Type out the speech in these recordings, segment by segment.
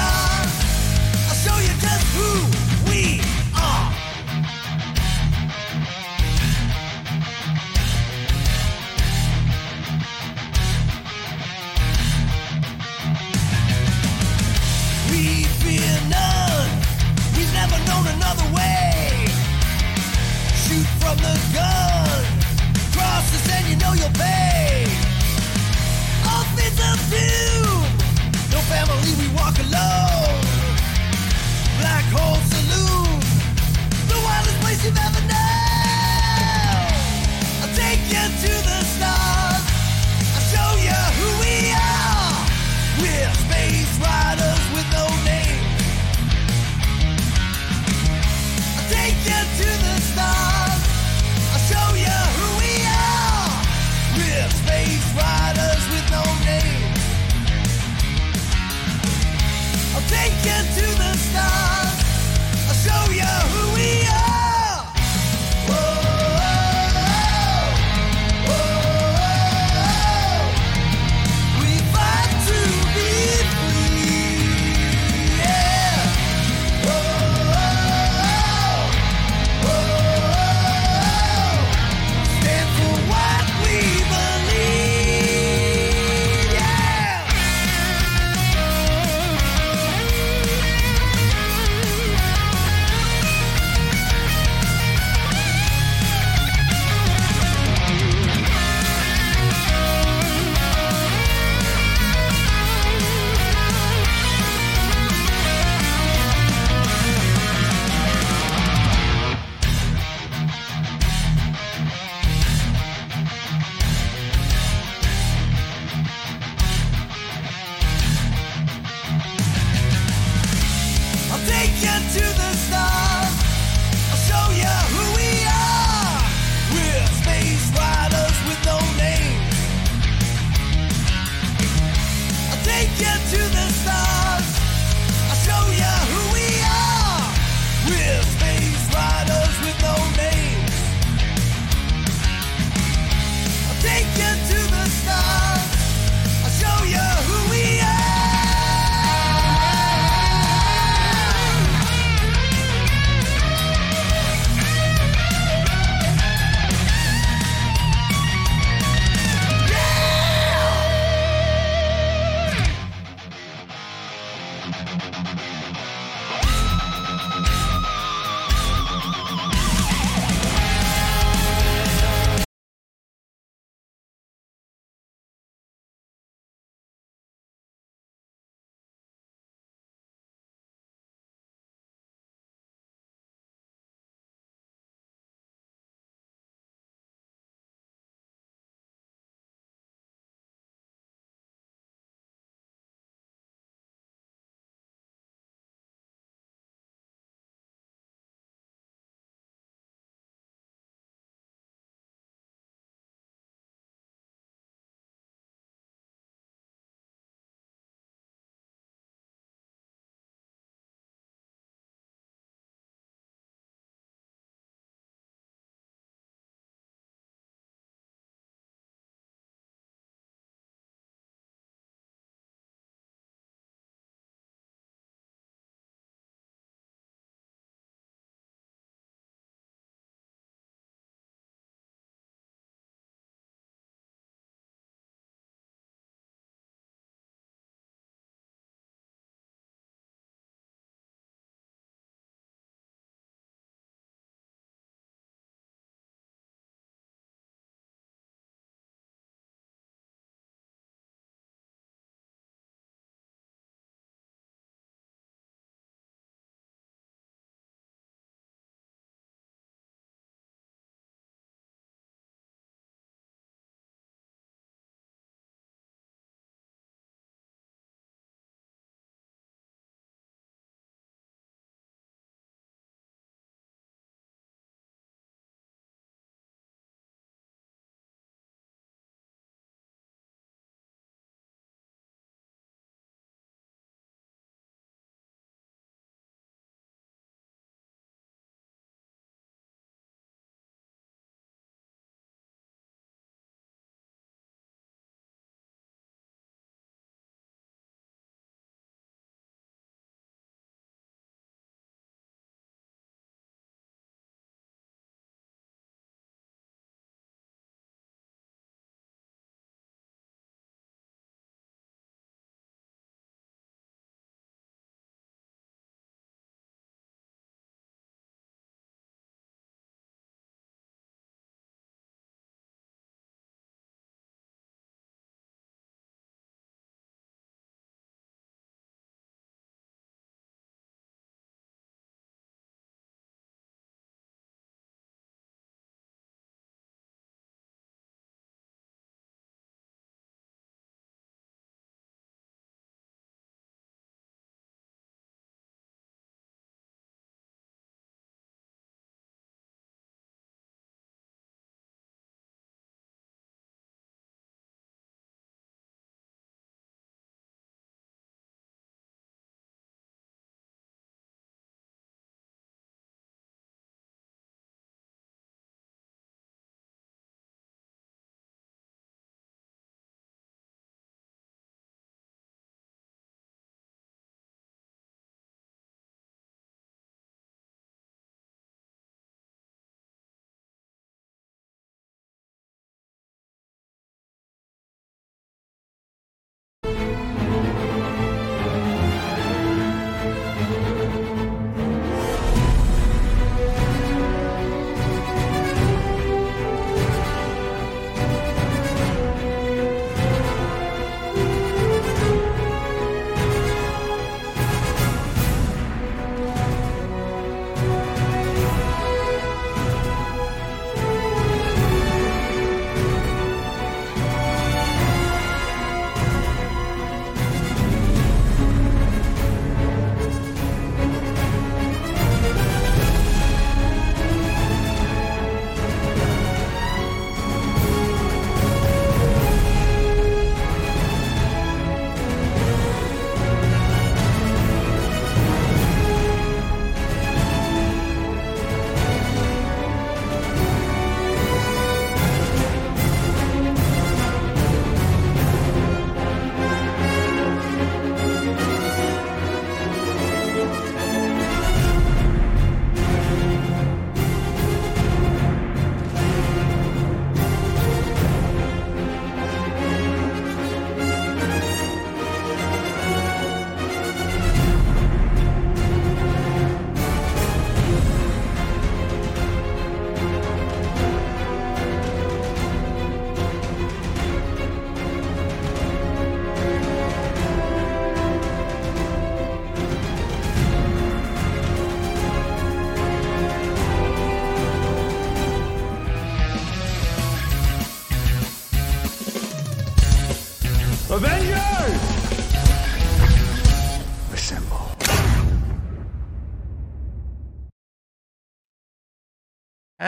star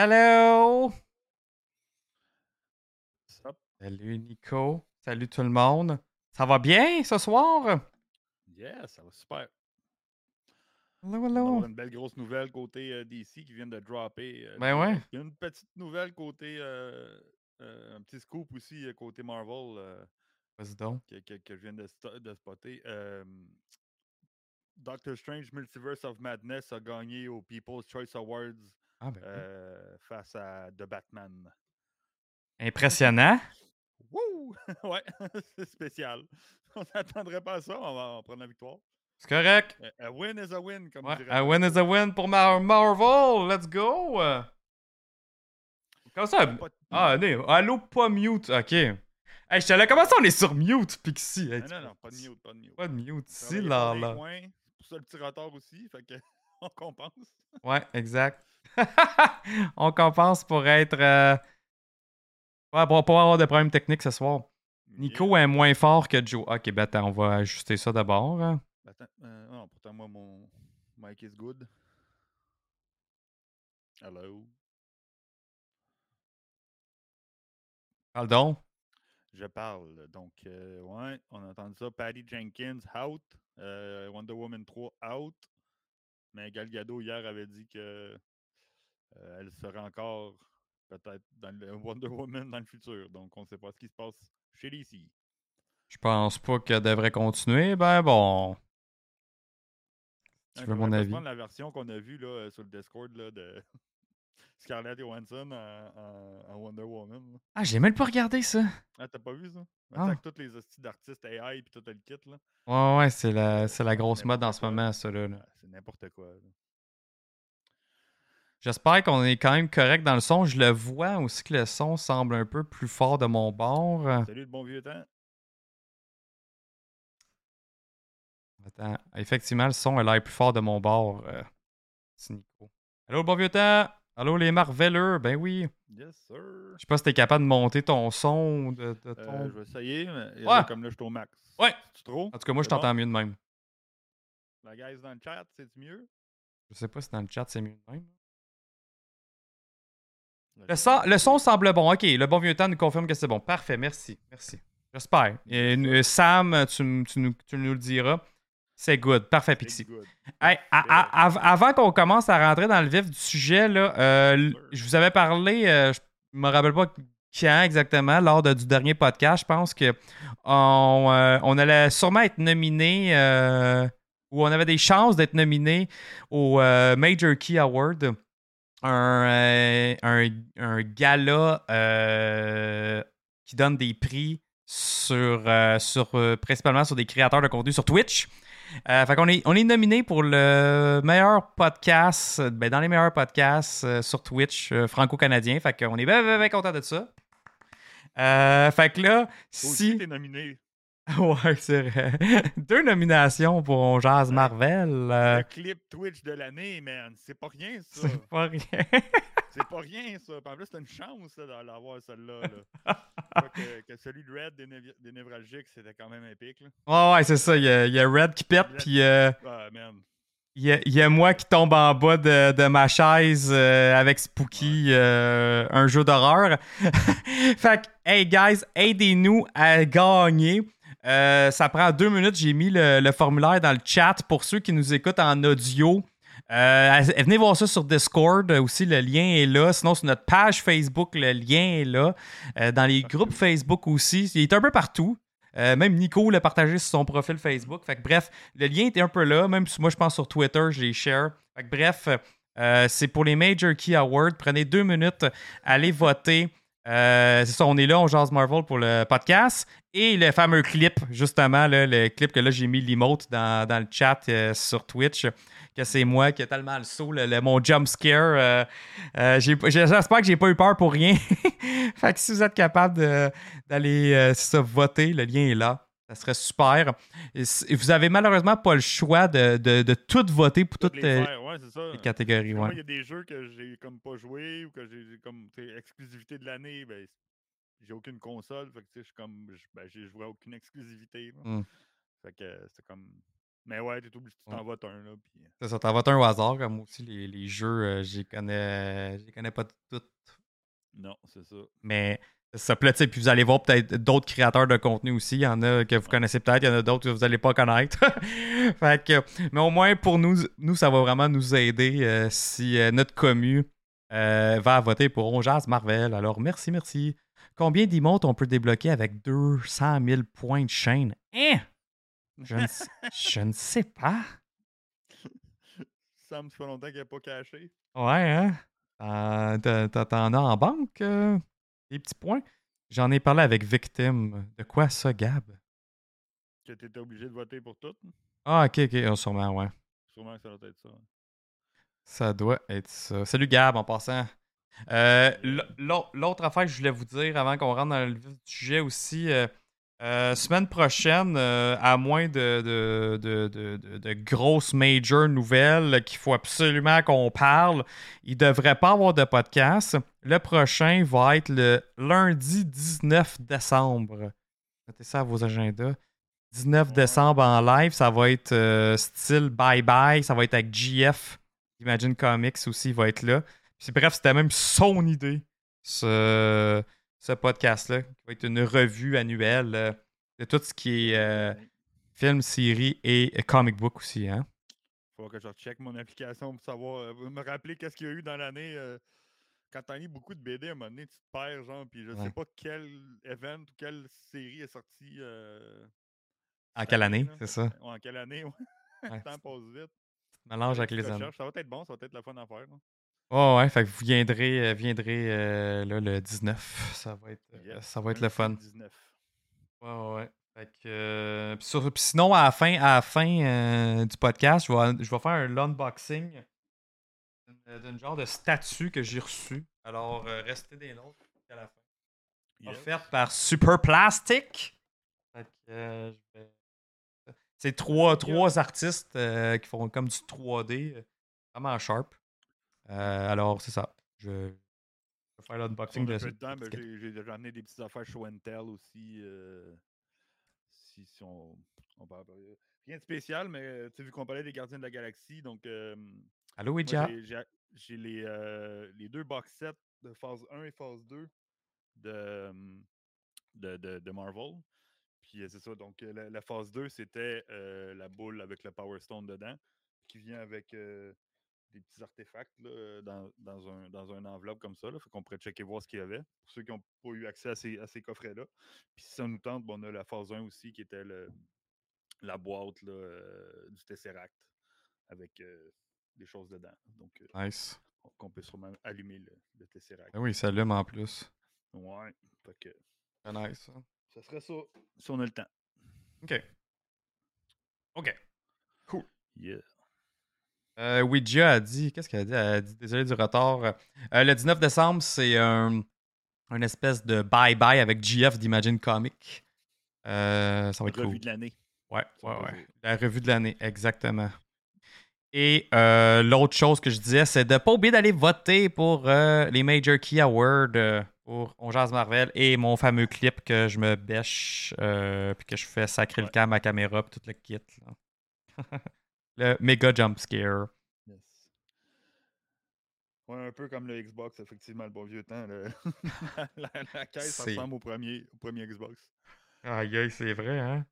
Hello! Salut Nico. Salut tout le monde. Ça va bien ce soir? Yeah, ça va super. Hello, On hello. avoir une belle grosse nouvelle côté euh, DC qui vient de dropper. euh, Ben ouais. Il y a une petite nouvelle côté. euh, un petit scoop aussi côté Marvel Vas-y donc. que, que- que je viens de, de spotter. Doctor Strange Multiverse of Madness a gagné au People's Choice Awards Ah, ben oui. euh, face à The Batman. Impressionnant. Wouh! ouais, c'est spécial. On s'attendrait pas à ça, on va en prendre la victoire. C'est correct. A- A win is a win, comme Ouais, dirait a win is a win pour Mar- Marvel. Let's go. Comment ça? Ah, né. Allô, pas mute. Ok. Hey, je Comment ça, on est sur mute, Pixie? Hey, Non, non, non, pas de mute, pas de mute. Pas de mute. Si, là, là. C'est pour ça le petit retard aussi, fait que on compense. Ouais, exact. on compense pour être. euh, Ouais, pour pas avoir de problèmes techniques ce soir. Nico Yeah. est moins fort que Joe. Ok, ben attends, on va ajuster ça d'abord. hein. Attends, euh, non, pourtant moi mon mic is good. Hello. Parle donc. Je parle. Donc, euh, ouais, on a entendu ça. Patty Jenkins, out. Euh, Wonder Woman 3, out. Mais Gal Gadot, hier, avait dit que euh, elle serait encore peut-être dans le Wonder Woman dans le futur. Donc, on ne sait pas ce qui se passe chez DC. Je pense pas qu'elle devrait continuer. Ben bon. Tu veux mon avis? la version qu'on a vue là, euh, sur le Discord là, de Scarlett Johansson en, Wonder Woman. là. Ah, j'ai même pas regardé ça. Ah, t'as pas vu ça? Ah. Avec tous les hosties d'artistes AI et tout le kit. là. Ouais, ouais, c'est la, c'est la grosse mode en ce moment, ça là. Ah, c'est n'importe quoi. là. J'espère qu'on est quand même correct dans le son. Je le vois aussi que le son semble un peu plus fort de mon bord. Salut le bon vieux temps. Attends, effectivement, le son a l'air plus fort de mon bord. euh, c'est Nico. Allô, le bon vieux temps! Allô, les Marveleux! Ben oui! Yes, sir. Je sais pas si t'es capable de monter ton son de, de ton... Euh, je vais essayer, mais Ouais. comme là, je suis au max. Ouais. C'est trop? En tout cas, moi, je bon? t'entends mieux de même. La guys dans le chat, c'est mieux? Je sais pas si dans le chat, c'est mieux de même. Le son, le son semble bon. OK, le bon vieux temps nous confirme que c'est bon. Parfait, merci. Merci. J'espère. Et, euh, Sam, tu, tu nous, tu nous le diras. C'est good. Parfait, Pixie. good. Hey, à- à- av- avant qu'on commence à rentrer dans le vif du sujet, là, euh, je vous avais parlé, euh, je me rappelle pas quand exactement, lors de- du dernier podcast, je pense que on, euh, on allait sûrement être nominé, euh, ou on avait des chances d'être nominé au Major Key Award, un, euh, un, un gala euh, qui donne des prix sur, euh, sur principalement sur des créateurs de contenu sur Twitch. Euh, fait qu'on est, on est nominé pour le meilleur podcast, ben, dans les meilleurs podcasts euh, sur Twitch euh, franco-canadien. Fait qu'on est bien, bien, bien content de ça. Fait que là, aussi, si. t'es nominé. ouais, c'est vrai. Deux nominations pour On Jazz. Marvel. euh, Le clip Twitch de l'année, man. C'est pas rien, ça. c'est pas rien. C'est pas rien, ça. Puis En plus, t'as une chance l'avoir, celle-là. Là. Que, que celui de Red des, Név- des Névralgiques, c'était quand même épique. Là. Ouais, ouais, c'est ça. Il y, a, il y a Red qui pète, puis euh, Ah, man. il y, a, il y a moi qui tombe en bas de, de ma chaise euh, avec Spooky, euh, un jeu d'horreur. fait que, hey guys, aidez-nous à gagner. Euh, ça prend deux minutes. J'ai mis le, formulaire dans le chat pour ceux qui nous écoutent en audio. Euh, venez voir ça sur Discord aussi, le lien est là. Sinon, sur notre page Facebook, le lien est là. Euh, dans les groupes Facebook aussi. Il est un peu partout. Même Nico l'a partagé sur son profil Facebook. Fait que bref, le lien était un peu là. Même si moi, je pense sur Twitter, je share. Fait que bref, c'est pour les Major Key Awards. Prenez deux minutes, allez voter. Euh, c'est ça, on est là, on jase Marvel pour le podcast. Et le fameux clip, justement, le clip que là, j'ai mis l'emote dans, dans le chat euh, sur Twitch, que c'est moi qui a tellement le saut, le, mon jump scare. euh, euh, J'espère que j'ai pas eu peur pour rien. fait que si vous êtes capable d'aller voter, le lien est là. Ça serait super. Et vous avez malheureusement pas le choix de, de, de tout voter pour toutes les les, faire, ouais, c'est ça. les catégories. Ouais. il y a des jeux que j'ai comme pas joué ou que j'ai comme exclusivité de l'année, ben j'ai aucune console, fait que je suis comme ben, j'ai joué à aucune exclusivité. là. Mm. Fait que euh, c'est comme Mais ouais, t'es obligé, tu t'en votes un. Là, puis... C'est ça, t'en votes un au hasard. Comme moi aussi, les, les jeux, euh, je les connais, les connais pas toutes. Non, c'est ça. Mais ça plaît, puis vous allez voir peut-être d'autres créateurs de contenu aussi. Il y en a que vous connaissez peut-être, il y en a d'autres que vous n'allez pas connaître. fait que, mais au moins, pour nous, nous, ça va vraiment nous aider euh, si euh, notre commu euh, va voter pour On Marvel. Alors, merci, merci. Combien d'emotes on peut débloquer avec 200 000 points de chaîne? Hein? Je ne, je ne sais pas. Ça me fait longtemps qu'il n'est pas caché. Ouais, hein? T'en as en banque? Des petits points. J'en ai parlé avec Victim. De quoi ça, Gab? Que tu étais obligé de voter pour tout? Ah, ok, ok. Oh, sûrement, ouais. Sûrement que ça doit être ça. Ça doit être ça. Salut, Gab, en passant. Euh, l'autre affaire que je voulais vous dire avant qu'on rentre dans le vif du sujet aussi, euh, euh, semaine prochaine, euh, à moins de, de, grosses major nouvelles qu'il faut absolument qu'on parle, il ne devrait pas avoir de podcast. Le prochain va être le lundi 19 décembre. Notez ça à vos agendas. 19 décembre en live, ça va être euh, style bye-bye. Ça va être avec GF. Imagine Comics aussi, va être là. bref, c'était même son idée. Ce ce podcast-là, qui va être une revue annuelle euh, de tout ce qui est euh, film, série et euh, comic book aussi. Hein? Faut que je check mon application pour savoir, me rappeler qu'est-ce qu'il y a eu dans l'année. quand t'as lu beaucoup de BD, à un moment donné, tu te perds, genre, puis je sais pas quel event ou quelle série est sortie. en quelle année, c'est ça? en quelle année, ouais. le temps passe vite. Mélange avec les années. Ça va être bon, ça va être la fun à faire. Oh ouais, fait que vous viendrez, euh, viendrez euh, là, le 19. Ça va être, euh, ça va être le fun. 19. Ouais, ouais. Fait que, sinon, à la fin, à la fin du podcast, je vais, je vais faire un unboxing d'un genre de statue que j'ai reçu. Alors, restez des notes à la fin. Offerte par Super Plastic. C'est trois, trois artistes qui font comme du 3D, vraiment sharp. Euh, alors, c'est ça. Je, vais faire l'unboxing de ça. Ben, j'ai déjà amené des petites affaires show and tell aussi. Euh, si, si, on, on parle. Rien de spécial, mais tu sais, vu qu'on parlait des Gardiens de la Galaxie, donc. Euh, Allô, Ouija? J'ai les, les deux box sets de phase 1 et phase 2 de, de, de, de Marvel. Puis c'est ça, donc la, phase 2, c'était la boule avec le Power Stone dedans, qui vient avec des petits artefacts là, dans, dans, un, dans une enveloppe comme ça. Là, fait qu'on pourrait checker voir ce qu'il y avait. Pour ceux qui n'ont pas eu accès à ces, à ces coffrets-là. Puis si ça nous tente, bon, on a la phase 1 aussi qui était le, la boîte là, euh, du Tesseract avec euh, des choses dedans. Donc, euh, nice. Qu'on peut sûrement allumer le, le Tesseract. Ah oui, ça allume en plus. Ouais. Fait que, nice. Ça. ça serait ça si on a le temps. OK. OK. Cool. Yeah. Euh, Ouija a dit, qu'est-ce qu'elle a dit? Elle a dit, désolé du retard. Euh, le 19 décembre, c'est un, une espèce de bye-bye avec GF d'Imagine Comic. Euh, ça va être La revue de l'année. Ouais, ouais, ouais. La revue de l'année, exactement. Et euh, l'autre chose que je disais, c'est de ne pas oublier d'aller voter pour les Major Key Awards pour On Jazz Marvel et mon fameux clip que je me bêche puis que je fais sacrer le cam à ma caméra puis tout le kit. Le méga jump scare. Yes. Ouais, un peu comme le Xbox, effectivement, le bon vieux temps. la, caisse ressemble au premier, au premier Xbox. Aïe, aïe, c'est vrai, hein?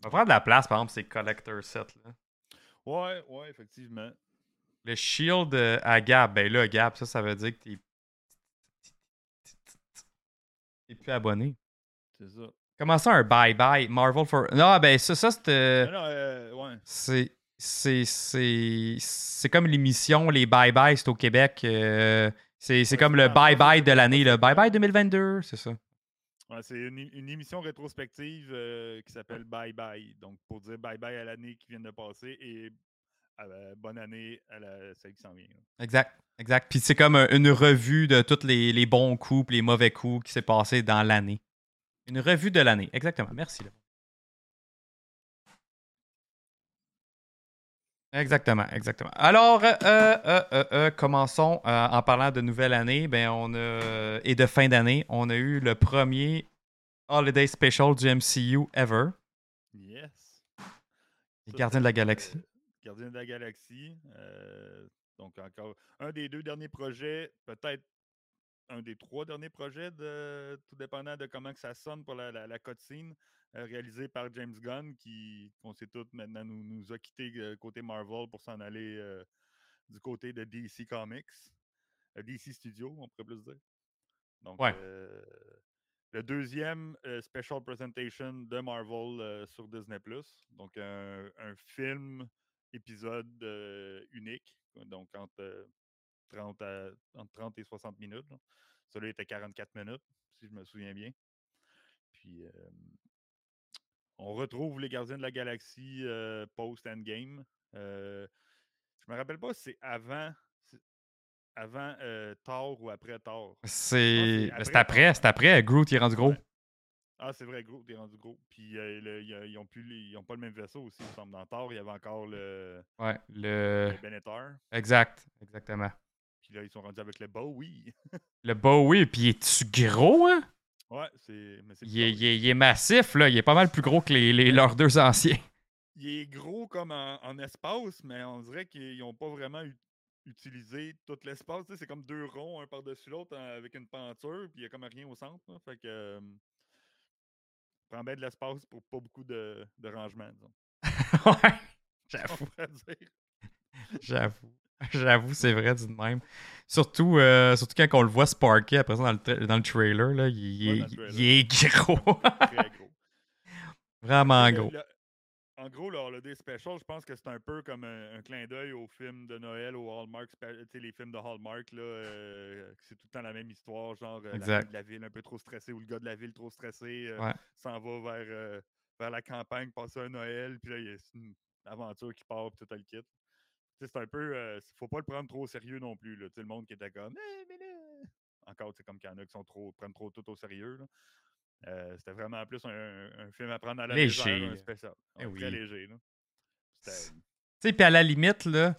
On va prendre de la place, par exemple, ces collector sets. Là. Ouais, ouais, effectivement. Le shield à Gab, ben là, Gab, ça, ça veut dire que t'es. T'es plus abonné. C'est ça. Comment ça, un bye-bye? Marvel for. Non, ben ça, ça c'est. Euh, ouais. C'est. C'est comme l'émission Les Bye Bye, c'est au Québec. Euh, c'est comme le Bye Bye de l'année, le Bye Bye 2022, c'est ça. Ouais, c'est une, une, émission rétrospective euh, qui s'appelle Bye Bye. Donc, pour dire bye bye à l'année qui vient de passer et bonne année à la, celle qui s'en vient. Exact, exact. Puis c'est comme une revue de tous les, les bons coups les mauvais coups qui s'est passé dans l'année. Une revue de l'année, exactement. Merci. Exactement, exactement. Alors, euh, euh, euh, commençons en parlant de nouvelle année ben, on a, et de fin d'année. On a eu le premier Holiday Special du MCU ever. Yes. Les Gardiens de la Galaxie. Gardiens de la Galaxie. donc, encore un des deux derniers projets, peut-être un des trois derniers projets, de, tout dépendant de comment que ça sonne pour la, la, cutscene, réalisé par James Gunn, qui, on sait tous maintenant, nous, nous a quitté côté Marvel pour s'en aller du côté de DC Comics, DC Studios, on pourrait plus dire. Donc, le deuxième special presentation de Marvel sur Disney Donc, un, film épisode unique, donc entre 30, entre 30 et 60 minutes. Celui-là était 44 minutes, si je me souviens bien. Puis, on retrouve les Gardiens de la Galaxie post-Endgame. je me rappelle pas si c'est avant, avant Thor ou après Thor. C'est après, c'est après. Groot est rendu gros. Ah, c'est vrai, Groot est rendu gros. Puis ils n'ont ils ont pas le même vaisseau aussi, il me semble. Dans Thor, il y avait encore le. Ouais, le. Le Benetar. Exact, exactement. Puis là, ils sont rendus avec le Bowie. le Bowie, puis est-tu gros, hein? Ouais, c'est. Il, est, il, est, massif, là. Il est pas mal plus gros que les, les leurs deux anciens. Il est gros comme en, espace, mais on dirait qu'ils n'ont pas vraiment utilisé tout l'espace. c'est comme deux ronds, un par-dessus l'autre, avec une peinture, puis il n'y a comme rien au centre. Fait que. Euh, prend bien de l'espace pour pas beaucoup de, de rangement, disons. ouais, j'avoue. J'avoue. J'avoue, c'est vrai, dit de même. Surtout, euh, surtout quand on le voit sparker après ça dans le, dans le trailer, là, il, est, il est gros. Très gros. Vraiment gros. en gros, le Day Special, je pense que c'est un peu comme un, clin d'œil aux films de Noël, aux Hallmark, les films de Hallmark, là, euh, c'est tout le temps la même histoire, genre euh, la, de la ville un peu trop stressée ou le gars de la ville trop stressé s'en va vers, vers la campagne, passer un Noël, puis là, il y a une aventure qui part, puis tout le kit c'est un peu. Euh, faut pas le prendre trop au sérieux non plus. Là. Le monde qui était comme. Eh, Encore, c'est comme qu'il y en a qui sont trop, prennent trop tout au sérieux. Euh, c'était vraiment plus un, film à prendre à la léger. Légère, un spécial. Eh très léger. Tu sais, puis à la limite, là,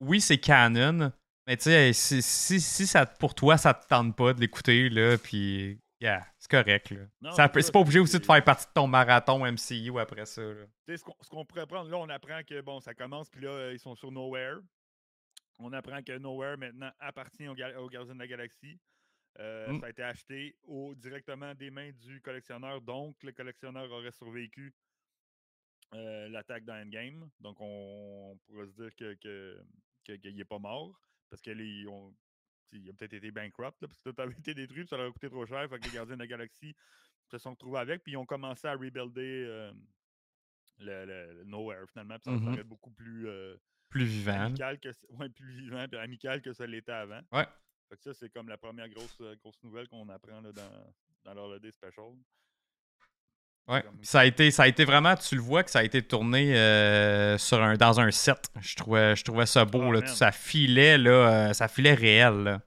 oui, c'est canon. Mais tu sais, si, si, si, ça, pour toi, ça te tente pas de l'écouter, là, puis Yeah, c'est correct. Là. c'est pas obligé aussi de faire partie de ton marathon MCU après ça. Ce qu'on pourrait prendre, là, on apprend que bon, ça commence, puis là, ils sont sur Nowhere. On apprend que Nowhere maintenant appartient aux, Gardiens de la Galaxie. Euh, mm. Ça a été acheté au, directement des mains du collectionneur, donc le collectionneur aurait survécu euh, l'attaque dans Endgame. Donc on, pourrait se dire qu'il que, que, n'est pas mort parce que les, il a peut-être été bankrupt, parce que tout avait été détruit, ça leur a coûté trop cher. Fait que les gardiens de la galaxie se sont retrouvés avec, puis ils ont commencé à rebuilder euh, le, Nowhere finalement. Puis ça mm-hmm. paraît beaucoup plus, euh, plus vivant. Amical que, ouais, plus vivant et amical que ça l'était avant. Ouais. Fait que ça, c'est comme la première grosse, euh, grosse nouvelle qu'on apprend là, dans, dans l'Holiday Special. Ouais. Ça a été, ça a été vraiment, tu le vois que ça a été tourné sur un, dans un set. Je trouvais, je trouvais ça beau, ah, là, ça filait là, ça filait réel.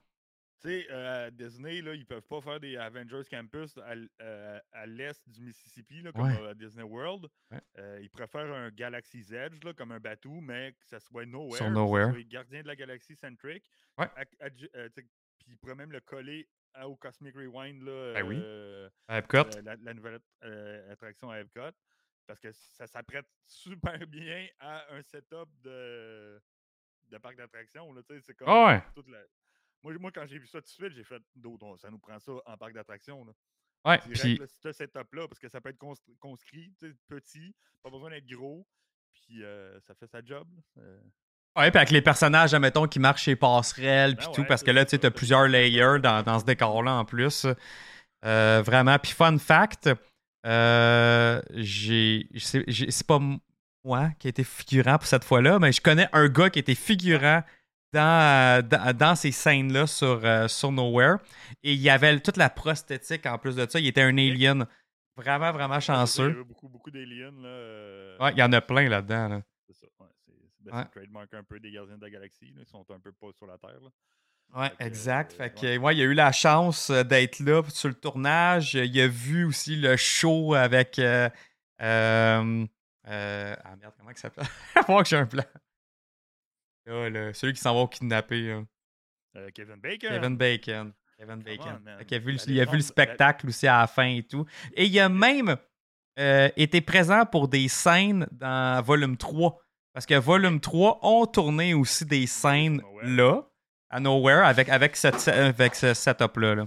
Tu sais, euh, Disney, là, ils peuvent pas faire des Avengers Campus à, euh, l'est du Mississippi, là, comme à Disney World. Euh, ils préfèrent un Galaxy's Edge, là, comme un bateau, mais que ça soit Nowhere. Sur Nowhere. Soit gardien de la galaxie centric. Ouais. Puis ils pourraient même le coller au Cosmic Rewind, là, ben oui. à Epcot. La, la, nouvelle attraction à Epcot. Parce que ça s'apprête super bien à un setup de, de parc d'attractions. C'est comme oh ouais. toute la, moi, moi, quand j'ai vu ça tout de suite, j'ai fait d'autres. Ça nous prend ça en parc d'attraction. Ouais, puis... ce setup-là, parce que ça peut être conscrit, petit, pas besoin d'être gros, puis euh, ça fait sa job. Euh. Ouais, puis avec les personnages, admettons, qui marchent chez passerelles, puis ben tout, parce que là, tu as plusieurs layers dans, dans ce décor-là en plus. Euh, vraiment. Puis fun fact, j'ai. C'est pas moi qui ai été figurant pour cette fois-là, mais je connais un gars qui était figurant dans, dans, ces scènes-là sur, euh, sur Nowhere. Et il y avait toute la prosthétique en plus de ça. Il était un alien. Vraiment, vraiment chanceux. Il y avait beaucoup, beaucoup d'aliens. Euh, ouais, il y en a plein là-dedans. Là. Ça. Ouais, trademark un peu des gardiens de la galaxie. Ils sont un peu pas sur la Terre. Là. Ouais, exact. fait que, ouais. il a eu la chance euh, d'être là sur le tournage. Il a vu aussi le show avec. Euh, ah merde, comment il s'appelle? Faut que j'ai un plan. Ah, celui qui s'en va au kidnapper. Euh, Kevin Bacon. Kevin Bacon. Kevin Bacon. il, a vu, le spectacle aussi à la fin et tout. Et il a même. euh, été présent pour des scènes dans Volume 3. Parce que Volume 3 ont tourné aussi des scènes là, à Nowhere, avec, avec, cette, avec ce setup-là. Là.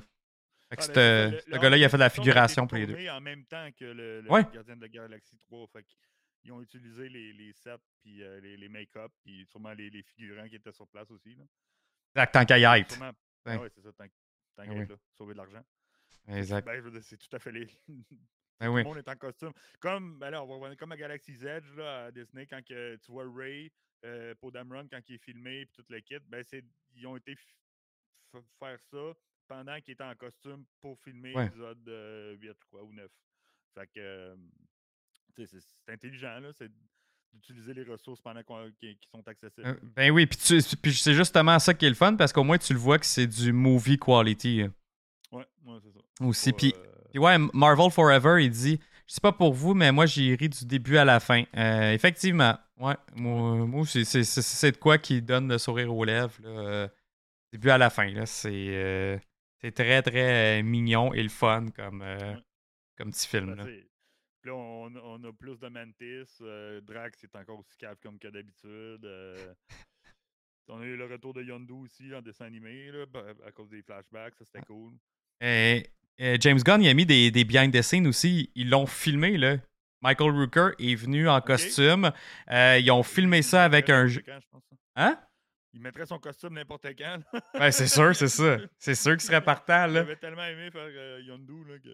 Fait que Ah, ce le- le- ce le- gars-là, il a fait de la figuration pour les deux. en même temps que le, le Ouais. Gardien de la Galaxie 3. Fait ils ont utilisé les, les sets, puis euh, les, les make-up, puis sûrement les, les figurants qui étaient sur place aussi. Là. Exact, tant qu'à y être. Sûrement- Ouais. Ah ouais, c'est ça, tant, tant qu'à être là, sauver de l'argent. Exact. Ben, c'est tout à fait les. Ben Tout le monde est en costume. Comme, ben là, on va comme à Galaxy's Edge là, à Disney, quand que tu vois Ray, euh, Poe Dameron, quand il est filmé, puis tout le kit, ben c'est, ils ont été faire ça pendant qu'il était en costume pour filmer Ouais. l'épisode euh, 8 quoi, ou 9. Fait que, euh, c'est, intelligent, là, c'est d'utiliser les ressources pendant qui, qui sont accessibles. Euh, Ben oui, puis, c'est justement ça qui est le fun parce qu'au moins tu le vois que c'est du movie quality euh, Ouais, ouais, c'est ça. aussi. Puis, euh, puis ouais, Marvel Forever, il dit Je sais pas pour vous, mais moi j'ai ri du début à la fin. Euh, effectivement, ouais, moi, moi c'est, de quoi qui donne le sourire aux lèvres, là, euh, début à la fin. Là, c'est, euh, c'est très très mignon et le fun comme, Ouais. comme petit film. Ben, là. là, on, on a plus de Mantis. Drax est encore aussi cave comme que d'habitude. on a eu le retour de Yondu aussi en dessin animé là, à cause des flashbacks. Ça, c'était cool. Euh, euh, James Gunn, il a mis des, des behind the scenes aussi. Ils l'ont filmé, là. Michael Rooker est venu en costume. Euh, ils ont filmé Il ça avec un. jeu- quand, je pense, hein? Il mettrait son costume n'importe quand. Ouais, c'est sûr, c'est ça. C'est sûr qu'il serait partant, là. J'avais tellement aimé faire euh, Yondu là, que.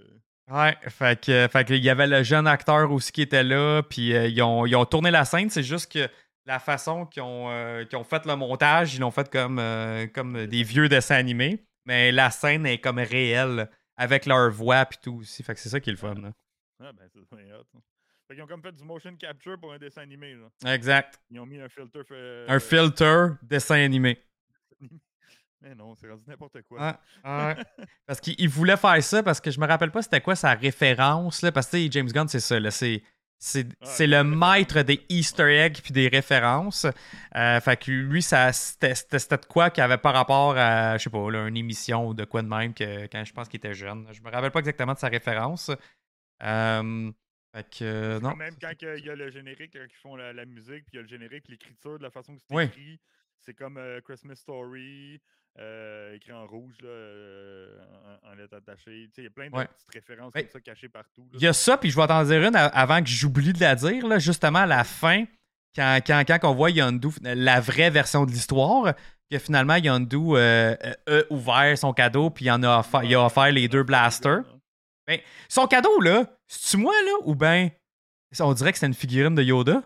Ouais, fait que, fait que il y avait le jeune acteur aussi qui était là, puis euh, ils, ont, ils ont tourné la scène, c'est juste que la façon qu'ils ont, euh, fait le montage, ils l'ont fait comme, comme des vieux dessins animés, mais la scène est comme réelle, avec leur voix puis tout aussi, fait que c'est ça qui est le fun. là. Ah, ben, c'est hot. Fait qu'ils ont comme fait du motion capture pour un dessin animé. Là. Exact. Ils ont mis un filter. fait- Un filter dessin animé. Mais non, c'est rendu n'importe quoi. Ouais, ouais. Parce qu'il il voulait faire ça parce que je me rappelle pas c'était quoi sa référence là, parce que tu sais, James Gunn c'est ça là, c'est c'est le maître des Easter eggs puis des références. Euh, fait que lui ça c'était de quoi qui avait par rapport à je sais pas là, une émission ou de quoi de même que quand je pense qu'il était jeune. Je me rappelle pas exactement de sa référence. Euh, fait que euh, non. Quand même, quand il y a le générique, quand ils font la, la musique, puis il y a le générique, l'écriture, de la façon que c'est Oui. écrit, c'est comme euh, Christmas Story, euh, écrit en rouge, là, euh, en, en lettres attachées. Il y a plein de Ouais. petites références comme ça cachées partout. Il y a ça, puis je vais t'en dire une avant que j'oublie de la dire, là, justement à la fin, quand, quand, quand on voit Yondu, la vraie version de l'histoire, que finalement Yondu euh, a ouvert son cadeau, puis il, en a offert, il a offert les deux blasters. Son cadeau, là, c'est-tu moi, là, ou ben on dirait que c'est une figurine de Yoda?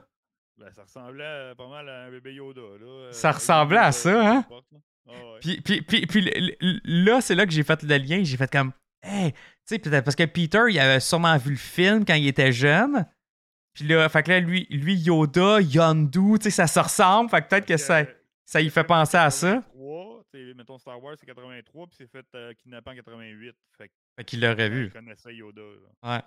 Ben, ça ressemblait pas mal à un bébé Yoda. Là, Ça ressemblait à ça, hein? Ah ouais. Puis, puis, puis, là, c'est là que j'ai fait le lien. J'ai fait comme, hey, tu sais, peut-être parce que Peter, il avait sûrement vu le film quand il était jeune. Puis là, fait que là, lui, lui Yoda, Yondu, tu sais, ça se ressemble. Fait que peut-être que ça, que ça y fait penser à ça. 83, tu sais, mettons Star Wars, c'est 83, puis c'est fait euh, kidnapper en 88. Fait qu'il l'aurait je vu. connaissais Yoda. là. Ouais.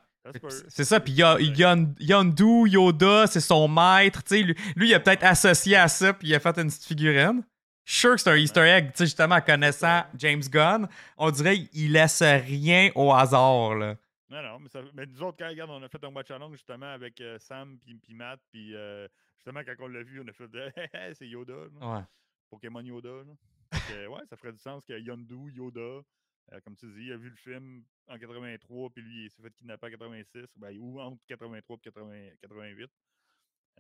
C'est ça, puis Yondu, Yoda, c'est son maître, tu sais, lui, lui, il a peut-être associé à ça, puis il a fait une petite figurine. Je suis sûr que c'est un Easter egg, tu sais, justement, connaissant James Gunn, on dirait qu'il laisse rien au hasard, là. Non, non, mais, ça, mais nous autres, quand regarde, on a fait un watch along justement avec euh, Sam puis, Matt, puis euh, justement, quand on l'a vu, on a fait de c'est Yoda, là. Ouais. Pokémon Yoda. Là. Fait que, ouais, ça ferait du sens que Yondu, Yoda, euh, comme tu dis, il a vu le film en 83, puis lui, il s'est fait kidnapper en 86, ben, ou entre 83 et 80 88.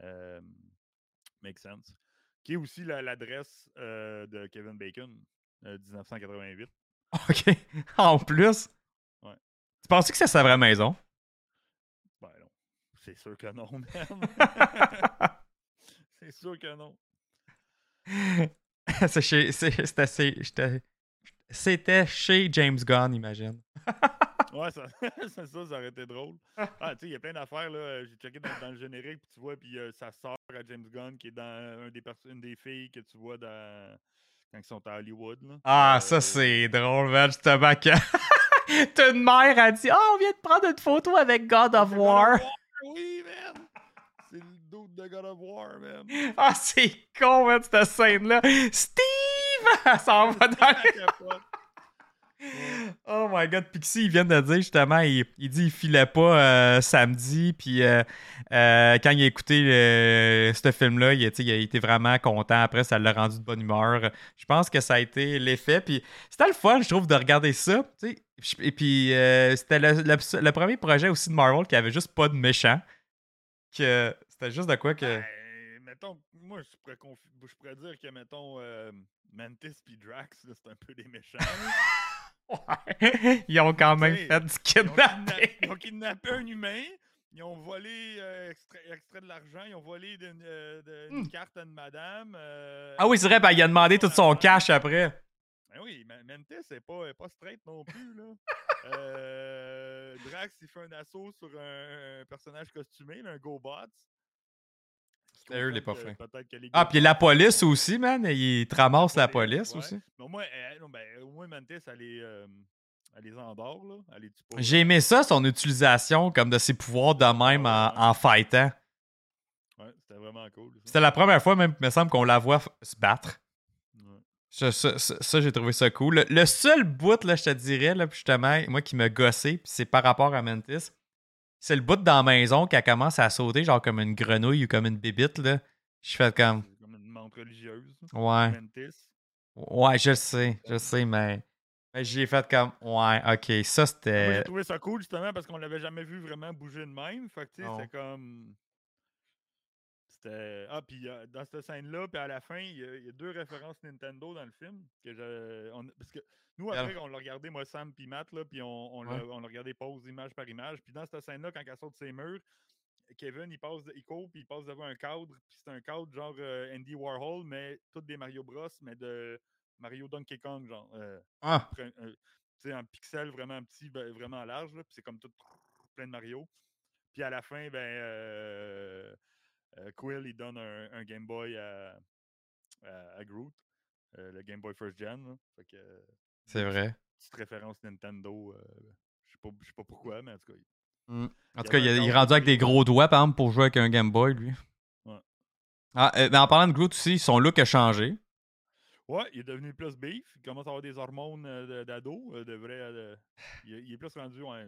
Euh, make sense. Qui est aussi la- l'adresse euh, de Kevin Bacon, euh, 1988. OK. en plus? Ouais. Tu penses que c'est sa vraie maison? Ben non, c'est sûr que non, c'est sûr que non. Chez- c'était chez James Gunn, imagine. Ouais, ça, ça, ça aurait été drôle. Ah, tu sais, il y a plein d'affaires, là. euh, J'ai checké dans, dans le générique, puis tu vois, puis euh, sa sœur à James Gunn, qui est dans un des perso- une des filles que tu vois dans, quand ils sont à Hollywood, là. Ah, Euh, ça, c'est drôle, man, justement, que... T'as une mère a dit « Oh, on vient de prendre une photo avec God of War. Oui, man! C'est le doute de God of War, man. » Ah, c'est con, man, cette scène-là. Steve! Elle s'en va dans... Oh my god, Pixie, il vient de dire justement, il, il dit qu'il filait pas euh, samedi, puis euh, euh, quand il a écouté ce film-là, il, il, a été vraiment content. Après, ça l'a rendu de bonne humeur. Je pense que ça a été l'effet, puis c'était le fun, je trouve, de regarder ça. Et puis, c'était le, premier projet aussi de Marvel qui avait juste pas de méchant. Que c'était juste de quoi que. Ben, mettons, moi, je pourrais, je pourrais dire que, mettons, Mantis puis Drax, c'est un peu des méchants. Ouais. Ils ont quand même fait du kidnapping. Ils ont, kidnappé un humain. Ils ont volé euh, extrait, de l'argent. Ils ont volé de, euh, une hmm. carte à une madame. Euh, ah oui, c'est vrai, ben, il a demandé tout son cash après. Ben oui, Mantis c'est pas, pas straight non plus. Là. Drax, il fait un assaut sur un, personnage costumé, un GoBots. C'est eux les pas fins. Ah, puis la police aussi, man. Il te ramasse la police, aussi. Mais moi, ben, au moins, Mantis, elle les, euh, elle les endort, là. J'ai aimé ça, son utilisation comme de ses pouvoirs de même en, en fightant. Ouais, c'était vraiment cool. C'était la première fois, même, il me semble, qu'on la voit se battre. Ça, ça, j'ai trouvé ça cool. Le, seul bout, là, je te dirais, là, justement, moi qui me gossé, c'est par rapport à Mantis c'est le bout dans la maison qui commence à sauter, genre comme une grenouille ou comme une bibite, là. Je fais comme. Comme une montre religieuse. Ouais. Ouais, je sais, je sais, mais. Mais j'ai fait comme, ouais, ok, ça c'était. J'ai trouvé ça cool justement parce qu'on l'avait jamais vu vraiment bouger de même. Fait que tu sais, c'est comme. C'était. Ah, puis euh, dans cette scène-là, puis à la fin, il y, a deux références Nintendo dans le film. Que je... Parce que nous, après, on l'a regardé, moi, Sam puis Matt, là, puis on, on l'a regardé pause image par image. Puis dans cette scène-là, quand elle sort de ses murs, Kevin, il, passe, il court, puis il passe devant un cadre. Puis c'est un cadre genre euh, Andy Warhol, mais tout des Mario Bros, mais de Mario Donkey Kong, genre. Euh, ah. tu sais, en pixel vraiment petit, ben, vraiment large, là, puis c'est comme tout plein de Mario. Puis à la fin, ben, euh, Quill, il donne un, Game Boy à, à, Groot, le Game Boy First Gen. Que, c'est vrai. Petite référence Nintendo. Euh, je sais pas, sais pas pourquoi, mais en tout cas. Mmh. En tout cas, il, est rendu avec des gros doigts, par exemple, pour jouer avec un Game Boy, lui. Ouais. Ah, euh, mais en parlant de Groot aussi, son look a changé. Ouais, il est devenu plus beef. Il commence à avoir des hormones euh, d'ado. De vrai. il, est plus rendu. Ouais,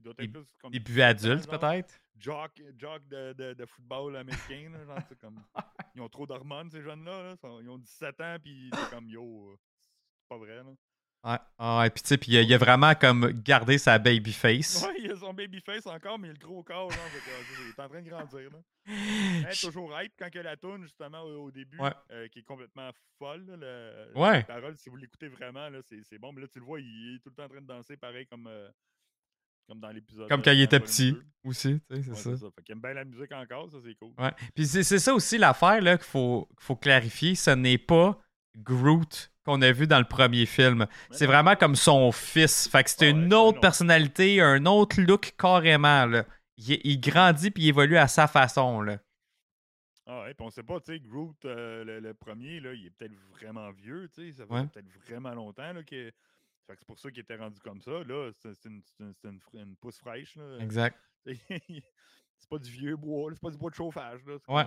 il doit être plus comme. Il buvait adulte, peut-être? Jock, jock de, de, de, football américain. Là, genre, comme, ils ont trop d'hormones, ces jeunes-là. Ils ont 17 ans, puis c'est comme yo. C'est pas vrai. Là. Ouais, ah, et puis tu sais, puis il a vraiment comme gardé sa baby face. Ouais, il a son baby face encore, mais il a le gros corps, genre, il est en train de grandir. Là. Il toujours hype quand il la tourne, justement, au, début, euh, qui est complètement folle. Là, ouais. La parole, si vous l'écoutez vraiment, là, c'est, bon. Mais là, tu le vois, il est tout le temps en train de danser, pareil comme, euh, comme dans l'épisode. Comme quand il était petit aussi, tu sais, c'est ça. ça. Fait qu'il aime bien la musique encore, ça, c'est cool. Ouais. Puis c'est, ça aussi l'affaire là, qu'il faut, faut clarifier. Ce n'est pas Groot qu'on a vu dans le premier film. C'est vraiment comme son fils. Fait que c'est une autre personnalité, un autre look carrément. Là. Il, grandit puis il évolue à sa façon. Là. Ah ouais, puis on sait pas, tu sais, Groot, euh, le, premier, là, il est peut-être vraiment vieux, tu sais, ça fait peut-être vraiment longtemps là, que... Fait que c'est pour ça qu'il était rendu comme ça. Là, c'est une, une, une, pousse fraîche. Là. Exact. c'est pas du vieux bois, c'est pas du bois de chauffage. Là. Ouais.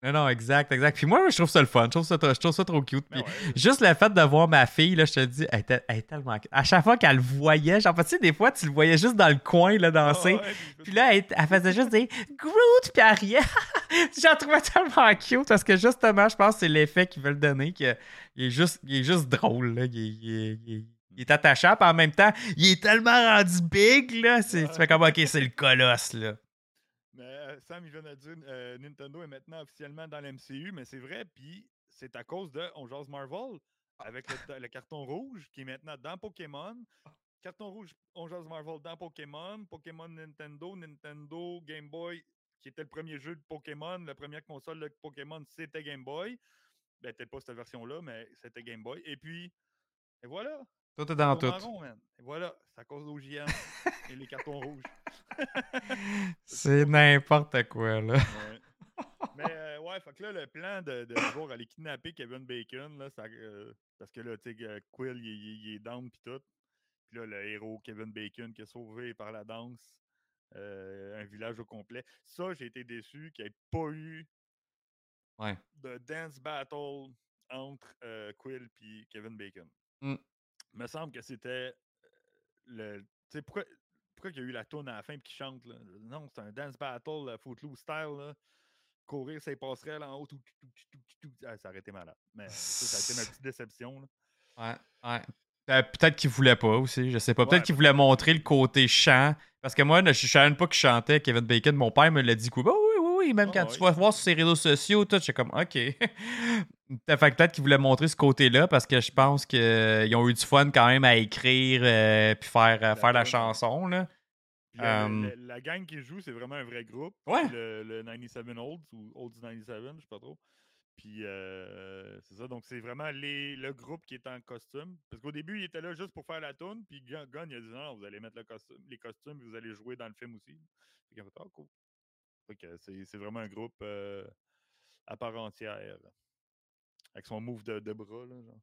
Non, non, exact, exact. Puis moi, je trouve ça le fun. Je trouve ça, je trouve ça trop cute. Puis juste le fait de voir ma fille, là, je te dis, elle, est tellement. À chaque fois qu'elle le voyait, genre, tu sais, des fois, tu le voyais juste dans le coin, là, danser. puis là, elle, faisait juste des Groot, puis rien. J'en trouvais tellement cute parce que justement, je pense que c'est l'effet qu'ils veulent donner. qu'il est, juste, il est juste drôle, là. Il, est attachant, puis en même temps, il est tellement rendu big, là. Tu fais comme, ok, c'est le colosse, là. Mais Sam, il vient de dire euh, Nintendo est maintenant officiellement dans l'MCU, mais c'est vrai, puis c'est à cause de On Jase Marvel avec le, carton rouge qui est maintenant dans Pokémon. Carton rouge, On Jase Marvel dans Pokémon, Pokémon Nintendo, Nintendo Game Boy, qui était le premier jeu de Pokémon, la première console de Pokémon, c'était Game Boy. Ben, peut-être pas cette version-là, mais c'était Game Boy. Et puis, et voilà. Tout est dans tout. Et voilà, c'est à cause d'OGM et les cartons rouges. c'est n'importe quoi, là. Mais euh, ouais, fait que là, le plan de, de aller kidnapper Kevin Bacon, là, ça, euh, parce que là, tu sais, euh, Quill, il, est down pis tout. Puis là, le héros Kevin Bacon qui est sauvé par la danse un village au complet. Ça, j'ai été déçu qu'il n'y ait pas eu de dance battle entre Quill et Kevin Bacon. Mm. Il me semble que c'était le. Tu sais, pourquoi, pourquoi il y a eu la tourne à la fin et qui chante, là? Non, c'est un dance battle, euh, footloose style, là. Courir, passerait là en haut, tout, tout, tout, tout, tout. Ah, ça aurait été malade. Mais ça, a été ma petite déception, là. Ouais, ouais. Euh, peut-être qu'il voulait pas aussi, je sais pas. Peut-être Ouais, qu'il voulait montrer le côté chant. Parce que moi, je ne savais pas qu'il chantait Kevin Bacon. Mon père me l'a dit quoi. Bah oui, oui, oui. Même Ah quand tu vas voir sur ses réseaux sociaux, tout, j'étais comme OK. Fait peut-être qu'il voulait montrer ce côté-là parce que je pense qu'ils ont eu du fun quand même à écrire euh, puis faire, euh, faire la chanson. Là. Puis Um, le- la gang qui joue, c'est vraiment un vrai groupe. Ouais. Le, le 97 Olds ou Olds 97, je sais pas trop. Puis euh, c'est ça, donc c'est vraiment les, le groupe qui est en costume. Parce qu'au début, il était là juste pour faire la tune, puis Gun, Gun, il a dit non, vous allez mettre le costume, les costumes, puis vous allez jouer dans le film aussi. Fait c'est c'est vraiment un groupe euh, à part entière. Avec son move de, de bras, là, genre.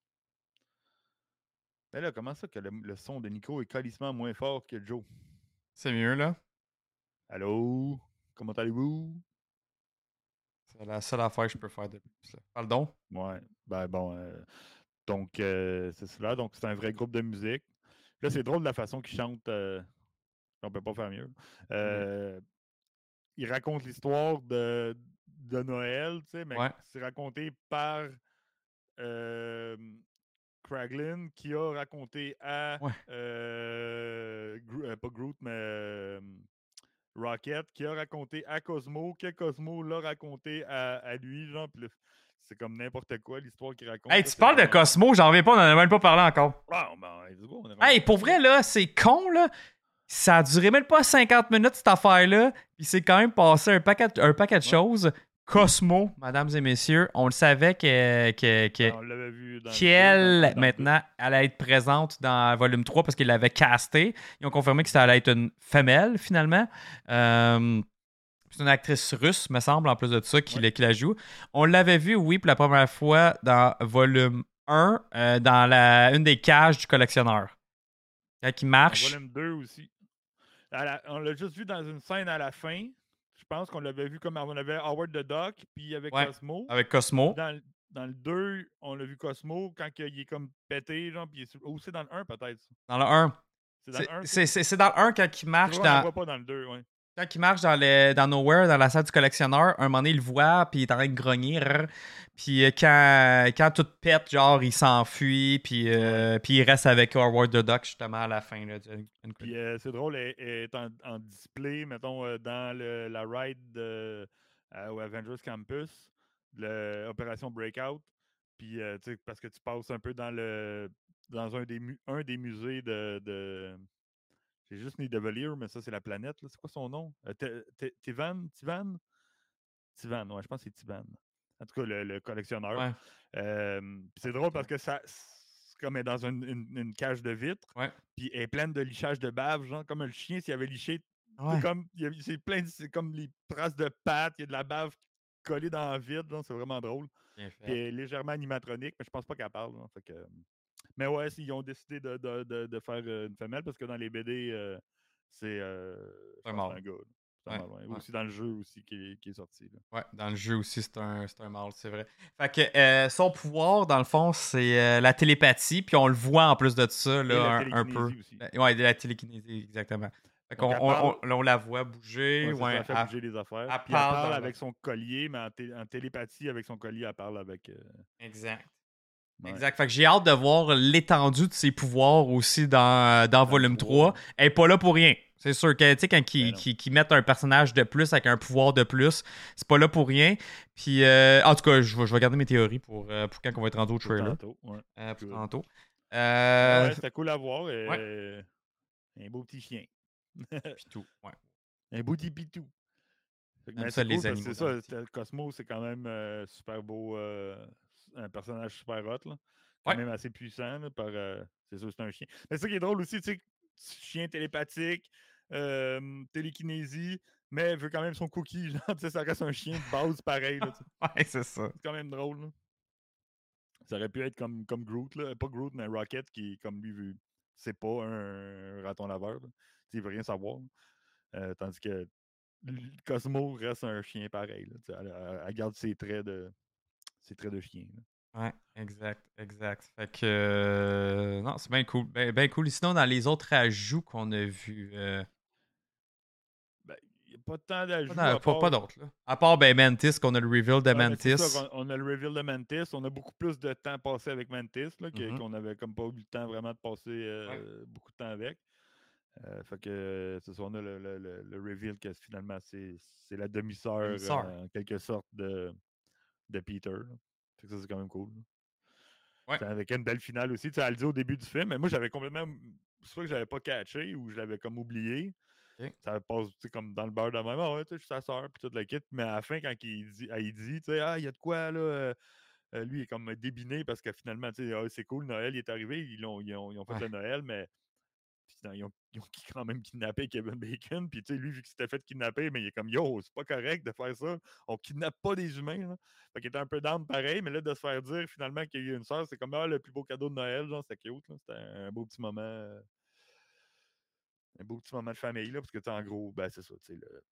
Mais là, comment ça que le, le son de Nico est calissement moins fort que Joe? C'est mieux, là. Allô? Comment allez-vous? C'est la seule affaire que je peux faire de plus. là. Pardon? Ouais, ben bon. euh, donc, euh, c'est cela. Donc, c'est un vrai groupe de musique. Là, c'est drôle de la façon qu'ils chantent. euh, on peut pas faire mieux. Euh, Ils racontent l'histoire de, de Noël, tu sais, mais Ouais. c'est raconté par euh, Kraglin qui a raconté à. Ouais. euh, Gro- pas Groot, mais. Rocket, qui a raconté à Cosmo, que Cosmo l'a raconté à, à lui, genre, c'est comme n'importe quoi l'histoire qu'il raconte. Hey, là, tu parles de Cosmo, j'en reviens pas, on en a même pas parlé encore. Ah, ben, go, on Hey, pour vrai, là, c'est con, là. Ça a duré même pas 50 minutes, cette affaire-là. Puis c'est quand même passé un paquet, un paquet de choses. Cosmo, mesdames et messieurs, on le savait que, que, que- on l'avait vu dans le qu'elle, maintenant, allait être présente dans volume 3 parce qu'ils l'avaient casté. Ils ont confirmé que ça allait être une femelle, finalement. Euh, c'est une actrice russe, me semble, en plus de ça, qui, Ouais. la- qui la joue. On l'avait vu, oui, pour la première fois dans volume 1, euh, dans la, une des cages du collectionneur. Quand il Dans marche. volume 2 aussi. La- on l'a juste vu dans une scène à la fin. Je pense qu'on l'avait vu comme on avait Howard the Duck, puis avec Ouais, Cosmo. Avec Cosmo. Dans, le- dans le 2, on l'a vu Cosmo quand il est comme pété, genre, puis il est sur- aussi dans le 1 peut-être. Dans le 1. C'est dans le 1. C'est c'est- c'est dans le 1 quand il marche On ne dans. voit pas dans le 2, ouais. Quand il marche dans, le, dans Nowhere, dans la salle du collectionneur, un moment donné, il le voit, puis il est en train de grogner. rrr. Puis euh, quand, quand tout pète, genre, il s'enfuit, puis, euh, puis il reste avec Howard the Duck, justement, à la fin. Là, Puis euh, c'est drôle, elle, elle est en, en display, mettons, euh, dans le- la ride de, au Avengers Campus, le Opération Breakout. Puis, tu sais, parce que tu passes un peu dans le dans un des, mu- un des musées de. de J'ai juste Nidavellir, mais ça, c'est la planète. C'est quoi son nom? Euh, Tivan? Tivan? Tivan, ouais, je pense que c'est Tivan. En tout cas, le, le collectionneur. Ouais. Euh, c'est drôle parce que ça. C'est comme elle est dans une, une- une cage de vitre. Puis elle est pleine de lichage de bave, genre comme le chien s'il avait liché. C'est comme, c'est plein de- comme les traces de pattes, il y a de la bave collée dans le vide, c'est vraiment drôle. Puis elle est légèrement animatronique, mais je pense pas qu'elle parle. genre, fait que- Mais ouais, ils ont décidé de, de- de- de faire euh, une femelle parce que dans les BD, euh, c'est euh, C'est un mâle. Ouais. Aussi dans le jeu aussi qui est, qui est sorti. là. Ouais, dans le jeu aussi, c'est un, un mâle, c'est vrai. Fait que euh, son pouvoir, dans le fond, c'est euh, la télépathie, puis on le voit en plus de ça, là, un, un peu. aussi. Euh, Ouais, de la télékinésie, exactement. Fait qu'on on, on- on la voit bouger. Ouais, ça, elle fait bouger les affaires. elle parle elle parle dans- avec son collier, mais en, té- en télépathie avec son collier, elle parle avec. euh, Exact. Ouais. Exact. Fait que j'ai hâte de voir l'étendue de ses pouvoirs aussi dans, dans Dans le Volume trois. 3. Elle est pas là pour rien. C'est sûr que, tu sais, quand ils, Ben non. qu'ils- qu'ils mettent un personnage de plus avec un pouvoir de plus, c'est pas là pour rien. Puis, euh, en tout cas, je vais, je vais garder mes théories pour, euh, pour quand on va être rendu au trailer. tantôt, ouais. euh, pour Good. tantôt. Euh, Ouais, c'était cool à voir. euh, Un beau petit chien. Ouais. Un beau petit pitou. J'aime mais ça, c'est les animaux C'est ça, Cosmo, c'est quand même euh, super beau. Un personnage super hot. Là. Quand Ouais. même assez puissant. là, par, euh, c'est sûr, c'est un chien. Mais c'est ça qui est drôle aussi, tu sais, chien télépathique, euh, télékinésie, mais veut quand même son cookie. Genre, ça reste un chien de base pareil. là. Ouais, c'est ça. c'est quand même drôle. là. Ça aurait pu être comme, comme Groot, là. pas Groot, mais Rocket, qui, comme lui, veut- c'est pas un raton laveur. Il veut rien savoir. Euh, tandis que Cosmo reste un chien pareil. là, elle garde ses traits de, ses traits de chien. là. Ouais, exact, exact. Fait que. euh, non, c'est bien cool. Ben, ben cool. Sinon, dans les autres ajouts qu'on a vus. euh, Ben, il n'y a pas tant d'ajouts. pas pas, part- pas d'autres. À part ben, Mantis, qu'on a le reveal de c'est Mantis. ça on a le reveal de Mantis. On a beaucoup plus de temps passé avec Mantis, Mhm. qu'on avait comme pas eu le temps vraiment de passer euh, beaucoup de temps avec. Euh, fait que c'est ça, on a le, le- le- le reveal que finalement c'est c'est la demi-sœur en quelque sorte de, de Peter. là. Fait que ça c'est quand même cool. Ouais. Avec une belle finale aussi. Tu elle le dit au début du film, mais moi j'avais complètement. Soit que j'avais pas catché ou je l'avais comme oublié. Ça passe comme dans le beurre de même. Ah ouais, tu sais, je suis sa soeur, puis toute la kit. Mais à la fin, quand il dit, elle, il dit, tu sais, ah, il y a de quoi là. euh, euh, lui, il est comme débiné parce que finalement, tu sais, ah, c'est cool, Noël il est arrivé, ils ont, ils ont, ils ont fait Ouais. le Noël, mais ils, ont, ils ont quand même kidnappé Kevin Bacon. Puis, tu sais, lui, vu qu'il s'était fait kidnapper, mais il est comme, yo, c'est pas correct de faire ça. On kidnappe pas des humains. Là. Fait qu'il était un peu d'âme pareil, mais là, de se faire dire finalement qu'il y a une soeur, c'est comme, ah, le plus beau cadeau de Noël, genre, c'était cute. C'était un beau petit moment. euh, un beau petit moment de famille, là, parce que, tu en gros, ben, c'est ça, tu sais, le-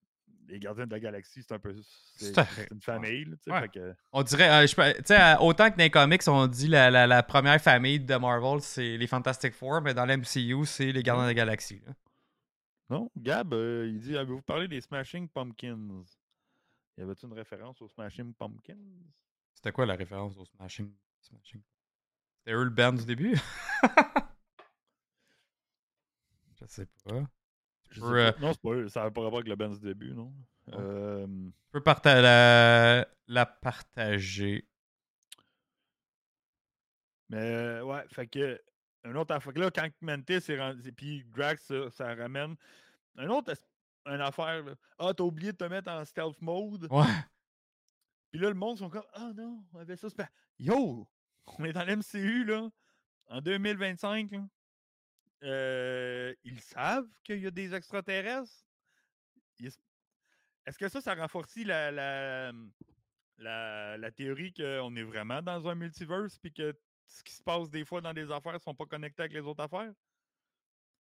les gardiens de la galaxie, c'est un peu. C'est une famille, là, tu sais, Ouais. fait que- On dirait, euh, je peux- tu sais, autant que dans les comics, on dit la, la, la première famille de Marvel, c'est les Fantastic Four, mais dans l'MCU, c'est les Gardiens de la Galaxie. là. Non, Gab, euh, il dit Avez-vous parlé des Smashing Pumpkins? Y avait-tu une référence aux Smashing Pumpkins? C'était quoi la référence au Smashing? Smashing? C'était eux le band du début? je sais pas. Euh. Non, c'est pas eux. Ça n'avait pas rapport avec le band du début, non? Non. Euh, Je peux parta- la, la partager. Mais euh, ouais, fait que. Un autre affaire. Là, quand Mantis est rendu. Puis Drax, ça, ça ramène. Un autre. Une affaire. là. Ah, t'as oublié de te mettre en stealth mode? Ouais. Puis là, le monde sont comme Ah non, on avait ça. c'est pas- Yo On est dans l'MCU, là. En 2025, là. Euh, ils savent qu'il y a des extraterrestres? Est-ce que ça, ça renforce la, la, la, la théorie qu'on est vraiment dans un multiverse puis que ce qui se passe des fois dans des affaires ne sont pas connectés avec les autres affaires?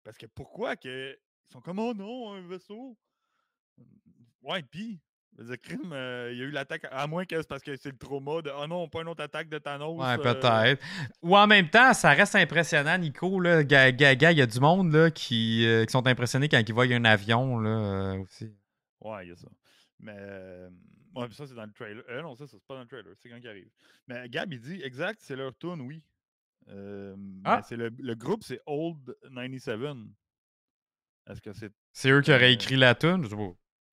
Parce que pourquoi que ils sont comme Oh non, un vaisseau? Ouais, puis. Le crime, euh, il y a eu l'attaque, à moins que c'est parce que c'est le trauma de Oh non, pas une autre attaque de Thanos. Ouais, euh, peut-être. Ou en même temps, ça reste impressionnant, Nico. Là. Ga- ga- ga, Il y a du monde là, qui, euh, qui sont impressionnés quand ils voient un avion là, aussi. Ouais, il y a ça. Mais ouais, ça, c'est dans le trailer. Non, ça, ça, c'est pas dans le trailer, c'est quand il arrive. Mais Gab, il dit exact, c'est leur tune, oui. Ah! C'est le, le groupe, c'est Old 97. Est-ce que c'est. C'est eux qui auraient écrit la tune? Je sais pas.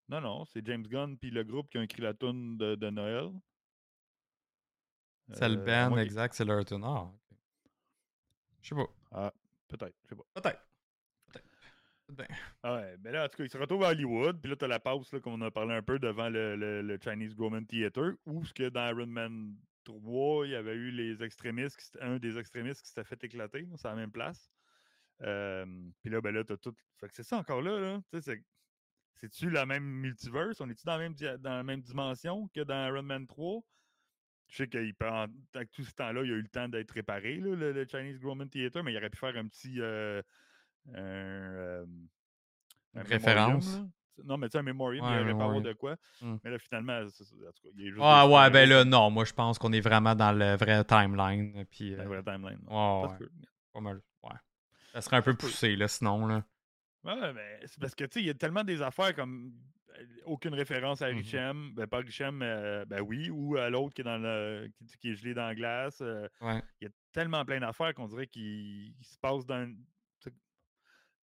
Non, non, c'est James Gunn puis le groupe qui ont écrit la tune de, de Noël. C'est le Euh, band, exact, c'est leur tune. Ah. Je sais pas. Ah, peut-être, je sais pas. Peut-être. Peut-être. Ben, Ah ouais, mais là, en tout cas, il se retrouve à Hollywood, puis là, t'as la pause, là, comme on a parlé un peu, devant le, le- le Chinese Roman Theater, où ce que dans Iron Man 3, il y avait eu les extrémistes, qui un des extrémistes qui s'était fait éclater, c'est à la même place. Euh, puis là, ben là, t'as tout. Fait que c'est ça encore là, là. Tu sais, c'est-tu la même multiverse? On est-tu dans, la même dans la même dimension que dans Iron Man 3? Je sais qu'il avec tout ce temps-là, il a eu le temps d'être réparé, là, le, le Chinese Roman Theater, mais il aurait pu faire un petit. euh, un, euh, Une référence? là. Non, mais tu sais, un memoriam, Ouais, il aurait pas avoir de quoi. Hmm. Mais là, finalement, c'est ça, en tout cas, il est juste. Ah ouais, ben là, non, moi je pense qu'on est vraiment dans le vrai timeline. Puis, la euh, vraie timeline. ouais, pas mal. Ouais. Ça serait un peu poussé, là, sinon. Là. Ouais, mais c'est parce que, tu sais, il y a tellement des affaires comme euh, aucune référence à Mhm. Richem. Ben, pas Richem, euh, ben oui, ou à l'autre qui est dans le qui, qui est gelé dans la glace. euh, Ouais. Il y a tellement plein d'affaires qu'on dirait qu'il se passe dans.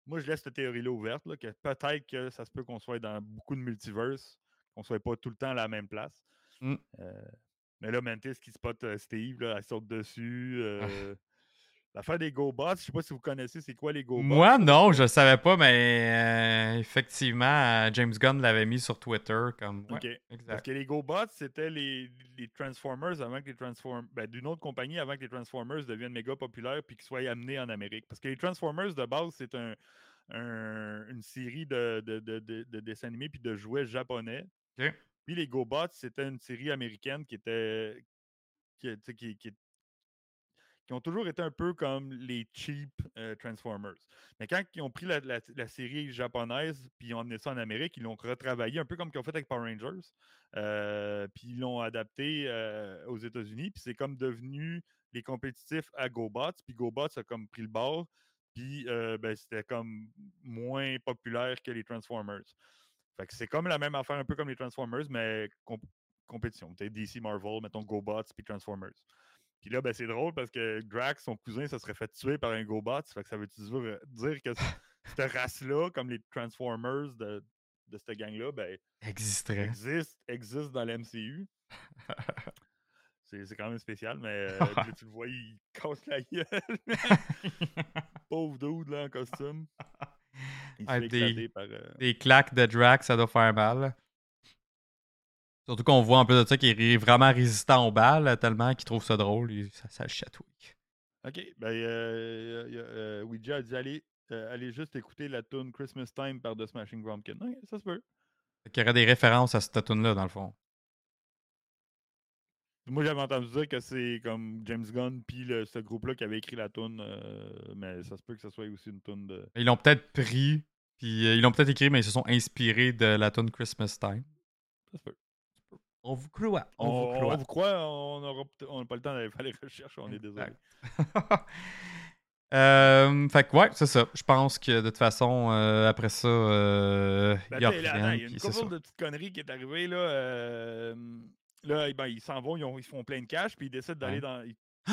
Moi, je laisse cette théorie-là ouverte, là, que peut-être que ça se peut qu'on soit dans beaucoup de multiverses, qu'on soit pas tout le temps à la même place. Mm. Euh, mais là, Mantis qui spot euh, Steve, là, elle saute dessus. L'affaire des GoBots, je sais pas si vous connaissez c'est quoi les GoBots? Moi, non, je savais pas, mais euh, effectivement, euh, James Gunn l'avait mis sur Twitter comme. Ouais, OK. Parce exact. que les GoBots, c'était les, les Transformers avant que les Transformers. Ben, d'une autre compagnie avant que les Transformers deviennent méga populaires puis qu'ils soient amenés en Amérique. Parce que les Transformers, de base, c'est un, un- une série de, de, de- de- de dessins animés puis de jouets japonais. Ok. Puis les GoBots, c'était une série américaine qui était. qui, qui- qui ont toujours été un peu comme les cheap euh, Transformers. Mais quand ils ont pris la, série japonaise puis ils ont amené ça en Amérique, ils l'ont retravaillé un peu comme ils ont fait avec Power Rangers. Euh, puis ils l'ont adapté euh, aux États-Unis. Puis c'est comme devenu les compétitifs à GoBots. Puis GoBots a comme pris le bord. Puis ben, c'était comme moins populaire que les Transformers. C'est comme la même affaire, un peu comme les Transformers, mais compétition. DC, Marvel, mettons GoBots puis Transformers. Puis là, ben, c'est drôle parce que Drax, son cousin, ça serait fait tuer par un GoBot. Fait que ça veut dire, dire que cette race-là, comme les Transformers de, de cette gang-là, ben, existerait. Existe, existe dans l'MCU. c'est quand même spécial, mais euh, tu le vois, il casse la gueule. Pauvre dude là, en costume. Il ah, des, par, euh, des claques de Drax, ça doit faire mal. Surtout qu'on voit en plus de ça qu'il est vraiment résistant aux balles, tellement qu'il trouve ça drôle. ça, ça le chatouille. OK. Ben, euh, euh, Ouija a dit allez, euh, allez juste écouter la tune Christmas Time par The Smashing Pumpkins. ça se peut. Il y aurait des références à cette tune-là, dans le fond. Moi, j'avais entendu dire que c'est comme James Gunn puis ce groupe-là qui avait écrit la tune, mais ça se peut que ce soit aussi une tune de. Ils l'ont peut-être pris, puis ils l'ont peut-être écrit, mais ils se sont inspirés de la tune Christmas Time. Ça se peut. On vous croit. On, vous croit. On vous croit. On n'a pas le temps d'aller faire les recherches. On est désolé. euh, fait que ouais, c'est ça. Je pense que de toute façon, euh, après ça, euh, ben, il y a rien. Il y a une couple de petites conneries qui est arrivée. Là, là ben, ils s'en vont, ils, ont, ils, font plein de cash, puis ils décident d'aller dans,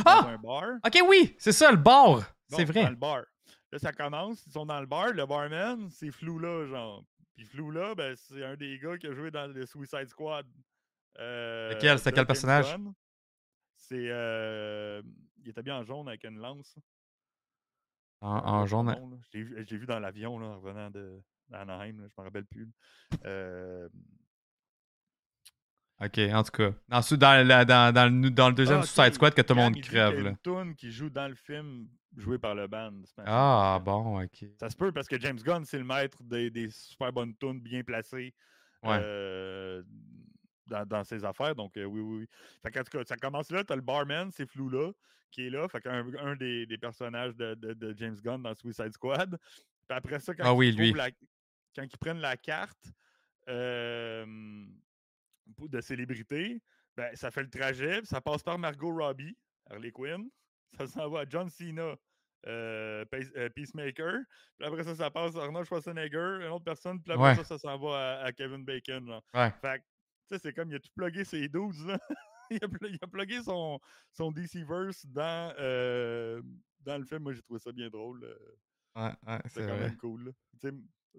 ah! un bar. Ok, oui, c'est ça, le bar. c'est vrai. Dans le bar. Là, ça commence. Ils sont dans le bar. Le barman, c'est Flou là, genre. Puis Flou là, ben, c'est un des gars qui a joué dans le Suicide Squad. Euh, Lequel? C'est quel personnage? C'est. Euh, il était bien en jaune avec une lance. En, jaune hein? J'ai vu dans l'avion en revenant de d'Anaheim, je me rappelle plus. Euh, ok, en tout cas. Dans, dans, dans, dans, le, deuxième ah, Suicide Squad que tout le monde crève. Une tune qui joue dans le film joué par le band. Ah, bon, ok. Ça se peut parce que James Gunn, c'est le maître des, des super bonnes tunes bien placées. Ouais. Euh, dans, ses affaires. Donc, euh, oui, oui, oui. Fait en tout cas, ça commence là. Tu as le barman, c'est flou là, qui est là. Fait qu'un un des, des, personnages de, de, James Gunn dans Suicide Squad. Puis après ça, quand, ah, oui, ils, La, quand ils prennent la carte euh, de célébrité, ben, ça fait le trajet. Ça passe par Margot Robbie, Harley Quinn. Ça s'en va à John Cena. Euh, Peacemaker. Puis après ça, ça passe à Arnold Schwarzenegger, une autre personne. Puis après ça, ça s'en va à, Kevin Bacon. Ouais. Fait c'est comme il a tout plugué ses 12, là. il, a, il, a, plugué son, son DC-verse dans, euh, dans le film. Moi, j'ai trouvé ça bien drôle. Euh. Ouais, ouais, c'est quand même cool.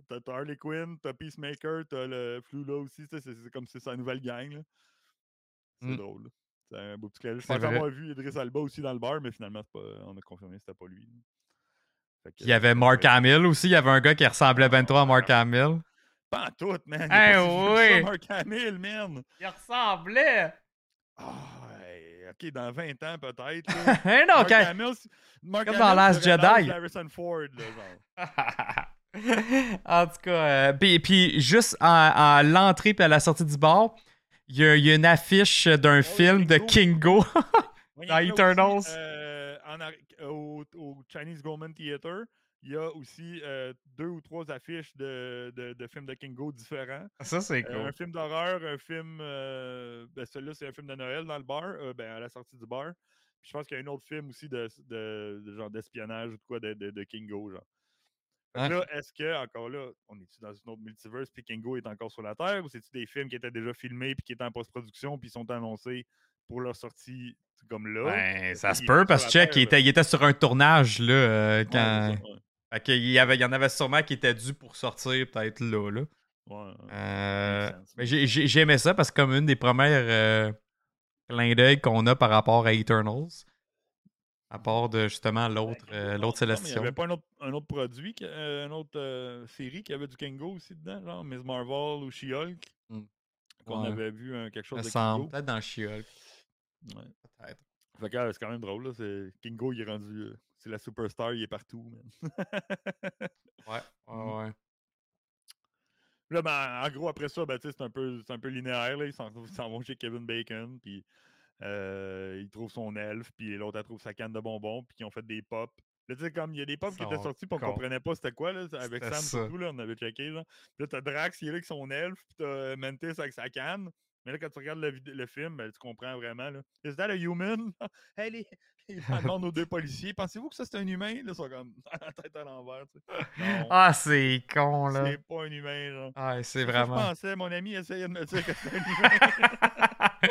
T'as Harley Quinn, t'as Peacemaker, t'as le Flou là aussi. C'est comme c'est sa nouvelle gang. C'est mmh. drôle. C'est un beau petit clin Je pensais avoir vu Idris Alba aussi dans le bar, mais finalement, pas, on a confirmé que c'était pas lui. il y avait Mark Hamill aussi. Il y avait un gars qui ressemblait 23 à Mark Hamill. Pas en tout, man. Hey, oui. Mark Hamill, man. Il ressemblait. Ah, ok, dans 20 ans peut-être. hey, non, Mark quand... Hamill, Mark Comme dans Last Jedi. Harrison Ford, là, en tout cas, euh, puis, puis, juste à, l'entrée et à la sortie du bar, il y, y, a une affiche d'un oh, film de Kingo dans Eternals. Euh, en, au, au, Chinese Goldman Theater il y a aussi euh, deux ou trois affiches de, de, films de Kingo différents. Ça, c'est euh, cool. un film d'horreur, un film. Euh, ben, celui-là, c'est un film de Noël dans le bar, ben, à la sortie du bar. Puis je pense qu'il y a un autre film aussi de, de, genre d'espionnage ou de quoi de, de, Kingo, genre. Là, est-ce que, encore là, on est dans une autre multiverse, puis Kingo est encore sur la Terre, ou c'est-tu des films qui étaient déjà filmés, puis qui étaient en post-production, puis sont annoncés pour leur sortie comme là? Ben, ça se peut, parce que check, il était, il était, sur un tournage, là, quand. Fait qu'il y, avait, il y en avait sûrement qui étaient dû pour sortir peut-être là. là. Ouais, euh, mais j'aimais ça parce que comme une des premières euh, clins d'œil qu'on a par rapport à Eternals. À part de justement ben, l'autre euh, l'autre Célestion. Il n'y avait pas un autre, un autre produit, euh, une autre euh, série qui avait du Kango aussi dedans, genre Miss Marvel ou She-Hulk. Hmm. Qu'on avait vu quelque chose de Kingo. Peut-être dans She-Hulk. Ouais. Peut-être. Fait que c'est quand même drôle. Là. Kingo, il est rendu c'est la superstar, il est partout, man. ouais, ouais, mmh. ouais. Là, ben, en gros, après ça, ben, c'est un peu, un peu linéaire. Là. Ils s'en vont chez Kevin Bacon. Puis, euh, il trouve son elfe, puis l'autre, elle trouve sa canne de bonbons, puis ils ont fait des pops. Là, tu sais, comme il y a des pops qui étaient sortis, puis on comprenait pas c'était quoi, là, avec Sam ça. surtout, là, on avait checké, là. Puis là, t'as Drax qui est là avec son elfe, puis t'as Mantis avec sa canne. Mais là, quand tu regardes le, le film, ben, tu comprends vraiment, là. Is that a human? hey, les... Ils demandent aux deux policiers, pensez-vous que ça, c'est un humain? Là, ils sont comme la tête à l'envers, tu sais. Ah, c'est con, là. c'est pas un humain, genre. Ah, c'est C'est vraiment. Je pensais, mon ami essayait de me dire que c'était un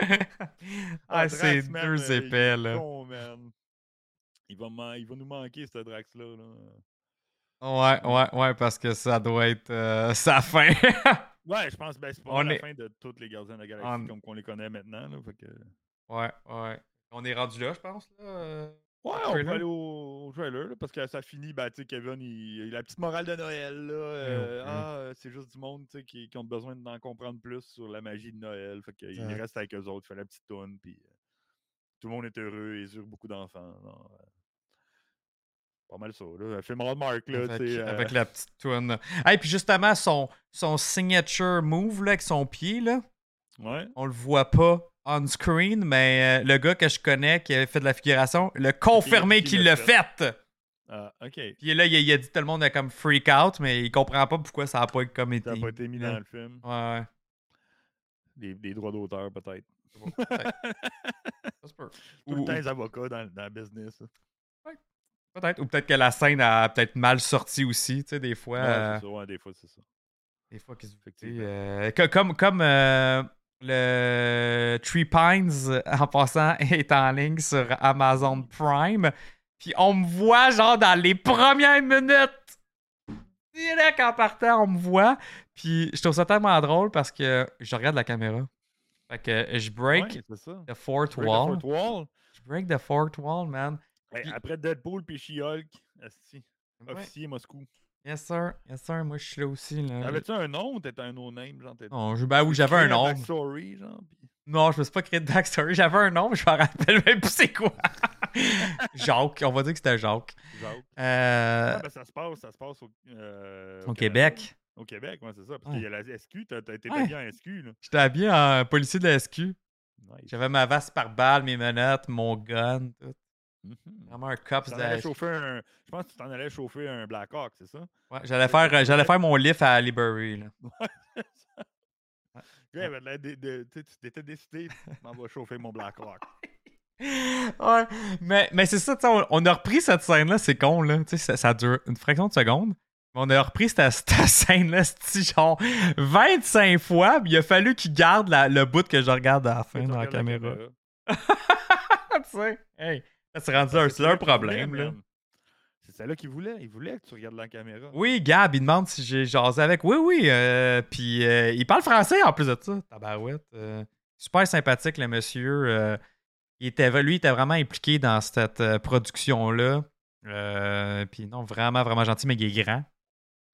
humain. ah, Drax, c'est deux euh, épais, là. con, man. Il va, man- il va nous manquer, ce Drax-là. Là. Ouais, ouais, ouais, parce que ça doit être euh, sa fin. Ouais, je pense que ben, c'est pas On la est- fin de tous les gardiens de la galaxie On- comme qu'on les connaît maintenant. Là, fait que... ouais, ouais. On est rendu là, je pense, là. euh. Ouais, on peut aller au, au trailer là, parce que ça finit, ben, tu sais, Kevin, il, il a la petite morale de Noël. Là, euh, oui. Ah, euh, c'est juste du monde tu sais, qui, qui ont besoin d'en comprendre plus sur la magie de Noël. Fait qu'il reste avec eux autres, il fait la petite toune, puis euh, tout le monde est heureux, ils eurent beaucoup d'enfants. euh, Pas mal ça, là. Un film Hallmark, là, avec, euh, avec la petite toune. Hey, puis justement, son, son signature move, là, avec son pied, là, Ouais. on le voit pas on screen, mais euh, le gars que je connais qui a fait de la figuration, le confirmé qui qu'il l'a l'a fait. Ah, ok. Puis là, il a, il a dit que tout le monde a comme freak out, mais il comprend pas pourquoi ça a pas été comme été. Ça n'a pas été mis dans le film. Ouais. Des, des droits d'auteur, peut-être. Tout Ou- le temps, les avocats dans, dans le business. Peut-être. Ou peut-être que la scène a peut-être mal sorti aussi. Tu sais, des fois. Ouais, euh, c'est ça, ouais, des fois, c'est ça. Des fois qu'ils euh, co- Comme, comme euh, le Three Pines, euh, en passant, est en ligne sur Amazon Prime. Puis on me voit, genre, dans les premières minutes. Direct en partant, on me voit. Puis je trouve ça tellement drôle parce que je regarde la caméra. Fait que je break Ouais, the fourth Break the wall. fourth wall? Je break the fourth wall, man. Hey, Puis- après Deadpool puis She-Hulk, Ouais. officier Moscou. Yes, sir. Yes, sir. Moi, je suis là aussi. Là. Avais-tu un nom ou t'étais un no-name? Genre, Non, je- ben oui, j'avais un nom. backstory, genre, Non, je me suis pas créé de backstory. J'avais un nom, mais je me rappelle même plus c'est quoi. Jacques, on va dire que c'était Jacques. Jacques. Euh, Ah, ben, ça se passe, ça se passe au, euh, au. Québec. Au Québec, ouais, c'est ça. Parce Ouais. qu'il y a la SQ, t'as été Ouais. payé en SQ, là. J'étais habillé en policier de la SQ. Nice. J'avais ma veste par balle, mes menottes, mon gun, tout. Vraiment un cops de chauffer un... Je pense que tu t'en allais chauffer un Blackhawk, c'est ça? Ouais, j'allais faire, euh, j'allais faire mon lift à Liberty. Là. De, de- tu sais, tu t'étais décidé, m'en va chauffer mon Blackhawk. ouais, mais, mais c'est ça, tu sais, on, on a repris cette scène-là, c'est con, là. Tu sais, ça, ça dure une fraction de seconde. Mais on a repris cette, cette scène-là, genre 25 fois, puis il a fallu qu'il garde la- le bout que je regarde à la fin dans la caméra. tu sais, hey, c'est rendu un, leur problème, là. C'est ça là qu'il voulait. Il voulait que tu regardes la caméra. Oui, Gab, il demande si j'ai jasé avec. Oui, oui. euh, puis euh, il parle français en plus de ça. Tabarouette. euh, super sympathique, le monsieur. il était, lui, il était vraiment impliqué dans cette production-là. Puis non, vraiment, vraiment gentil, mais il est grand.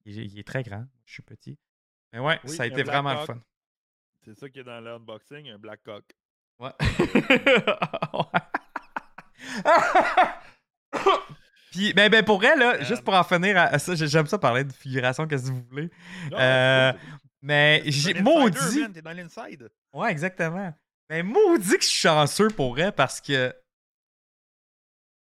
Il, est- il est très grand. Je suis petit. Mais ouais, Oui, ça a été vraiment le Black fun. C'est ça qui est dans l'unboxing, un Blackhawk. Ouais. Puis, ben, ben, pour elle, là, Euh, juste pour en finir à, à ça, j'ai- j'aime ça parler de figuration, qu'est-ce que vous voulez. Non, Euh, Mais t'es j'ai maudit. man, T'es dans l'inside. Ouais, exactement. Mais maudit que je suis chanceux pour elle parce que.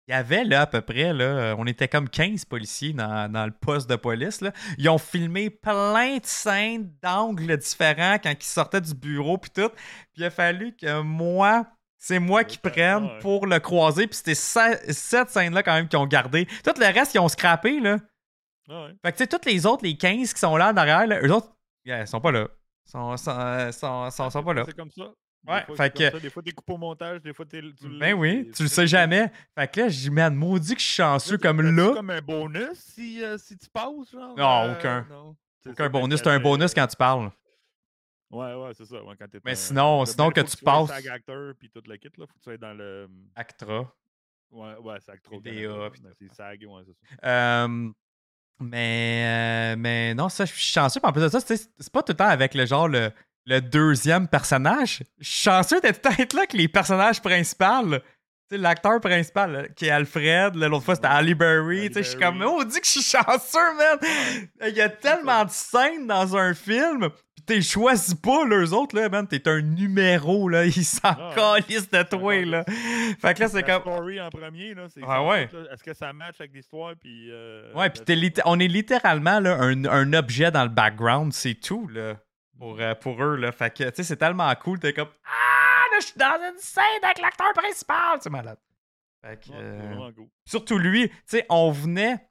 Il y avait là à peu près, là, on était comme 15 policiers dans, dans le poste de police. Là. Ils ont filmé plein de scènes d'angles différents quand ils sortaient du bureau puis tout. Puis il a fallu que moi, c'est moi qui prenne pour le croiser. Puis c'était ce- cette scène-là quand même qu'ils ont gardé. Tout le reste, ils ont scrappé. Là. Ah ouais. Fait que tu sais, toutes les autres, les 15 qui sont là en arrière, là, eux autres, yeah, ils sont pas là. Ils sont, sont, euh, sont, sont- sont Des pas là. C'est comme ça. Ouais, des fois, fait c'est que- ça. Des fois, t'es coupé au montage, des fois, t'es. Ben oui, c'est- tu le c'est- sais jamais. Fait que là, j'ai man, maudit que je suis chanceux Là, comme là. comme un bonus si, euh, si tu passes, genre? Non, euh, aucun. Non. C'est Aucun bonus, c'est un bonus quand tu parles. Ouais, ouais, c'est ça. ouais, quand Mais un- sinon- ben, sinon il que faut tu un passes- SAG acteur puis tout le kit, là. Faut que tu sois dans le. Actra. Ouais, ouais, SAG trop. DA. C'est SAG, ouais, c'est ça. Euh, mais, euh, mais non, ça, je suis chanceux. En plus de ça, c'est c'est pas tout le temps avec le genre le, le deuxième personnage. Je suis chanceux d'être là avec les personnages principaux. L'acteur principal, là, qui est Alfred, là, l'autre fois c'était Ali Berry, je suis comme, oh, on dit que je suis chanceux, man! Il y a tellement de scènes dans un film, pis t'es choisis pas, les autres, là, man, t'es un numéro, là, ils s'en Ah, calissent de toi, là. Fait que là, c'est comme... story en premier, là. c'est Ah ouais. là. Est-ce que ça match avec l'histoire? Puis. euh, Ouais, pis litté- on est littéralement, là, un, un objet dans le background, c'est tout, là, pour, euh, pour eux, là. Fait que, tu sais, c'est tellement cool, t'es comme, ah, là, je suis dans une scène avec l'acteur principal, c'est malade. Fait que... Ouais, euh, surtout lui, tu sais, on venait.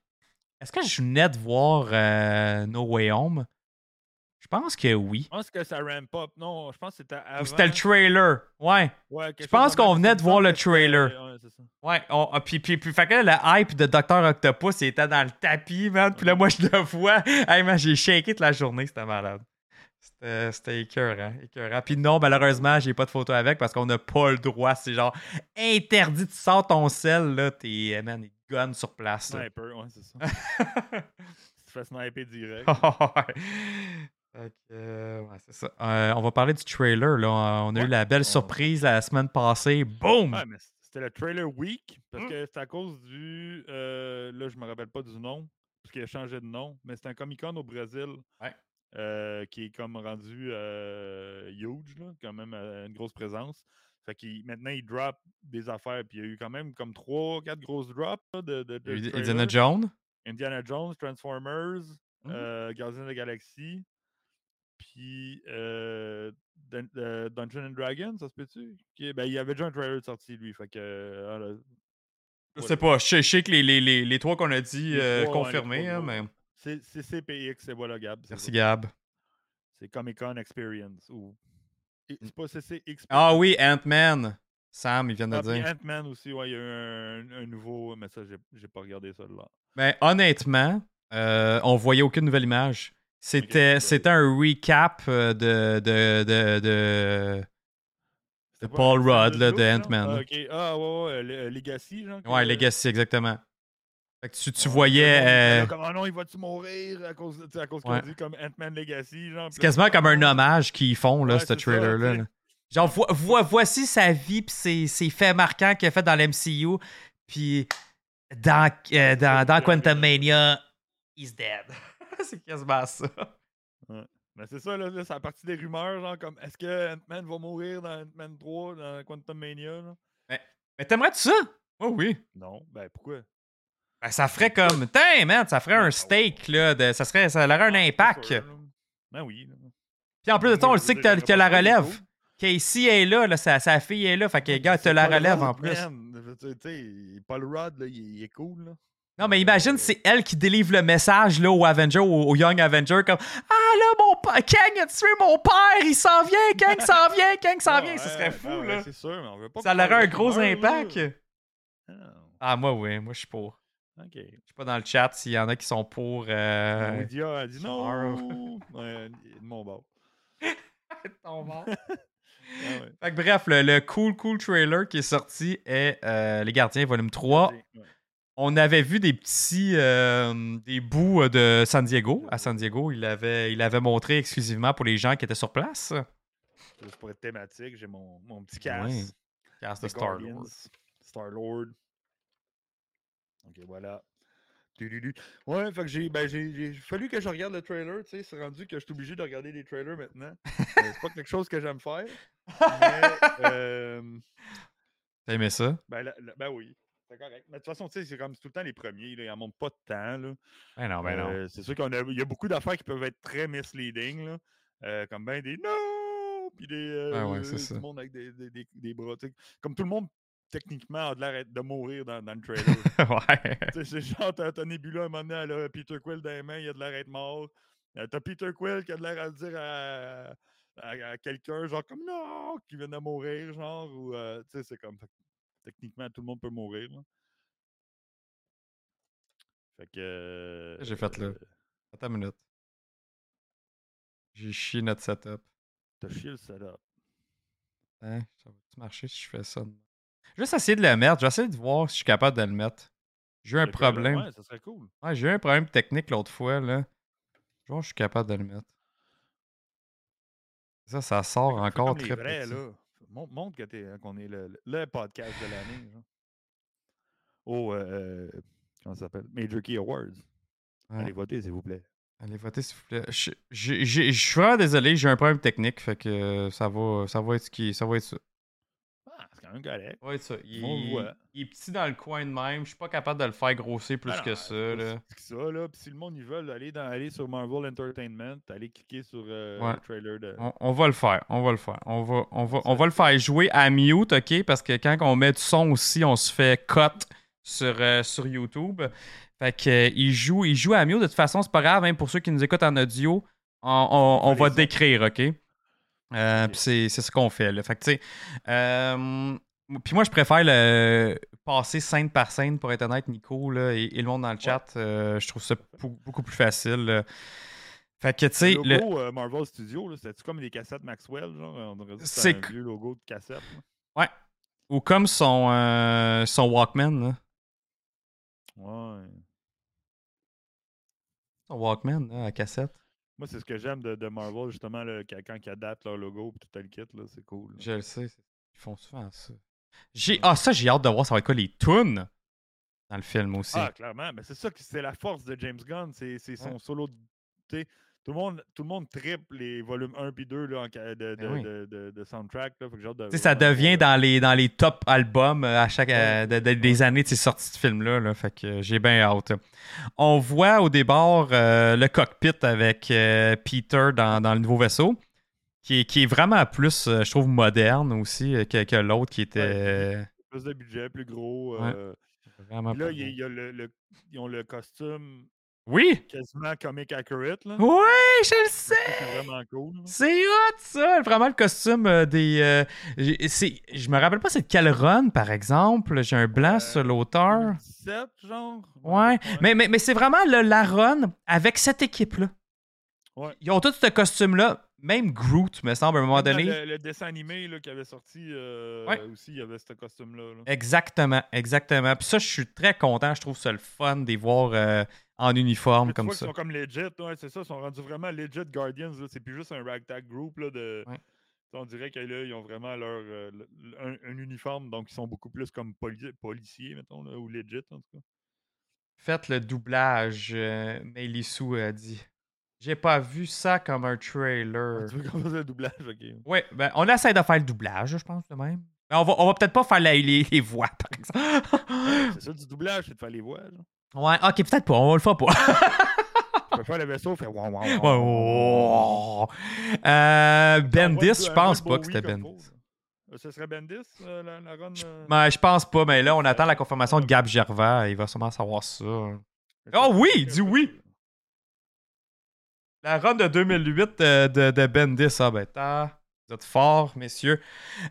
Est-ce que je venais de voir euh, No Way Home? Je pense que oui. Je pense que ça ramp up. Non, je pense que c'était avant. C'était le trailer. Ouais. Ouais, Je pense qu'on venait de voir le trailer. Ouais, c'est ça. Ouais. on- ah, puis, puis, puis, fait que là, le hype de Dr. Octopus, il était dans le tapis, man. Puis là, moi, je le vois. Hey, man, j'ai shaké toute la journée. C'était malade. C'était c'était écœurant, écœurant. Puis non, malheureusement, j'ai pas de photo avec parce qu'on n'a pas le droit. C'est genre interdit. Tu sors ton sel, là, t'es, man, il gun sur place. Sniper, ouais, c'est ça. tu fais sniper direct. Ouais. Euh, ouais, c'est ça. Euh, on va parler du trailer. Là. On a eu la belle surprise la semaine passée. Boom! Ouais, mais c'était le trailer week parce Mm. que c'est à cause du. euh, là, je me rappelle pas du nom, parce qu'il a changé de nom, mais c'est un Comic Con au Brésil. Ouais. Euh, qui est comme rendu euh, huge, là, quand même euh, une grosse présence. Fait qu'il maintenant il drop des affaires, puis il y a eu quand même comme 3-4 grosses drops là, de. Indiana Jones? Indiana Jones, Transformers, Mhm. euh, Guardians of the Galaxy, puis Dun- Dungeon and Dragons, ça se peut-tu? Ben, il y avait déjà un trailer de sortie, lui. Fait que. ah, Je sais pas. Je sais- que les, les, les, les trois qu'on a dit confirmés, hein, mais c'est CPX, c'est voilà, Gab. merci. Gab. C'est Comic Con Experience. Ou... C'est pas CCX. Ah oui, Ant-Man. Sam, il vient de Ah, dire. Ant-Man aussi, ouais, il y a eu un, un nouveau, mais ça, j'ai pas regardé ça là. Mais honnêtement, euh, on voyait aucune nouvelle image. C'était Ok. c'était un recap euh, de, de, de, de- Paul Rudd, là, de? Ant-Man, Ah, là. ok. Ah, ouais, ouais, le- Legacy, genre. Ouais, Legacy, exactement. Fait que tu, tu voyais. euh, Comme, ah non, il va-tu mourir à cause, à cause qu'on dit comme Ant-Man Legacy. C'est quasiment comme un ah, hommage qu'ils font, là, Ouais, ce trailer-là. Genre, vo- vo- voici sa vie, puis ses, ses faits marquants qu'il a fait dans l'MCU, puis dans, euh, dans, dans Quantum Mania, he's dead. c'est quasiment ça. Mais c'est ça, là, là, c'est à partir des rumeurs, genre, comme, est-ce que Ant-Man va mourir dans Ant-Man 3, dans Quantum Mania, là? Mais t'aimerais-tu ça? Oh oui. Non, ben pourquoi? Ben, ça ferait comme. Tain, man, ça ferait un steak, là. De, ça, serait, ça aurait un Ah, impact. Ben oui. Puis en plus de ça, on le sait que t'as que la relève. Casey est là, là sa, sa fille est là. Fait que, gars, t'as la relève en plus. man. Tu sais, Paul Rudd, là, il, il est cool, là. Non, mais imagine, c'est elle qui délivre le message là, au Avenger, au, au Young Avenger, comme Ah là, mon père, Kang a tué mon père, il s'en vient, Kang s'en vient, Kang s'en vient. Ce serait fou, ouais, là. C'est sûr, mais on veut pas Ça aurait un gros impact. Ah, Ah, moi, oui, moi, je suis pour. Ok. Je suis pas dans le chat s'il y en a qui sont pour. Euh... Lydia a dit Tomorrow. non. Ouais, de mon bord. ton mort. Ah ouais. Fait que bref, le, le cool, cool trailer qui est sorti est euh, Les Gardiens, volume 3. Ouais. On avait vu des petits euh, des bouts euh, de San Diego. À San Diego, il avait, il avait montré exclusivement pour les gens qui étaient sur place. Juste pour être thématique, j'ai mon, mon petit casque. Ouais. Cast de Star Guardians, Lord. Star-Lord. Ok, voilà. Ouais, fait que j'ai ben, j'ai fallu que je regarde le trailer, tu sais, c'est rendu que je suis obligé de regarder des trailers maintenant. Euh, c'est pas quelque chose que j'aime faire. Mais, euh, T'as aimé ça? ben, la- la- ben oui, c'est correct. Mais de toute façon, tu sais, c'est comme tout le temps les premiers, là, ils en montrent pas de temps, là. Ben non, ben non. Euh, c'est sûr qu'il y a beaucoup d'affaires qui peuvent être très misleading, là. Euh, comme ben des non! Puis des. euh, Ah ouais, c'est ça. monde avec des, des, des- des bras. tu sais. Comme tout le monde, techniquement, a de l'air de mourir dans, dans le trailer. ouais. C'est genre, t'as t'as Nebula à un moment donné, a Peter Quill dans les mains, il a de l'air d'être mort. Euh, t'as Peter Quill qui a de l'air à le dire à, à- à quelqu'un, genre comme non, qui vient de mourir, genre, ou euh, tu sais, c'est comme. techniquement, tout le monde peut mourir. là. Fait que. euh, J'ai fait là. Attends une minute. J'ai chié notre setup. T'as chié le setup. Hein? Ça va-tu marcher si je fais ça? Juste essayer de le mettre. Je essayer de voir si je suis capable de le mettre. J'ai eu un problème. Ouais, ça serait cool. Ouais, j'ai eu un problème technique l'autre fois, là. Genre, je suis capable de le mettre. Ça, ça sort encore très vrais, petit. là. Montre, hein, qu'on est le, podcast de l'année. Au, euh, comment ça s'appelle? Major Key Awards. Ouais. Allez voter, s'il vous plaît. Allez voter, s'il vous plaît. Je, je- je- je suis vraiment désolé, j'ai un problème technique, fait que euh, ça va, ça va être ce qui, ça va être ça. C'est quand même correct. Ça. Il, On le voit. il est petit dans le coin de même. Je suis pas capable de le faire grossir plus Ah que ça. Là. si petit que ça, là. Puis si le monde, ils veulent aller, dans, aller sur Marvel Entertainment, aller cliquer sur euh, Ouais. le trailer de... On, on va le faire, on va le faire. On va, on va, on va le faire jouer à mute, ok? Parce que quand on met du son aussi, on se fait cut sur, euh, sur YouTube. Fait que euh, il joue, il joue à mute. De toute façon, c'est pas grave, hein, pour ceux qui nous écoutent en audio, on, on- va décrire, ok? Euh, c'est, ce qu'on fait. Là. Fait que, tu sais, euh, puis moi, je préfère le passer scène par scène, pour être honnête, Nico, là, et, et le monde dans le chat. euh, je trouve ça beaucoup plus facile. là. Fait que, tu sais, le logo euh, Marvel Studios, là, c'était comme des cassettes Maxwell, genre? On C'est un vieux logo de cassette. là. Ouais. Ou comme son, son Walkman. Ouais. Son Walkman là, à cassette. Moi, c'est ce que j'aime de, de Marvel, justement, là, quand ils adaptent leur logo et tout le kit, là, c'est cool. là. Je le sais. Ils font souvent ça. J'ai... Ah, ça, j'ai hâte de voir ça va être quoi les tunes? Dans le film aussi. Ah, clairement. Mais c'est ça que c'est la force de James Gunn. C'est c'est son Ouais. solo. de- Tout le, monde, tout le monde triple les volumes 1 puis 2 là, de, de, Ben oui. de, de- de soundtrack. Là. Ça devient dans les, dans les top albums euh, à chaque, euh, Ouais. de- de- des années de ces sorties de films-là. là. Fait que euh, j'ai bien hâte. On voit au départ euh, le cockpit avec euh, Peter dans, dans le nouveau vaisseau, qui est, qui est vraiment plus, euh, je trouve, moderne aussi euh, que, que l'autre qui était euh, Plus de budget, plus gros. Ouais. euh, là, il y a, beau. il y a le, le- ils ont le costume Oui! quasiment comic accurate. Là. Oui, je le sais! C'est vraiment cool. C'est hot, ça! Vraiment, le costume euh, des. euh, je me rappelle pas c'est de quel run, par exemple. J'ai un blanc Euh, sur l'auteur. 2017, genre? Ouais. Mais, mais, mais c'est vraiment le, la run avec cette équipe-là. Ouais. Ils ont tous ce costume-là. Même Groot, me semble, à un moment Même donné. Le, le dessin animé là, qui avait sorti euh, Ouais. aussi, il y avait ce costume-là. là. Exactement, exactement. Puis ça, je suis très content. Je trouve ça le fun de voir euh, en uniforme comme qu'ils ça. sont comme legit, ouais, c'est ça, ils sont rendus vraiment legit Guardians. là. C'est plus juste un ragtag group là, de. Ouais. On dirait que là, ils ont vraiment leur euh, un, un uniforme, donc ils sont beaucoup plus comme poli- policiers, mettons, là, ou legit en tout cas. Faites le doublage, euh, Melisou a dit. J'ai pas vu ça comme un trailer. Tu veux qu'on fasse le doublage, ok. Oui, ben, on essaie de faire le doublage, je pense, de même. Mais on va, on va peut-être pas faire la- les, les voix, par exemple. C'est ça du doublage, c'est de faire les voix. Genre. Ouais, ok, peut-être pas, on le fera pas. Peux faire le vaisseau, faire wow, wow. Euh, Bendis, je pense pas que c'était Bendis. Euh, Ce serait Bendis, euh, la, la run. euh, Ben, je pense pas, mais là, on attend la confirmation de Gab Gervais. Il va sûrement savoir ça. Oh oui, il dit oui. La run de 2008 euh, de, de Bendis, ah ben, t'as- vous êtes forts, messieurs.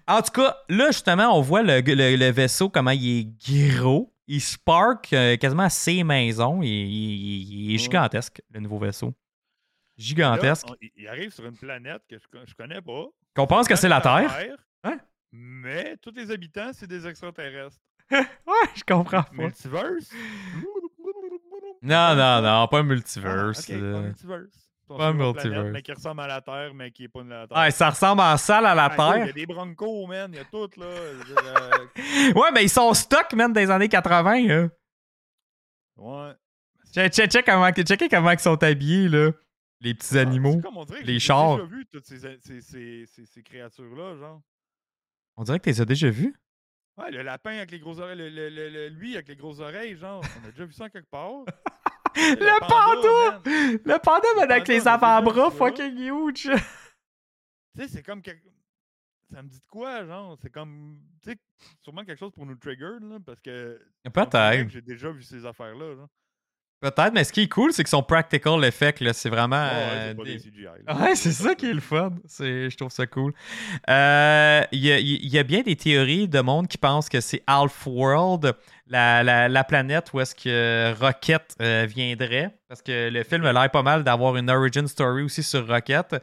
En tout cas, là, justement, on voit le, le- le vaisseau, comment il est gros. Il spark euh, quasiment à ses maisons. Il, il- il est Ouais. gigantesque, le nouveau vaisseau. Là, Gigantesque. on- il- arrive sur une planète que je, je connais pas. Qu'on pense que c'est la Terre. Hein? Mais tous les habitants, c'est des extraterrestres. Ouais, je comprends pas. Multiverse? Non, non, non, pas un Ah, multiverse. ok, pas là. multiverse. Pas une planète, multiverse. mais qui ressemble à la Terre, mais qui est pas de la Terre. Ouais, ça ressemble en salle à la Ah, yo, Il y Terre. a des broncos, man. Il y a tout, là. Euh, Ouais, mais ils sont stock, man, des années 80. Là. ouais. Check, check, check comment, checkez comment ils sont habillés, là. Les petits Ah, animaux. comme on les j'ai chars. déjà vu toutes ces, ces, ces, ces, créatures-là, genre. On dirait que tu les as déjà vus. Ouais, le lapin avec les grosses oreilles, le, le- le- le- lui avec les grosses oreilles, genre. On a déjà vu ça quelque part. Le panda! Le panda, man, avec les avant-bras fucking huge. Tu sais, c'est comme. quelque- Ça me dit de quoi, genre? C'est comme. Tu sais, sûrement quelque chose pour nous trigger, là, parce que. Peut-être. que J'ai déjà vu ces affaires-là, genre. Peut-être, mais ce qui est cool, c'est qu'ils sont practical effect, là. C'est vraiment. Ouais, ouais, euh, c'est pas des-. Ouais, c'est ça qui est le fun. C'est, je trouve ça cool. Euh, Il y, y a bien des théories de monde qui pensent que c'est Half-World, la, la, la planète où est-ce que Rocket euh, viendrait. Parce que le film a l'air pas mal d'avoir une origin story aussi sur Rocket.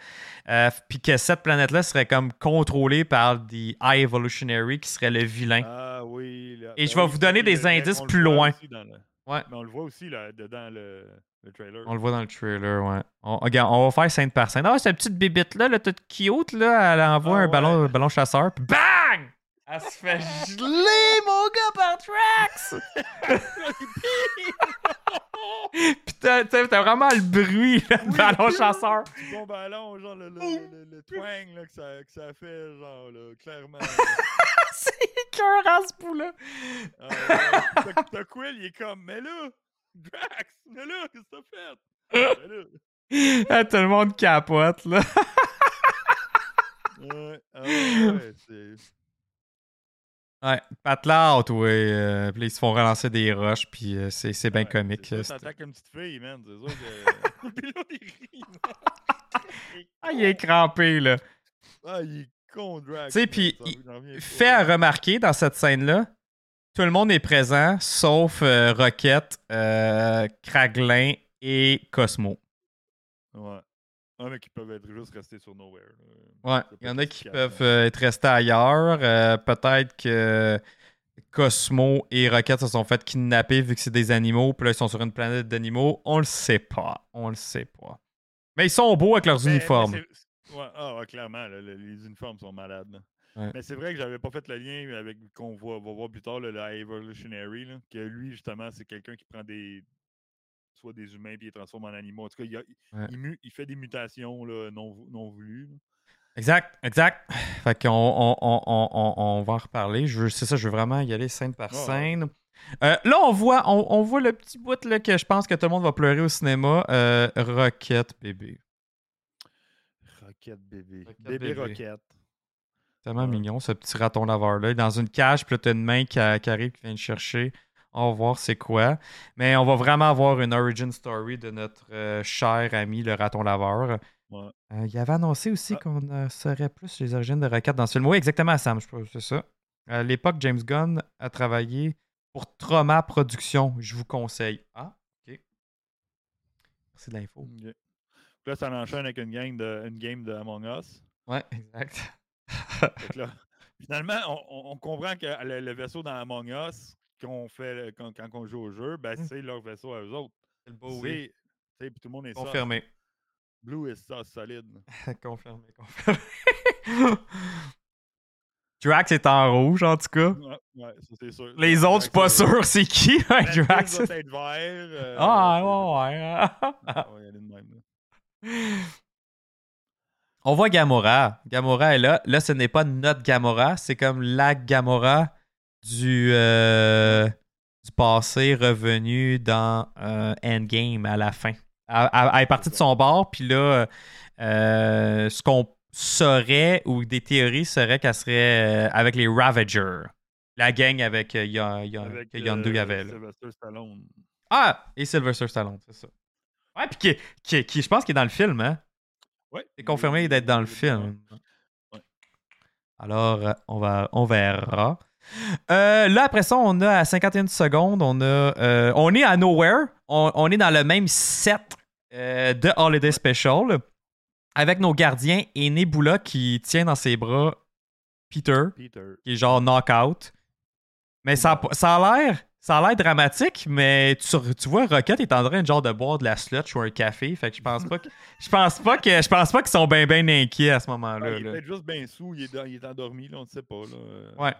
Puis que cette planète-là serait comme contrôlée par des High Evolutionary qui serait le vilain. Ah oui. là. Et Ben je vais oui, vous donner des indices plus loin. aussi dans le- Ouais. Mais on le voit aussi là, dedans le, le trailer. On le voit dans le trailer, ouais. On, regarde, on va faire scène par scène. Ah, cette petite bébite là, là toute cute, là, elle envoie Ah un ouais. ballon, un ballon chasseur, puis BANG! Elle se fait geler, mon gars, par Trax! Puis t'as, vraiment le bruit, là, de Oui. ballon chasseur. Bon ballon, genre le, le, le, le- twang là, que, ça, que ça fait, genre là, clairement. C'est écœurant, ce bout-là. Ah. T'as- Quill, il est comme, mais là, Drax, mais là, qu'est-ce que t'as fait? Mais là. Ah, tout le monde capote, là. Ouais, ah ouais, ouais, c'est. Ouais, Patlout, ouais. euh, puis là, ils se font relancer des roches, puis euh, c'est, c'est bien ouais, comique. c'est ça, T'attaques une petite fille, man, c'est sûr que. Puis là, il rit, man. Ah, il est crampé, là. Ah, il est con, Drax. Tu sais, puis Fait à remarquer dans cette scène-là, tout le monde est présent, sauf euh, Rocket, euh, Kraglin et Cosmo. Ouais. Ah, mais qui peuvent être juste restés sur Nowhere. là. Ouais, il y en a qui peuvent euh, être restés ailleurs. Euh, Peut-être que Cosmo et Rocket se sont fait kidnapper vu que c'est des animaux, puis là ils sont sur une planète d'animaux. On le sait pas. On le sait pas. Mais ils sont beaux avec leurs Mais- mais uniformes. ouais, ah, ouais, clairement, là, les uniformes sont malades. là. Ouais. Mais c'est vrai que j'avais pas fait le lien avec qu'on va, va voir plus tard, là, le Evolutionary, là, que lui, justement, c'est quelqu'un qui prend des soit des humains puis il les transforme en animaux. En tout cas, il, a- Ouais. il mu- il fait des mutations là, non, non voulues. là. Exact, exact. Fait qu'on on, on, on, on- on va en reparler. C'est ça, je veux vraiment y aller scène par scène. Euh, là, on voit, on, on voit le petit bout là, que je pense que tout le monde va pleurer au cinéma. Euh, Rocket, bébé. Rocket bébé. Rocket bébé, bébé. Rocket. Tellement Ouais. mignon, ce petit raton laveur-là. Il est Dans une cage, puis là, t'as une main qui, a- qui arrive, qui vient le chercher. On va voir c'est quoi. Mais on va vraiment avoir une origin story de notre euh, cher ami, le raton laveur. Ouais. Euh, il avait annoncé aussi Ah. qu'on euh, saurait plus les origines de Rocket dans ce film. Oui, exactement, Sam, je pense que c'est ça. À l'époque, James Gunn a travaillé pour Trauma Productions. Je vous conseille. Ah, OK. Merci de l'info. Là, ça enchaîne avec une game de, une game de Among Us. Ouais, exact. Là, finalement, on, on- on comprend que le, le vaisseau dans Among Us, qu'on fait le- quand, quand on joue au jeu, ben, Mm. c'est leur vaisseau à eux autres. C'est le beau, oui. Puis tout le monde est. Confirmé. Blue est ça, solide. confirmé, confirmé. Drax est en rouge, en tout cas. Ouais, ouais, ça c'est sûr. Les Drax, autres, je suis pas sûr c'est qui, hein, Mantis Drax. doit être vert. euh, Ah, ouais, ouais. Même. On voit Gamora. Gamora est là. Là, ce n'est pas notre Gamora, c'est comme la Gamora du, euh, du passé revenu dans euh, Endgame à la fin. Elle, elle- elle est partie de son bord, puis là, euh, ce qu'on saurait, ou des théories seraient qu'elle serait avec les Ravagers. La gang avec Yon- Yon- Avec que Yondu avait. là. Sylvester Stallone. Ah! Et Sylvester Stallone, c'est ça. Ouais, puis qui, qui, qui- je pense qu'il est dans le film, hein? Ouais. C'est confirmé d'être dans le film. Ouais. Alors, on, va, on verra. Euh, là, après ça, on a à 51 secondes, on a. euh, on est à Nowhere. On, on est dans le même set euh, de Holiday Special. Avec nos gardiens et Nebula qui tient dans ses bras Peter, Peter. qui est genre knockout. Mais ça, a- ça a l'air. Ça a l'air dramatique, mais tu, tu vois, Rocket est en train de genre de boire de la sludge ou un café. Fait que je pense pas que. Je pense pas que. Je pense pas qu'ils sont bien bien inquiets à ce moment-là. Ouais, il est peut-être juste bien sous, il est, dans- il est endormi, là, on ne sait pas. Là. Ouais.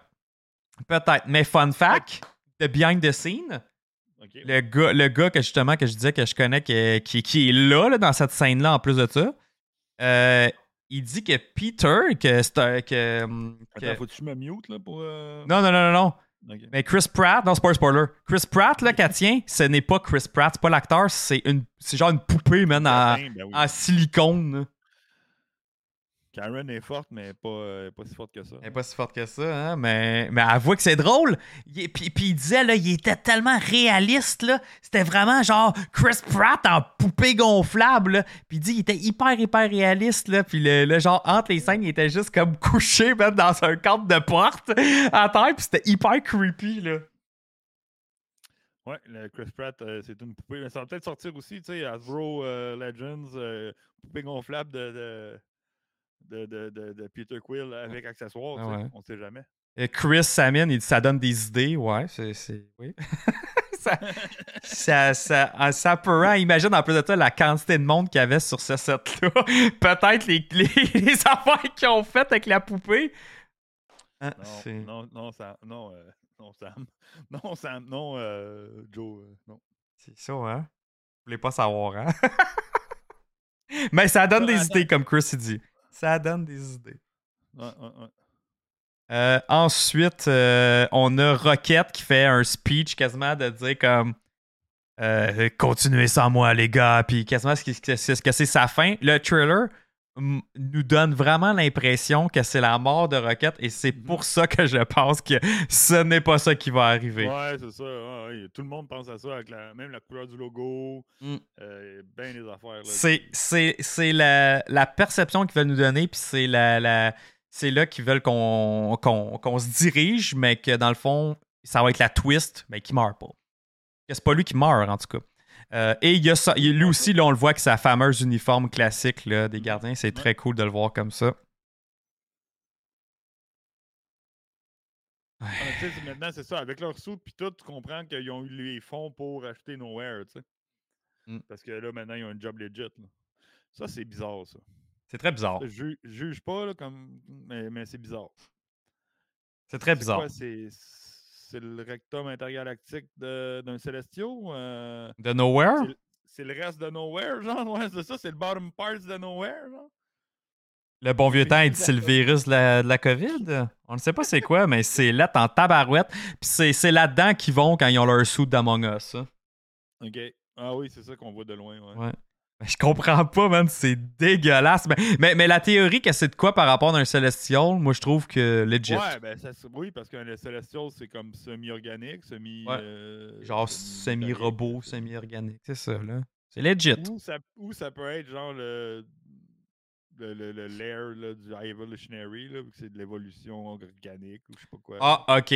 Peut-être. Mais fun fact, de behind the scene, le gars, le gars que justement que je disais que je connais qui, qui, qui est là, là, dans cette scène-là en plus de ça, euh, il dit que Peter, que c'est un- que, hum, que- Attends, faut-tu que me mute là, pour. euh, Non, non, non, non, non. Mais Chris Pratt, non, c'est pas un spoiler. Chris Pratt, là, qu'elle tient, ce n'est pas Chris Pratt, c'est pas l'acteur, c'est une c'est genre une poupée, man, en, Ben, ben oui. en silicone. Karen est forte, mais pas, euh, pas si forte que ça. Elle est pas si forte que ça, hein, mais, mais avoue que c'est drôle. Il- Puis, puis il disait, là, il était tellement réaliste, là. C'était vraiment genre Chris Pratt en poupée gonflable, là. Puis il dit, il était hyper, hyper réaliste, là. Puis le, le genre, entre les scènes, il était juste comme couché, même dans un cadre de porte à terre. Puis c'était hyper creepy, là. Ouais, le Chris Pratt, euh, c'est une poupée. Mais ça va peut-être sortir aussi, tu sais, Hasbro euh, Legends, poupée gonflable de, de, de, de, de- de Peter Quill avec accessoires. Ah ouais. On sait jamais. Et Chris Samin, il dit, ça donne des idées. Ouais, c'est. c'est- Oui. ça, ça, ça, en s'appeurant, imagine en plus de ça la quantité de monde qu'il y avait sur ce set-là. Peut-être les, les, les affaires qu'ils ont faites avec la poupée. Ah, non, non, non, Sam, non, euh, non, Sam, non, Sam, non, euh, Joe, euh, non. C'est ça, hein? Vous voulez pas savoir, hein? Mais ça donne des idées, comme Chris dit. Ça donne des idées. Ouais, ouais, ouais. Euh, ensuite, euh, on a Rocket qui fait un speech quasiment de dire comme euh, continuez sans moi les gars, puis quasiment ce que c'est sa fin. Le trailer nous donne vraiment l'impression que c'est la mort de Rocket et c'est Mhm. pour ça que je pense que ce n'est pas ça qui va arriver. Ouais, c'est ça. ouais, ouais, Tout le monde pense à ça, avec la, même la couleur du logo, Mm. euh, ben les affaires. là. C'est, c'est, c'est la, la perception qu'ils veulent nous donner, puis c'est la, la- c'est là qu'ils veulent qu'on, qu'on, qu'on se dirige, mais que dans le fond, ça va être la twist, mais qui meurt pas. Que c'est pas lui qui meurt, en tout cas. Euh, et il y a ça, il- lui aussi, là, on le voit avec sa fameuse uniforme classique là, des gardiens. C'est très cool de le voir comme ça. Ah, maintenant, c'est ça. Avec leur sous puis tout, tu comprends qu'ils ont eu les fonds pour acheter Nowhere, tu sais. Mm. Parce que là, maintenant, ils ont un job legit. là. Ça, c'est bizarre, ça. C'est très bizarre. Je ju- juge pas, là, comme... mais, mais c'est bizarre. C'est très bizarre. C'est c'est le rectum intergalactique d'un Célestio? euh, De Nowhere? c'est le- reste de Nowhere, genre? Ouais, c'est ça? C'est le bottom parts de Nowhere, genre? Le bon vieux temps, il nous, dit c'est le virus de la, de la COVID. On ne sait pas c'est quoi, mais c'est là en tabarouette. Puis c'est, c'est là-dedans qu'ils vont quand ils ont leur sou d'Among Us. hein. OK. Ah oui, c'est ça qu'on voit de loin, ouais. Ouais. Mais Je comprends pas, man. C'est dégueulasse. Mais, mais, mais la théorie que c'est de quoi par rapport à un Celestial, moi, je trouve que legit. Ouais, ben ça, oui, parce le Celestial, c'est comme semi-organique, semi... Ouais. euh, Genre semi-robot, semi-organique. C'est ça, là. C'est legit. Ou ça, ou ça peut être genre le, le, le, le lair là, du Evolutionary, là, vu que c'est de l'évolution organique ou je sais pas quoi. Ah, ok.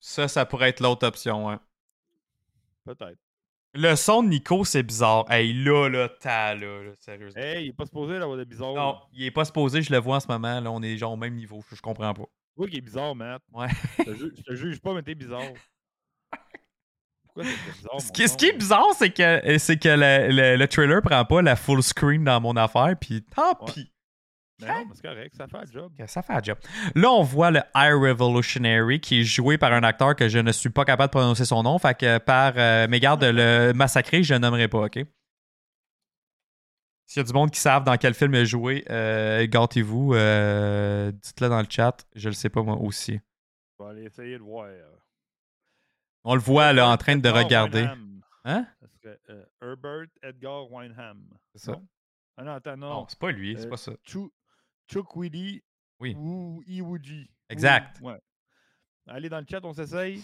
Ça, ça pourrait être l'autre option, ouais. Peut-être. Le son de Nico, c'est bizarre. Hey, là, là, t'as, là, là, sérieusement. Hey, il est pas supposé d'avoir des bizarres. Non, il est pas supposé, je le vois en ce moment. Là, on est genre au même niveau. Je, je comprends pas. Oui, qui est bizarre, Matt. Ouais. Je te, ju- je te juge pas, mais t'es bizarre. Pourquoi t'es bizarre? Ce qui, ce son, qui est là? bizarre, c'est que, c'est que le, le- le trailer prend pas la full screen dans mon affaire, puis tant Ouais. pis. Mais non, mais c'est correct, ça fait le job. Ça fait un job. Là, on voit le High Revolutionary qui est joué par un acteur que je ne suis pas capable de prononcer son nom. Fait que par euh, mes gardes de le massacrer, je ne nommerai pas, OK? S'il y a du monde qui savent dans quel film il a joué, euh, gâtez-vous. euh, Dites-le dans le chat. Je le sais pas moi aussi. On va aller essayer de voir. On le voit là en train de Edgar regarder. Hein? Ça serait euh, Herbert Edgar Wynham. C'est ça. Non? Ah non, attends, non. Non, c'est pas lui, c'est Euh, pas ça. Chu- Chukwudi Oui. ou Iwuji. Exact. Ouais. Allez dans le chat, on s'essaye.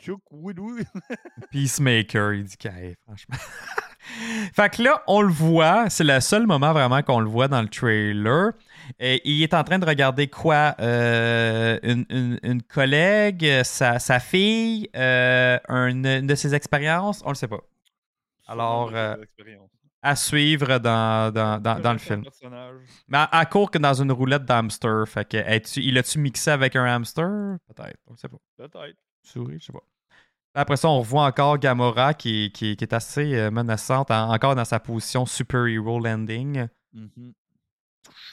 Chukwudi. Peacemaker, il dit qu'il franchement. fait que là, on le voit, c'est le seul moment vraiment qu'on le voit dans le trailer. Et il est en train de regarder quoi Euh, une, une- une collègue, sa, sa fille, euh, une, une de ses expériences On le sait pas. Alors, euh, À suivre dans, dans, dans, dans le film. Personnage. Mais à, à court que dans une roulette d'hamster. Fait que, es-tu- il a-tu mixé avec un hamster? Peut-être, on sait pas. Peut-être. souris, je sais pas. Après ça, on revoit encore Gamora qui, qui, qui est assez euh, menaçante, en- encore dans sa position super hero landing. Je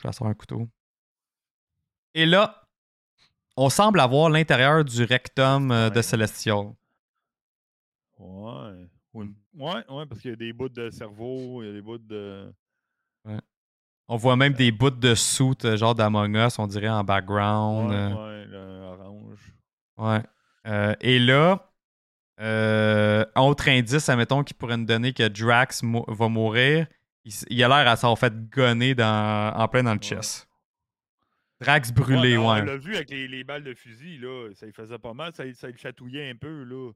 vais sortir un couteau. Et là, on semble avoir l'intérieur du rectum euh, de. Celestial. Ouais. Ou une- Ouais, ouais, parce qu'il y a des bouts de cerveau, il y a des bouts de. On voit même des bouts de soute, euh, genre d'Among Us, on dirait en Ouais, background. euh, ouais, le orange. Ouais. Euh, et là, euh, autre indice, admettons, qui pourrait nous donner que Drax va mourir, il, a l'air à s'en fait gonner dans, en plein dans le Ouais. chest. Drax brûlé, non, ouais. On l'a vu avec les, les balles de fusil, là. Ça lui faisait pas mal, ça, ça le chatouillait un peu, là.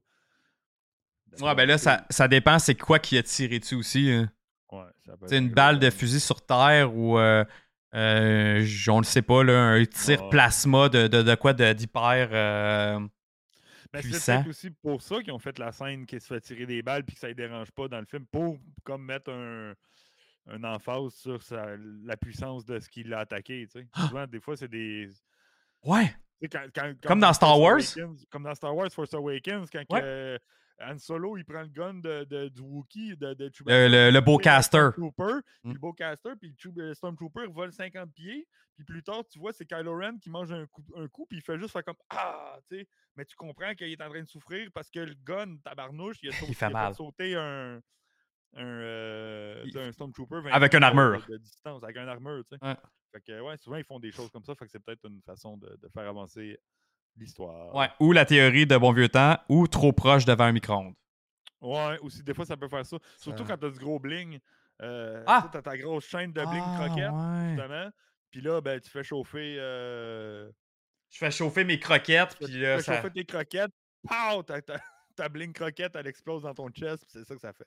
Ouais, ben là, ça, ça dépend c'est quoi qui a tiré dessus aussi. hein. Ouais, ça peut C'est être une balle de fusil sur terre ou, euh, euh, on le sait pas, là, un tir Ouais. plasma de, de, de quoi d'hyper. euh, Mais c'est puissant. peut-être aussi pour ça qu'ils ont fait la scène qui se fait tirer des balles puis que ça ne dérange pas dans le film, pour comme mettre un, un emphase sur sa- la puissance de ce qui l'a attaqué. Tu sais. Souvent, des fois, c'est des. Ouais. quand- quand- Comme dans Star Wars? Awakens- comme dans Star Wars Force Awakens, quand Ouais. que Han Solo, il prend le gun de, de- du Wookiee, de, de Le, Chewbacca, le, le Bowcaster. Stormtrooper, puis Mm. le Bowcaster, puis le le Stormtrooper vole 50 pieds, puis plus tard, tu vois, c'est Kylo Ren qui mange un coup, un coup puis il fait juste faire comme Ah, tu sais, mais tu comprends qu'il est en train de souffrir parce que le gun, tabarnouche, il a, sauté, Il fait a mal. sauter un, un, euh, Il- un Stormtrooper 20 Avec une de- armure. De, distance, avec une armure, tu sais. Ouais. Fait que, ouais, souvent, ils font des choses comme ça, fait que c'est peut-être une façon de, de faire avancer l'histoire. Ouais. Ou la théorie de bon vieux temps, ou trop proche devant un micro-ondes. Ouais, aussi, des fois, ça peut faire ça. Surtout quand t'as du gros bling. Euh, Ah! tu t'as ta grosse chaîne de bling Ah, croquette, ouais. justement. Puis là, ben, tu fais chauffer. euh, Je fais chauffer mes croquettes, tu puis fais là, ça... chauffer tes croquettes. Pow! Ta, ta, ta bling croquette, elle explose dans ton chest, puis c'est ça que ça fait.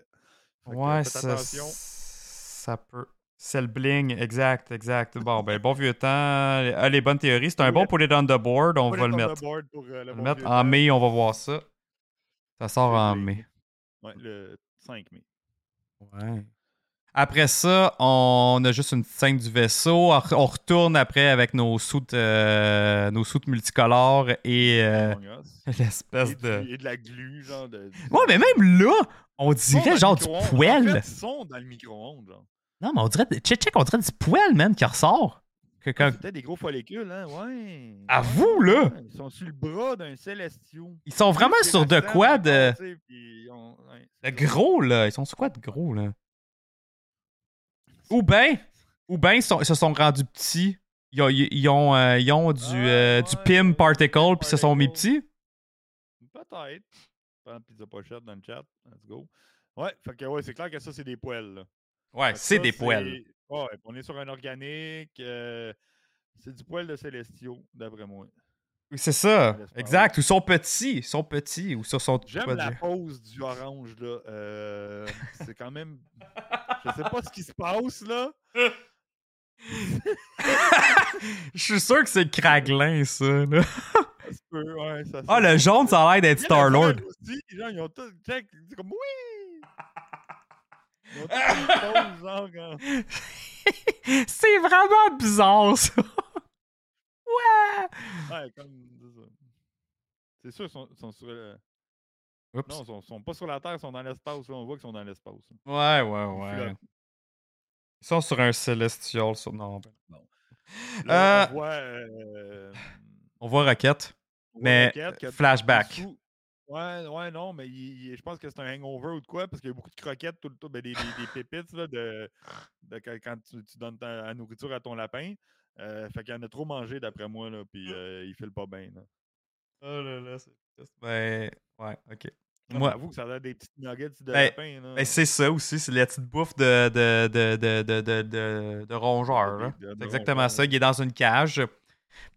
Fait que, Ouais, faites ça, attention. ça peut. C'est le bling, exact, exact. Bon, ben, bon vieux temps. Ah, les bonnes théories. C'est un bon put it on the board. On va le mettre. pour, euh, le On va bon le mettre en temps. mai, on va voir ça. Ça sort Le en mai. Ouais, le 5 mai. Ouais. Après ça, on a juste une scène du vaisseau. On retourne après avec nos soutes, euh, nos soutes multicolores et euh, l'espèce de. et de la glu, genre de. Ouais, mais même là, on dirait genre du poêle. fait, ils sont dans le micro-ondes, genre. Non, mais on dirait. Check, check, on dirait du poêle, man, qui ressort. Que quand- C'était des gros follicules, hein, ouais. À Ouais, vous, là! ouais, Ils sont sur le bras d'un Célestio. Ils sont vraiment sur de quoi de. ouais, gros, là. Ils sont sur quoi de gros, là? Ou ben, ou ben, ils, sont- ils se sont rendus petits. Ils ont, ils- ils ont, euh, ils ont du, Ah, euh, du ouais, PIM ouais, particle, PIM puis ils se sont mis petits. Peut-être. Pizza pochette dans le chat. Let's go. Ouais, fait que ouais, c'est clair que ça, c'est des poêles. là. Ouais, c'est des poêles. Ouais, on est sur un organique. euh, c'est du poêle de Célestio, d'après moi. Oui, C'est ça, exact. Ou ils sont petits, ils sont petits, ou ça sont J'aime pas la dire. pose du orange, là. Euh, c'est quand même. Je sais pas ce qui se passe, là. Je suis sûr que c'est Craglin, ça. là. Ça se peut, ouais, ça Ah, le jaune, ça a l'air d'être Il y a le Star-Lord. vert aussi, genre, ils ont check, C'est comme oui! Ils ont tous une pose, genre. quand- c'est vraiment bizarre, ça. ouais. Ouais, comme. c'est sûr, ils sont, sont sur. le- Oups. Non, ils sont, sont pas sur la Terre, ils sont dans l'espace. On voit qu'ils sont dans l'espace. Ouais, ouais, ouais. Ils sont sur un Celestial. Sur... Non, ben- Là, Euh, on voit. euh, On voit Rocket. Mais, Rocket flashback. Ouais, ouais, non, mais il- il- je pense que c'est un hangover ou de quoi, parce qu'il y a beaucoup de croquettes tout le temps, ben, des, des- des pépites là, de, de quand, quand tu, tu donnes ta la nourriture à ton lapin. Euh, fait qu'il en a trop mangé d'après moi, là, puis euh, il file pas bien. là. Oh là là, c'est. Ben, ouais, ok. Non, Moi- mais Avoue que ça a l'air des petites nuggets de Ben, lapin. Là. Ben, c'est ça aussi, c'est la petite bouffe de, de, de, de, de, de, de, de rongeur. C'est exactement rongeur, ça. Il est dans une cage.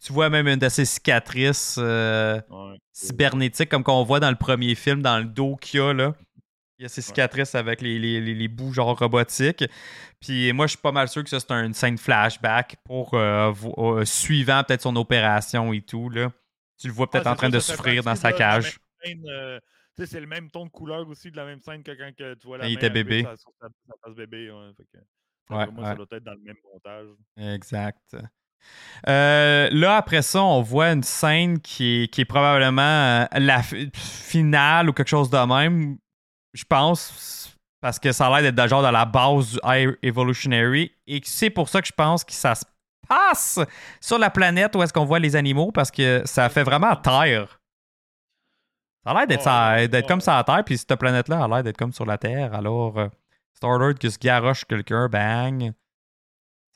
Tu vois même une de ses cicatrices euh, Ouais. cybernétiques, comme qu'on voit dans le premier film, dans le dos qu'il y a. Là. Il y a ses cicatrices avec les, les, les, les bouts genre robotiques. Puis moi, je suis pas mal sûr que ça, c'est une scène flashback pour euh, euh, suivant peut-être son opération et tout. Là. Tu le vois peut-être Ah, en c'est train de ça souffrir dans sa cage. c'est le même ton de couleur aussi de la même scène que quand que tu vois la il main était bébé. face bébé. Ouais, fait que, Ouais, d'après moi, ça doit être dans le même montage. Exact. Euh, là, après ça, on voit une scène qui est, qui est probablement euh, la fi- finale ou quelque chose de même, je pense, parce que ça a l'air d'être de genre dans la base du High Evolutionary. Et c'est pour ça que je pense que ça se passe sur la planète où est-ce qu'on voit les animaux, parce que ça fait vraiment Terre. Ça a l'air d'être Ouais, ouais. comme ça à Terre, puis cette planète-là a l'air d'être comme sur la Terre. Alors, euh, Star-Lord qui se garoche quelqu'un, bang.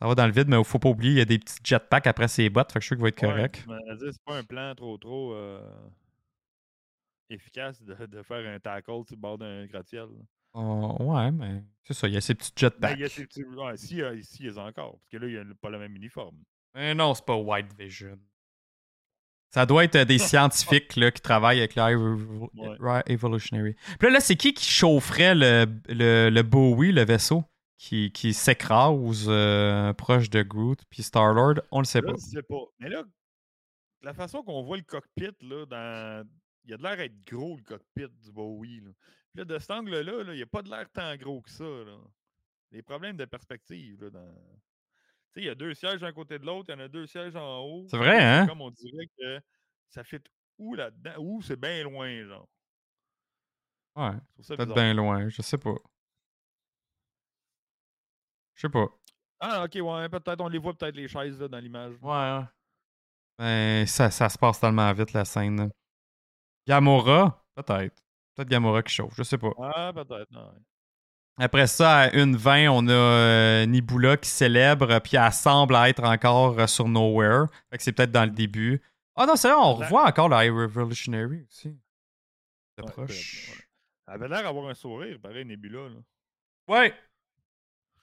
Ça va dans le vide, mais il faut pas oublier, il y a des petits jetpacks après ses bottes, fait que je suis sûr qu'il va être correct. Ouais, c'est pas un plan trop trop euh, efficace de, de faire un tackle sur le bord d'un gratte-ciel. Oh, ouais, mais c'est ça, il y a ces petits Ben, jetpacks. il y a ces petits- ouais, si, euh, si, il y a encore. Parce que là, il n'y a pas le même uniforme. Mais non, c'est pas White Vision. Ça doit être euh, des scientifiques là, qui travaillent avec Ouais. Right Evolutionary. Puis là, là, c'est qui qui chaufferait le, le, le Bowie, le vaisseau, qui, qui s'écrase euh, proche de Groot, puis Star-Lord? On le sait Là, pas. je sais pas. Mais là, la façon qu'on voit le cockpit, là, dans... il y a de l'air d'être gros, le cockpit du Bowie. Là. Puis là, de cet angle-là, là, il n'y a pas de l'air tant gros que ça. Là. Des problèmes de perspective. Là, dans... Tu sais, il y a deux sièges d'un côté de l'autre, il y en a deux sièges en haut. C'est vrai, hein? Comme on dirait que ça fait où là-dedans, ou c'est bien loin, genre? Ouais. Peut-être bien loin, je sais pas. Je sais pas. Ah, ok, ouais, peut-être. On les voit peut-être les chaises là, dans l'image. Ouais, ouais. Ben, ça, ça se passe tellement vite, la scène. là. Gamora, peut-être. Peut-être Gamora qui chauffe, je sais pas. Ah, peut-être. non. Après ça, à 1.20, on a euh, Nibula qui célèbre, puis elle semble être encore euh, sur Nowhere. Fait que c'est peut-être dans le début. Ah non, c'est vrai, on La- revoit encore le High Revolutionary aussi. De Ouais, proche. peut-être, ouais. Elle avait l'air d'avoir un sourire, pareil, Nebula. là. Ouais,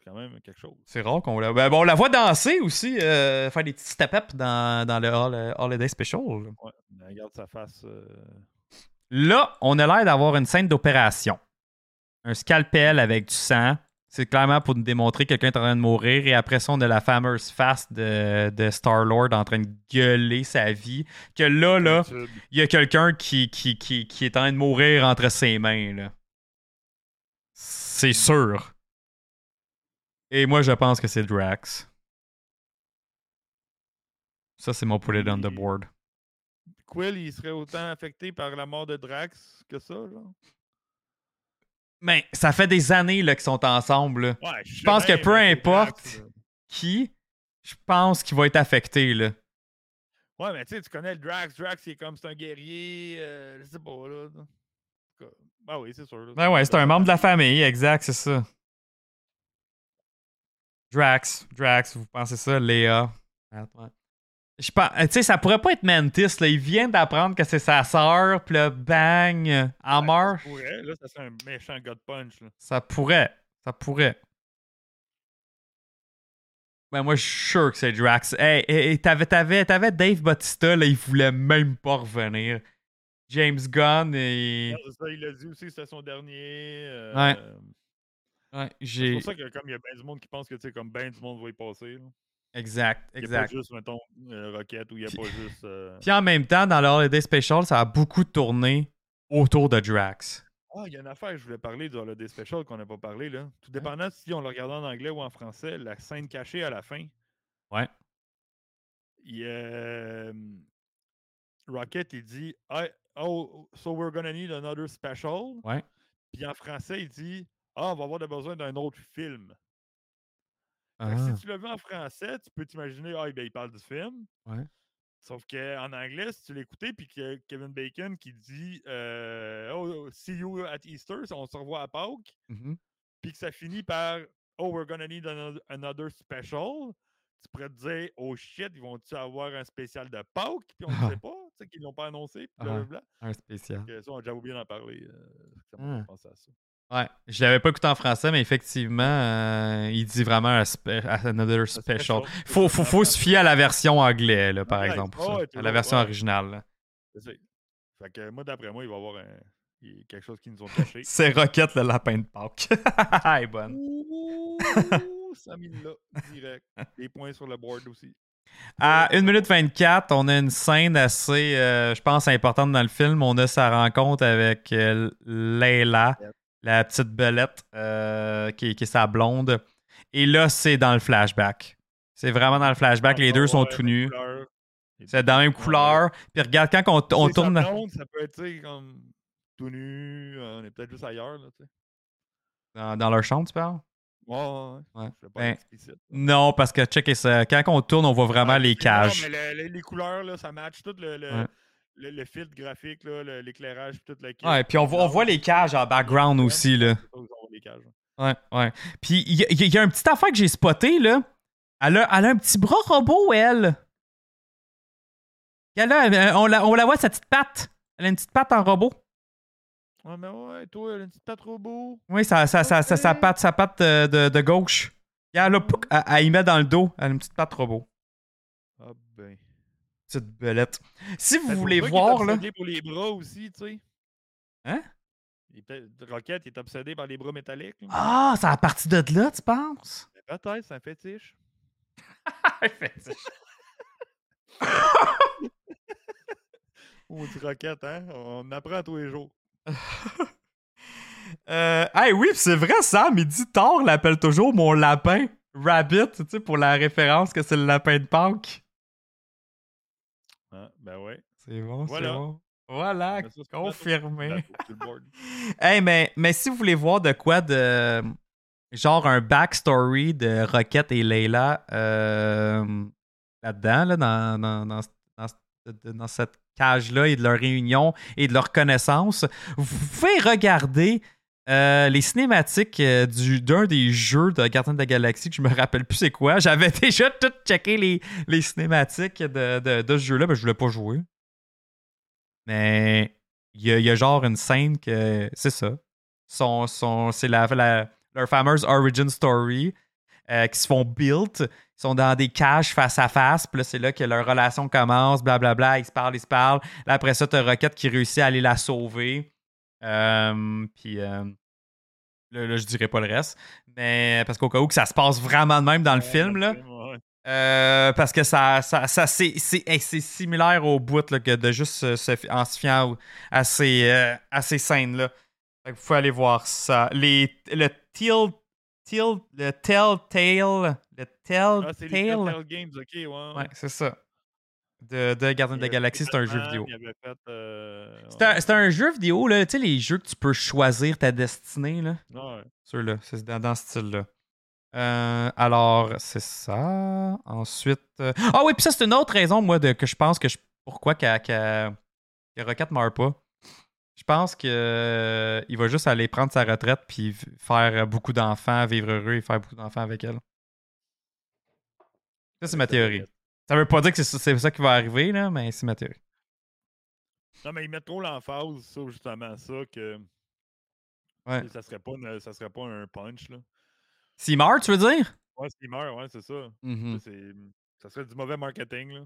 quand même quelque chose. c'est rare qu'on la... Ben, bon, on la voit danser aussi, euh, faire des petits step-up dans, dans le Hol- Holiday Special. Ouais, regarde sa face. euh, Là, on a l'air d'avoir une scène d'opération. Un scalpel avec du sang. C'est clairement pour nous démontrer que quelqu'un est en train de mourir. Et après ça, on a la fameuse face de, de Star-Lord en train de gueuler sa vie. Que là, là, il y a quelqu'un qui, qui, qui, qui est en train de mourir entre ses mains. là. C'est sûr. Et moi, je pense que c'est Drax. Ça, c'est mon put it on the board. Quill, il serait autant affecté par la mort de Drax que ça, genre? Mais ça fait des années là, qu'ils sont ensemble. là. Ouais, Je pense que peu importe qui, je pense qu'il va être affecté. Là. Ouais, mais tu sais, tu connais le Drax. Drax, c'est comme c'est un guerrier. euh, je sais pas, là. Ah oui, c'est sûr. là. Ouais, ouais, c'est un membre de la famille, exact, c'est ça. Drax, Drax, vous pensez ça, Léa? Je pense, tu sais, ça pourrait pas être Mantis, là. Il vient d'apprendre que c'est sa sœur, puis là, bang, meurt. ça pourrait, Là, ça serait un méchant God Punch. Là. Ça pourrait, ça pourrait. Ben, moi, je suis sûr que c'est Drax. Hey, hey, hey, t'avais, t'avais, t'avais Dave Bautista, là, il voulait même pas revenir. James Gunn et. Non, ça, il a dit aussi c'était son dernier. euh, Ouais. Ouais, c'est pour ça que comme il y a bien du monde qui pense que tu sais comme ben du monde va y passer. là. Exact, Il n'y a pas exact. juste, mettons, euh, Rocket ou il n'y a pas juste. euh, Puis en même temps, dans le Holiday Special, ça a beaucoup tourné autour de Drax. Ah, il y a une affaire que je voulais parler dans le Day Special qu'on n'a pas parlé. là. Tout dépendant si on le regardait en anglais ou en français, la scène cachée à la fin. Ouais. Il, euh, Rocket, il dit Oh, so we're gonna need another special? Ouais. Puis en français, il dit Ah, on va avoir besoin d'un autre film. Que Ah, si tu l'as vu en français, tu peux t'imaginer Ah, ben, il parle du film. Ouais. Sauf qu'en anglais, si tu l'écoutais, puis que Kevin Bacon qui dit euh, Oh, see you at Easter, on se revoit à Pâques, mhm. puis que ça finit par Oh, we're gonna need another, another special, tu pourrais te dire Oh shit, ils vont-tu avoir un spécial de Pâques, puis on ne sait pas, tu sais, qu'ils l'ont pas annoncé, puis Ah. un spécial. Déjà oublié d'en parler. euh, ça Ah. à ça. Ouais, je l'avais pas écouté en français, mais effectivement, euh, il dit vraiment un spe- another special. Faut, faut, faut se fier à la version anglaise, là, par Ouais, exemple. ouais, ouais, à la version originale. là. Fait que moi, d'après moi, il va y avoir un, il quelque chose qu'ils nous ont caché. C'est Rocket le lapin de Pâques. Elle est bonne. Ouh, ça mine là, direct. Des points sur le board aussi. À 1 minute 24, on a une scène assez, euh, je pense, importante dans le film. On a sa rencontre avec euh, Layla, la petite belette, euh, qui, qui est sa blonde. Et là, c'est dans le flashback. C'est vraiment dans le flashback. Les deux sont tout nus. C'est dans la même couleur. Puis regarde, quand on, on tourne. sa blonde, ça peut être, comme tout nu. euh, on est peut-être juste ailleurs, là, tu sais. Dans, dans leur chambre, tu parles? Ouais, ouais, ouais. Je pas Ben, explicite. Non, parce que check ça. Quand on tourne, on voit vraiment Ouais, les non, cages. mais le- le- les couleurs, là, ça match tout le. Le, le filtre graphique, là, le- l'éclairage, puis tout le kit. Ouais, puis on, voit- on voit les cages en background aussi, là. Ça, les cages. Ouais, ouais. Puis il y, a- il y a un petit affaire que j'ai spoté, là. Elle a, elle a un petit bras robot, elle. Elle a- on, la, on la voit, sa petite patte. Elle a une petite patte en robot. Ouais, mais ouais, toi, elle a une petite patte robot. Oui, sa, sa, sa Ok. patte, sa patte euh, de, de gauche. Regarde, là, pouc, elle, elle y met dans le dos. Elle a une petite patte robot. Ben. Petite belette. Si vous Fait voulez voir, là. obsédé pour les bras aussi, tu sais. Hein? Rocket est obsédé par les bras métalliques. Ah, c'est à partir de là, tu penses? Mais Peut-être, c'est un fétiche. On dit Rocket, hein? On apprend tous les jours. Euh, hey, oui, c'est vrai, Sam, il dit Thor l'appelle toujours mon lapin. Rabbit, tu sais, pour la référence que c'est le lapin de Pâques. Hein? Ben ouais. C'est bon, Voilà. c'est bon. Voilà, ça, c'est confirmé. Hey, mais, mais si vous voulez voir de quoi de. Genre un backstory de Rocket et Layla euh, là-dedans, là, dans, dans, dans, dans- dans cette cage-là et de leur réunion et de leur connaissance, vous pouvez regarder euh, les cinématiques euh, du- d'un des jeux de Gardien de la Galaxie que je me rappelle plus c'est quoi. J'avais déjà tout checké les, les cinématiques de, de, ce jeu-là, mais je voulais pas jouer. Mais il y a, genre une scène que c'est ça. Son, son, c'est la, leur fameuse origin story euh, qui se font build. Ils sont dans des cages face à face. Puis là, c'est là que leur relation commence. Blablabla. Ils se parlent, ils se parlent. Là, après ça, t'as Rocket qui réussit à aller la sauver. Euh, puis euh, là, là, je dirais pas le reste. Mais parce qu'au cas où que ça se passe vraiment de même dans le film, là. Ouais. Euh, parce que ça, ça, ça c'est, hey, similaire au bout là, que de juste se, en se fiant à ces, euh, à ces scènes-là. Fait que vous pouvez aller voir ça. Les, le Teal, Teal, le Telltale, le Ah, c'est les Telltale. Telltale Games, ok, ouais. Ouais, c'est ça. De, de Gardien de la Galaxie, c'est un jeu vidéo. euh, C'est un, jeu vidéo, là. Tu sais, les jeux que tu peux choisir ta destinée, là. Ouais. Ceux-là, c'est dans, dans ce style-là. Euh, alors, c'est ça. Ensuite. euh, Ah oui, puis ça, c'est une autre raison, moi, de, que je pense que je, pourquoi qu'à- qu'à- que Rocket meurt pas. Je pense que il va juste aller prendre sa retraite puis faire beaucoup d'enfants, vivre heureux et faire beaucoup d'enfants avec elle. Ça, c'est ma théorie. Ça veut pas dire que c'est ça- c'est ça qui va arriver, là, mais c'est ma théorie. Non, mais ils mettent trop l'emphase sur justement ça que Ouais. ça serait pas une- ça serait pas un punch là. S'il meurt, tu veux dire? Ouais, s'il meurt, ouais, c'est ça. Mhm. C'est- Ça serait du mauvais marketing là.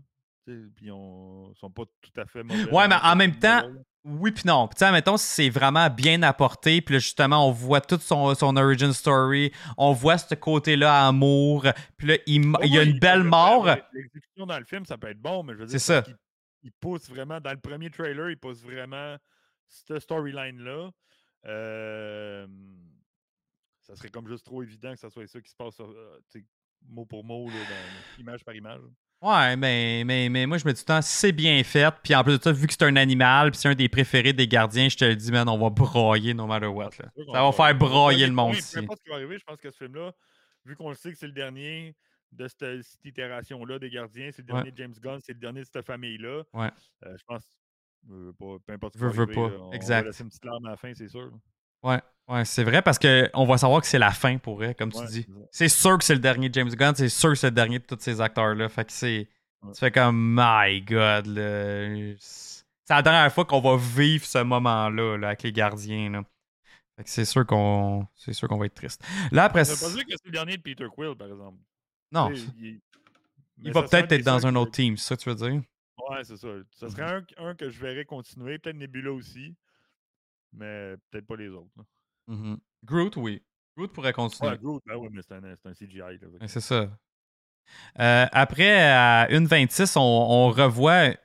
Puis on sont pas tout à fait mauvais. Ouais, mais en même temps. Oui puis non. Tu sais, mettons, si c'est vraiment bien apporté, puis là, justement, on voit toute son, son origin story, on voit ce côté-là amour, puis là, il, il y a une belle mort. L'exécution dans le film, ça peut être bon, mais je veux dire, ça. Il pousse vraiment, dans le premier trailer, il pousse vraiment cette storyline-là. Euh, ça serait comme juste trop évident que ça soit ça qui se passe euh, mot pour mot, là, dans- image par image. Ouais, mais, mais, mais moi, je me dis tout le temps, si c'est bien fait, puis en plus de ça, vu que c'est un animal, puis c'est un des préférés des gardiens, je te le dis, man, on va broyer no matter what. Là. Ça va faire broyer le monde ici. Peu importe ce qui va arriver, je pense que ce film-là, vu qu'on le sait que c'est le dernier de cette, cette itération-là des gardiens, c'est le Ouais. dernier de James Gunn, c'est le dernier de cette famille-là. Ouais. euh, je pense, euh, pas, peu importe ce qui Veux, va veux arriver, pas. là, on Exact. va laisser une petite larme à la fin, c'est sûr. Ouais, ouais, c'est vrai parce qu'on va savoir que c'est la fin pour elle, comme tu Ouais, dis. c'est sûr que c'est le dernier James Gunn, c'est sûr que c'est le dernier de tous ces acteurs-là. Fait que c'est. Ouais. Tu fais comme, my god, là. C'est la dernière fois qu'on va vivre ce moment-là là, avec les gardiens. Là. Fait que c'est sûr qu'on c'est sûr qu'on va être triste. Là, après. Ça veut pas dire que c'est le dernier de Peter Quill, par exemple. Non, il, va peut-être être dans un que- autre team, c'est ça que tu veux dire? Ouais, c'est ça. Ça serait un, un que je verrais continuer, peut-être Nebula aussi, mais peut-être pas les autres. là. Mhm. Groot, oui. Groot pourrait continuer. Ouais, Groot, ben oui, mais c'est un, CGI. C'est ça. Euh, après, à 1.26, on, on revoit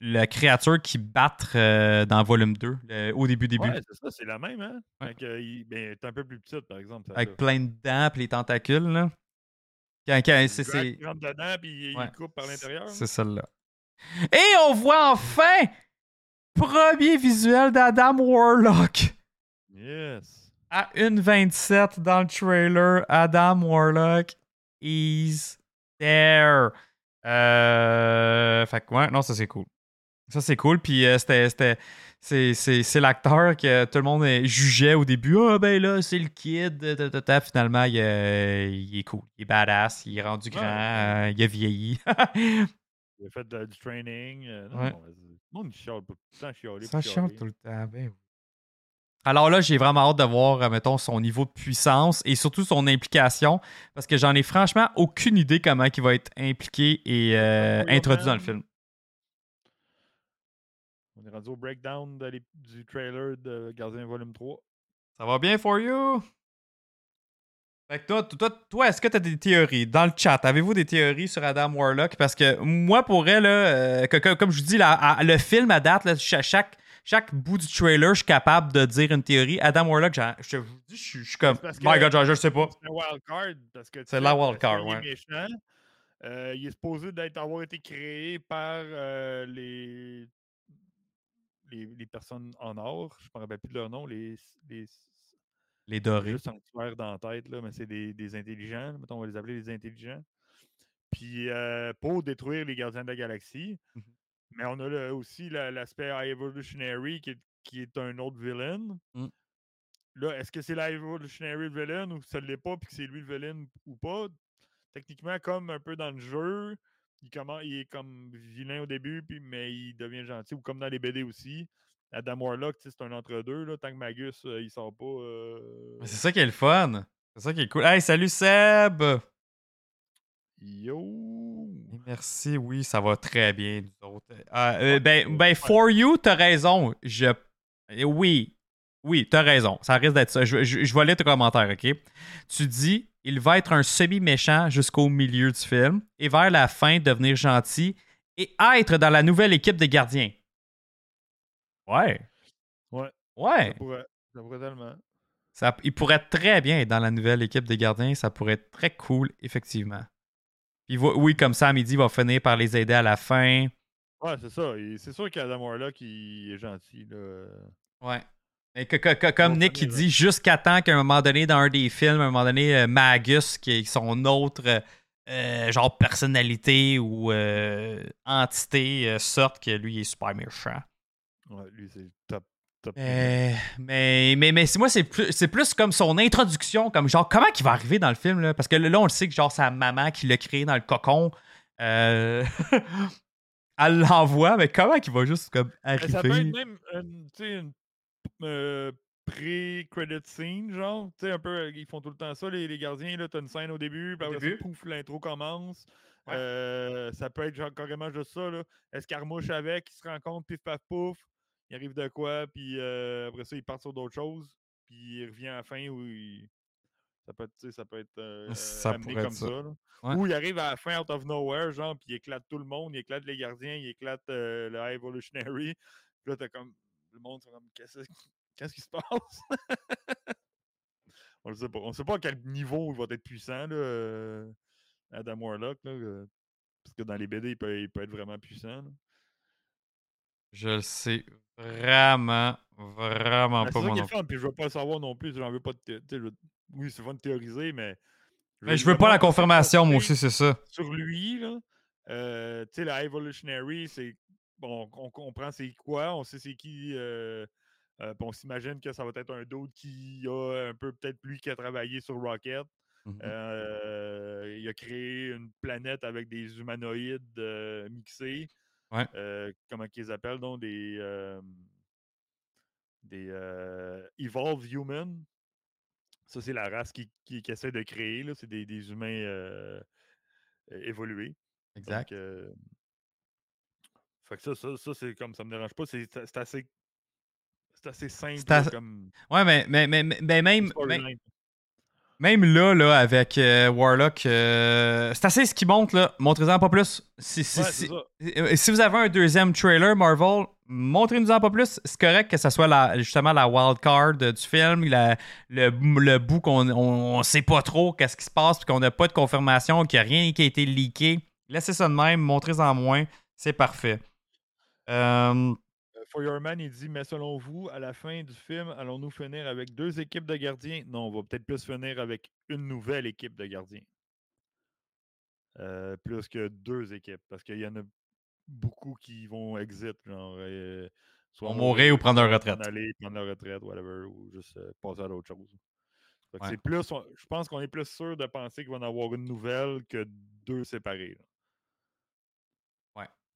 la créature qui bat euh, dans volume 2, le- au début, début. Ouais, c'est ça, c'est la même, hein? Ouais. Que, il, ben, est un peu plus petite, par exemple. avec plein de dents et les tentacules. Là. Quand- quand- c'est, Il rentre dedans, puis il, coupe par l'intérieur. c'est celle-là. Et on voit enfin premier visuel d'Adam Warlock. Yes. À 1.27 dans le trailer, Adam Warlock is there. Euh, fait que ouais, non, ça c'est cool. Ça c'est cool. Puis euh, c'était, c'est, l'acteur que tout le monde jugeait au début. Ah ben là, c'est le kid. ta, ta, ta. Finalement, il, euh, il est cool. Il est badass. Il est rendu grand. Ouais. euh, il a vieilli. Il a fait du training. non, Ouais. non, il chiale tout le temps chialer. Ça chialer. tout le temps. Ben oui. Alors là, j'ai vraiment hâte de voir, euh, mettons, son niveau de puissance et surtout son implication, parce que j'en ai franchement aucune idée comment il va être impliqué et euh, introduit dans le film. On est rendu au breakdown de du trailer de Gardien Volume 3. Ça va bien for you? Fait que toi, toi, toi est-ce que tu as des théories? Dans le chat? Avez-vous des théories sur Adam Warlock? Parce que moi, pour elle, là, euh, que- que- comme je vous dis, là, à- le film à date, là, cha- chaque, chaque bout du trailer, je suis capable de dire une théorie. Adam Warlock, je vous dis, je suis- comme, my god, je, sais pas. C'est un wild card. parce que tu C'est la wild est-ce card, qu'il est ouais. méchant? Euh, il est supposé d'être, avoir été créé par euh, les, les, les personnes en or. Je ne me rappelle plus de leur nom. Les, les, Les dorés. juste sanctuaire dans la tête, là, mais c'est des, des intelligents. Mettons, on va les appeler les intelligents. Puis euh, pour détruire les gardiens de la galaxie. Mhm. Mais on a le- aussi la- l'aspect High Evolutionary qui est, qui est un autre villain. Mm. Là, est-ce que c'est la Evolutionary villain ou ça ne l'est pas, puis que c'est lui le villain ou pas? Techniquement, comme un peu dans le jeu, il, il est comme vilain au début, puis, mais il devient gentil, ou comme dans les BD aussi. Adam Warlock, c'est un entre-deux, là, tant que Magus, euh, il sort pas. euh, Mais C'est ça qui est le fun. C'est ça qui est cool. Hey, salut Seb! Yo! Merci, oui, ça va très bien, nous autres. Euh, euh, ben, ben, for you, t'as raison. Je... euh, Oui, oui, t'as raison. Ça risque d'être ça. Je, je, je vais lire tes commentaires, OK? Tu dis, il va être un semi-méchant jusqu'au milieu du film et vers la fin, devenir gentil et être dans la nouvelle équipe des gardiens. Ouais. Ouais. Ouais. Ça pourrait, ça pourrait tellement. Ça, il pourrait très bien être dans la nouvelle équipe des gardiens. Ça pourrait être très cool, effectivement. Puis il oui, comme ça, à midi, il va finir par les aider à la fin. Ouais, c'est ça. Et C'est sûr qu'Adam Warlock, il est gentil. Là. Ouais. Et que, que- que- comme Nick qui premier, dit, jusqu'à temps qu'à un moment donné, dans un des films, à un moment donné, euh, Magus, qui est son autre euh, euh, genre personnalité ou euh, entité, sorte que lui il est super méchant. Ouais, lui, c'est le top. Top Euh, mais mais, mais c'est- moi, c'est plus, c'est plus comme son introduction, comme genre, comment il va arriver dans le film, là? Parce que là, on le sait que genre, sa maman qui l'a créé dans le cocon, euh, elle l'envoie, mais comment il va juste comme Mais ça peut être arriver? même une, tu sais, une euh, pré-credit scene, genre. Tu sais, un peu, ils font tout le temps ça, les, les gardiens. Là, t'as une scène au début, puis après ça, pouf, l'intro commence. Ouais. Euh, ça peut être genre carrément juste ça, là. Escarmouche avec, ils se rencontrent, pif paf pouf. Il arrive de quoi, puis euh, après ça, ils partent sur d'autres choses. Puis il revient à la fin où il- ça peut être, ça peut être euh, Ça amené être comme ça. ça. là. Ouais. Ou il arrive à la fin out of nowhere, genre, puis il éclate tout le monde, il éclate les gardiens, il éclate euh, le High Evolutionary. Puis là, t'as comme. Le monde, c'est comme. Qu'est-ce qu'est-ce qui se passe? On le sait pas. On sait pas à quel niveau il va être puissant, là, euh, Adam Warlock, là, euh, parce que dans les BD, il peut, il peut être vraiment puissant. là. Je le sais vraiment, vraiment Mais pas c'est moi qui non est fun, puis je veux pas le savoir non plus. J'en veux pas de je- Oui, c'est fun de théoriser, mais. Mais je veux pas la confirmation, moi aussi, c'est ça. sur lui, là, euh, tu sais, la Evolutionary, c'est. Bon, on comprend c'est quoi, on sait c'est qui. euh, euh, on s'imagine que ça va être un d'autre qui a un peu, peut-être lui qui a travaillé sur Rocket. Euh, il a créé une planète avec des humanoïdes euh, mixés. Ouais. Euh, comment qu'ils appellent, donc des. euh, des euh, Evolved Human. Ça, c'est la race qui, qui, qui essaie de créer. là. C'est des, des humains évolués. Exact. Donc, fait que ça, ça, ça, c'est comme ça me dérange pas. C'est c'est assez. C'est assez simple assez- comme Ouais, mais, mais, mais, mais- même. Même là, là, avec euh, Warlock, euh, c'est assez ce qui montre, là. Montrez-en pas plus. Si, si, Ouais, si- euh, si vous avez un deuxième trailer, Marvel, montrez-nous-en pas plus. C'est correct que ça soit la, justement la wild card du film, la- le, le bout qu'on on, on sait pas trop qu'est-ce qui se passe, puis qu'on n'a pas de confirmation, qu'il n'y a rien qui a été leaké. Laissez ça de même, montrez-en moins, c'est parfait. Euh, Euh, For Your Man, il dit Mais selon vous, à la fin du film, allons-nous finir avec deux équipes de gardiens Non, on va peut-être plus finir avec une nouvelle équipe de gardiens. Euh, plus que deux équipes. Parce qu'il y en a beaucoup qui vont exit, genre. euh, soit mourir ou prendre leur retraite. aller, prendre leur retraite, whatever, ou juste euh, passer à d'autres choses. Ouais. c'est plus, on- je pense qu'on est plus sûr de penser qu'il va y en avoir une nouvelle que deux séparées. là.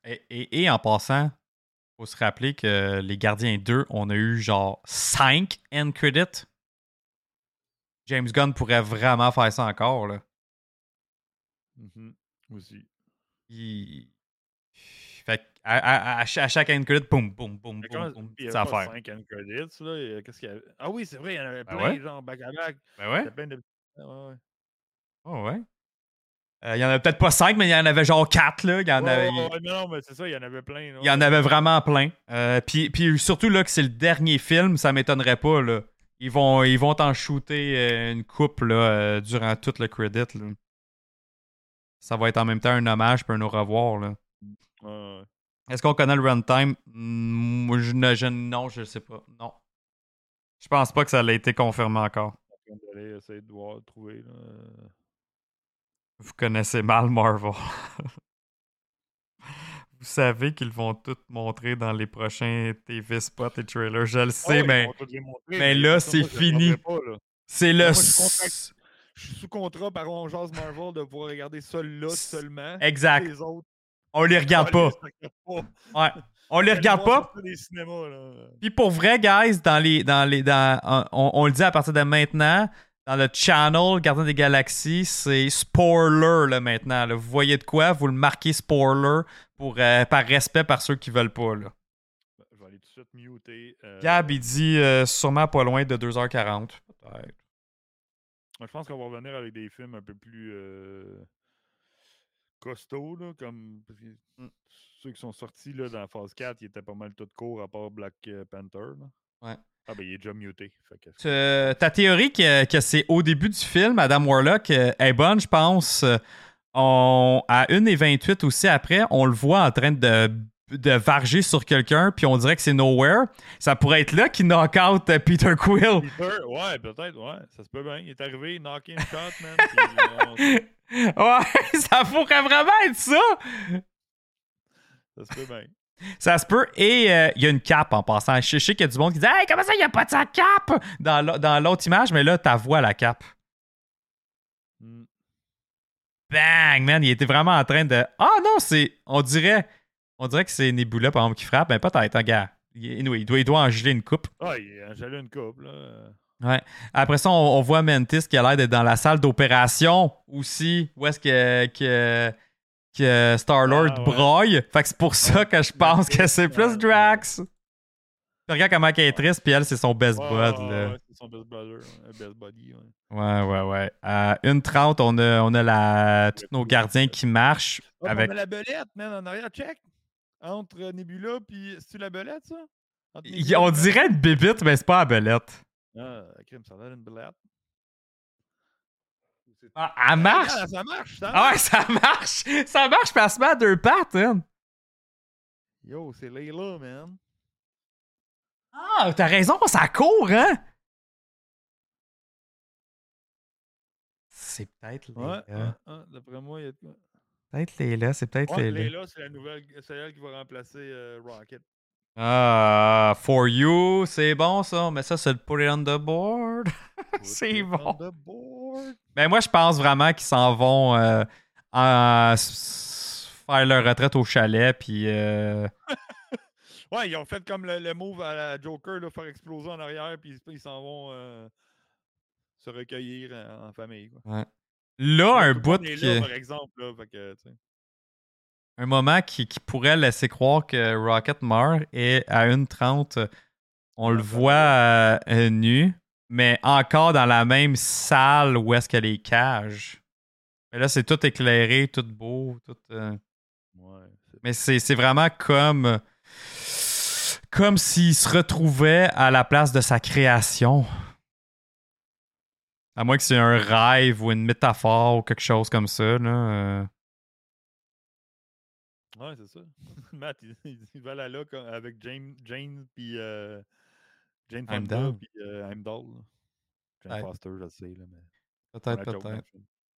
Et, et- et en passant, faut se rappeler que les Gardiens 2, on a eu genre 5 end credits. James Gunn pourrait vraiment faire ça encore. Là. Mhm. Aussi. Il... Fait à, à- à cha- à chaque end credit, boum, boum, boum, boum, comment- boum, il y petite avait pas affaire. 5 end credits, là? Qu'est-ce qu'il y avait? Ah oui, c'est vrai, il y en avait Ben plein, ouais. genre back à back. Ben ouais. avait plein de. Ah ouais. Oh ouais. Euh, il y en avait peut-être pas 5, mais il y en avait genre 4. Là. Il y en Ouais, avait, non, mais c'est ça, il y en avait plein. il y en avait vraiment plein. Euh, puis, puis surtout là que c'est le dernier film, ça m'étonnerait pas. Là. Ils vont ils vont t'en shooter euh, une coupe là, euh, durant tout le credit. Là. Ça va être en même temps un hommage puis un au revoir. Là. Est-ce qu'on connaît le runtime? Moi, je, ne- je- non, je sais pas. Non. Je pense pas que ça a été confirmé encore. On va aller essayer de voir, trouver. Là. Vous connaissez mal Marvel. Vous savez qu'ils vont tout montrer dans les prochains TV spots et trailers. Je le sais, ouais, mais montrer, mais là, c'est fini. c'est le. moi, je suis contract- Je suis sous contrat par On Marvel de pouvoir regarder ça là seulement. Exact. Les autres, On les regarde pas. pas. Ouais. On les regarde pas. cinémas, là. Puis pour vrai, guys, dans les, dans les, dans, on, on le dit à partir de maintenant, dans le channel Gardien des Galaxies, c'est spoiler là, maintenant. là. Vous voyez de quoi, vous le marquez spoiler pour, euh, par respect par ceux qui veulent pas. Là. Ben, Je vais aller tout de suite muter. euh, Gab, il dit euh, sûrement pas loin de 2h40. Peut-être. Je pense qu'on va revenir avec des films un peu plus costauds, là, comme parce que Mm. ceux qui sont sortis là, dans la phase 4, ils étaient pas mal tout courts à part Black Panther. là. Ouais. Ah ben il est déjà muté. fait que- Euh, ta théorie que, que c'est au début du film, Adam Warlock euh, est bonne, je pense. Euh, On, à 1h28 aussi après, on le voit en train de, de varger sur quelqu'un, puis on dirait que c'est Nowhere. Ça pourrait être là qui knock out Peter Quill. Peter, ouais, peut-être, ouais. Ça se peut bien. Il est arrivé, knocking shot, man. puis, Ouais, ça pourrait vraiment être ça. ça se peut bien. Ça se peut. Et euh, il y a une cape en passant. Je sais qu'il y a du monde qui dit Hey, comment ça, il n'y a pas de sa cape? Dans l'au- dans l'autre image, mais là, ta voix la cape. Mm. Bang, man, il était vraiment en train de. Ah non, c'est. On dirait. On dirait que c'est Nebula, par exemple, qui frappe. Ben peut-être, hein, gars. Il, doit, il doit en geler une coupe. Ah, il a gelé une coupe, là. Ouais. Après ça, on, on voit Mantis qui a l'air d'être dans la salle d'opération aussi. Où est-ce que, que, que Star-Lord Ah, ouais. Fait que c'est pour ça que je pense que c'est plus. Drax. Tu regardes comment elle est triste, puis elle, c'est son best Ouais, bud. ouais, c'est son best brother, un best buddy. Ouais. Ouais, ouais. À 1h30, on a, on a la, tous nos gardiens qui marchent. Ah, avec... On a la belette, man, en arrière, check. Entre Nebula puis. C'est-tu la belette, ça? Nebula On dirait une bébite, mais c'est pas la belette. Ah, crime, ça a d'une belette. Ah, elle marche! Ah, ça marche, ça Ah ouais, ça marche! Ça marche, parce met à deux pattes, hein. Yo, c'est Layla, man. Ah, t'as raison, ça court, hein? C'est peut-être Ouais, ouais, d'après moi, il y a. Peut-être Léla, c'est peut-être Ouais, Léla. Layla, c'est la nouvelle. C'est elle qui va remplacer euh, Rocket. Ah, for you, c'est bon ça. Mais ça, c'est le put it on the board. C'est bon. on the board. Ben moi, je pense vraiment qu'ils s'en vont euh, faire leur retraite au chalet, puis euh, Ouais, ils ont fait comme le, le move à la Joker, là, faire exploser en arrière, puis ils s'en vont euh, se recueillir en, en famille. Quoi. là, un bout est qui, là, par exemple, là, fait que, un moment qui, qui pourrait laisser croire que Rocket meurt et à 1h30, on le voit euh, nu, mais encore dans la même salle où est-ce qu'il y a les cages. Mais là, c'est tout éclairé, tout beau, tout. euh, Ouais, Mais c'est vraiment comme. Comme s'il se retrouvait à la place de sa création. À moins que c'est un rêve ou une métaphore ou quelque chose comme ça. Là. euh. Ouais, c'est ça. Matt, il, va là, là avec Jane, Jane puis euh, Jane Fonda puis euh, Heimdall. Jane Ouais. Foster, je le sais, là, mais... Peut-être, peut-être.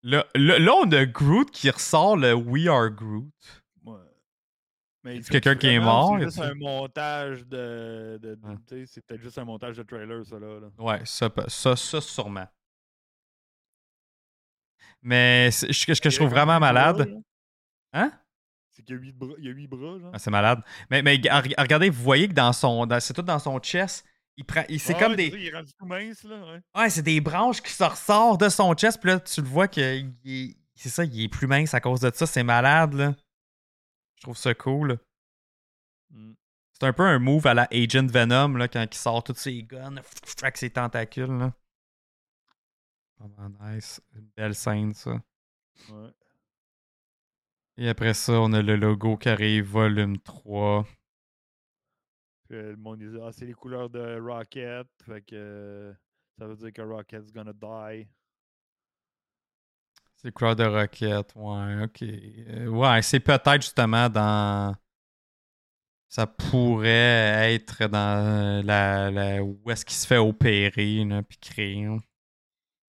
Là, là, on a Groot qui ressort le We Are Groot. Ouais. Mais Est-ce quelqu'un qui est mort, C'est juste un montage de. de, Ouais. C'est peut-être juste un montage de trailer, ça, là. là. Ouais, ça, ça, ça sûrement. Mais c'est- ce que je trouve vraiment malade. Hein? C'est qu'il y a huit bras, il y a huit bras, genre. Ah, c'est malade. Mais, mais regardez, vous voyez que dans son. dans- c'est tout dans son chest. Il prend. il- c'est Ah comme ouais, des. ça, il est rendu tout mince, là. Ouais. Ouais, c'est des branches qui se ressortent de son chest, puis là, tu le vois que c'est ça, il est plus mince à cause de ça. C'est malade, là. Je trouve ça cool. Mm. C'est un peu un move à la Agent Venom, là, quand il sort tous ses guns, avec ses tentacules, là. Vraiment nice. Une belle scène, ça. Ouais. Et après ça, on a le logo qui arrive, volume 3. Euh, le monde disait, ah, c'est les couleurs de Rocket. Fait que euh, ça veut dire que Rocket's gonna die. C'est couleur de roquette, ouais, ok. Euh, ouais, c'est peut-être justement dans ça pourrait être dans la, la où est-ce qu'il se fait opérer, là, puis créer. hein.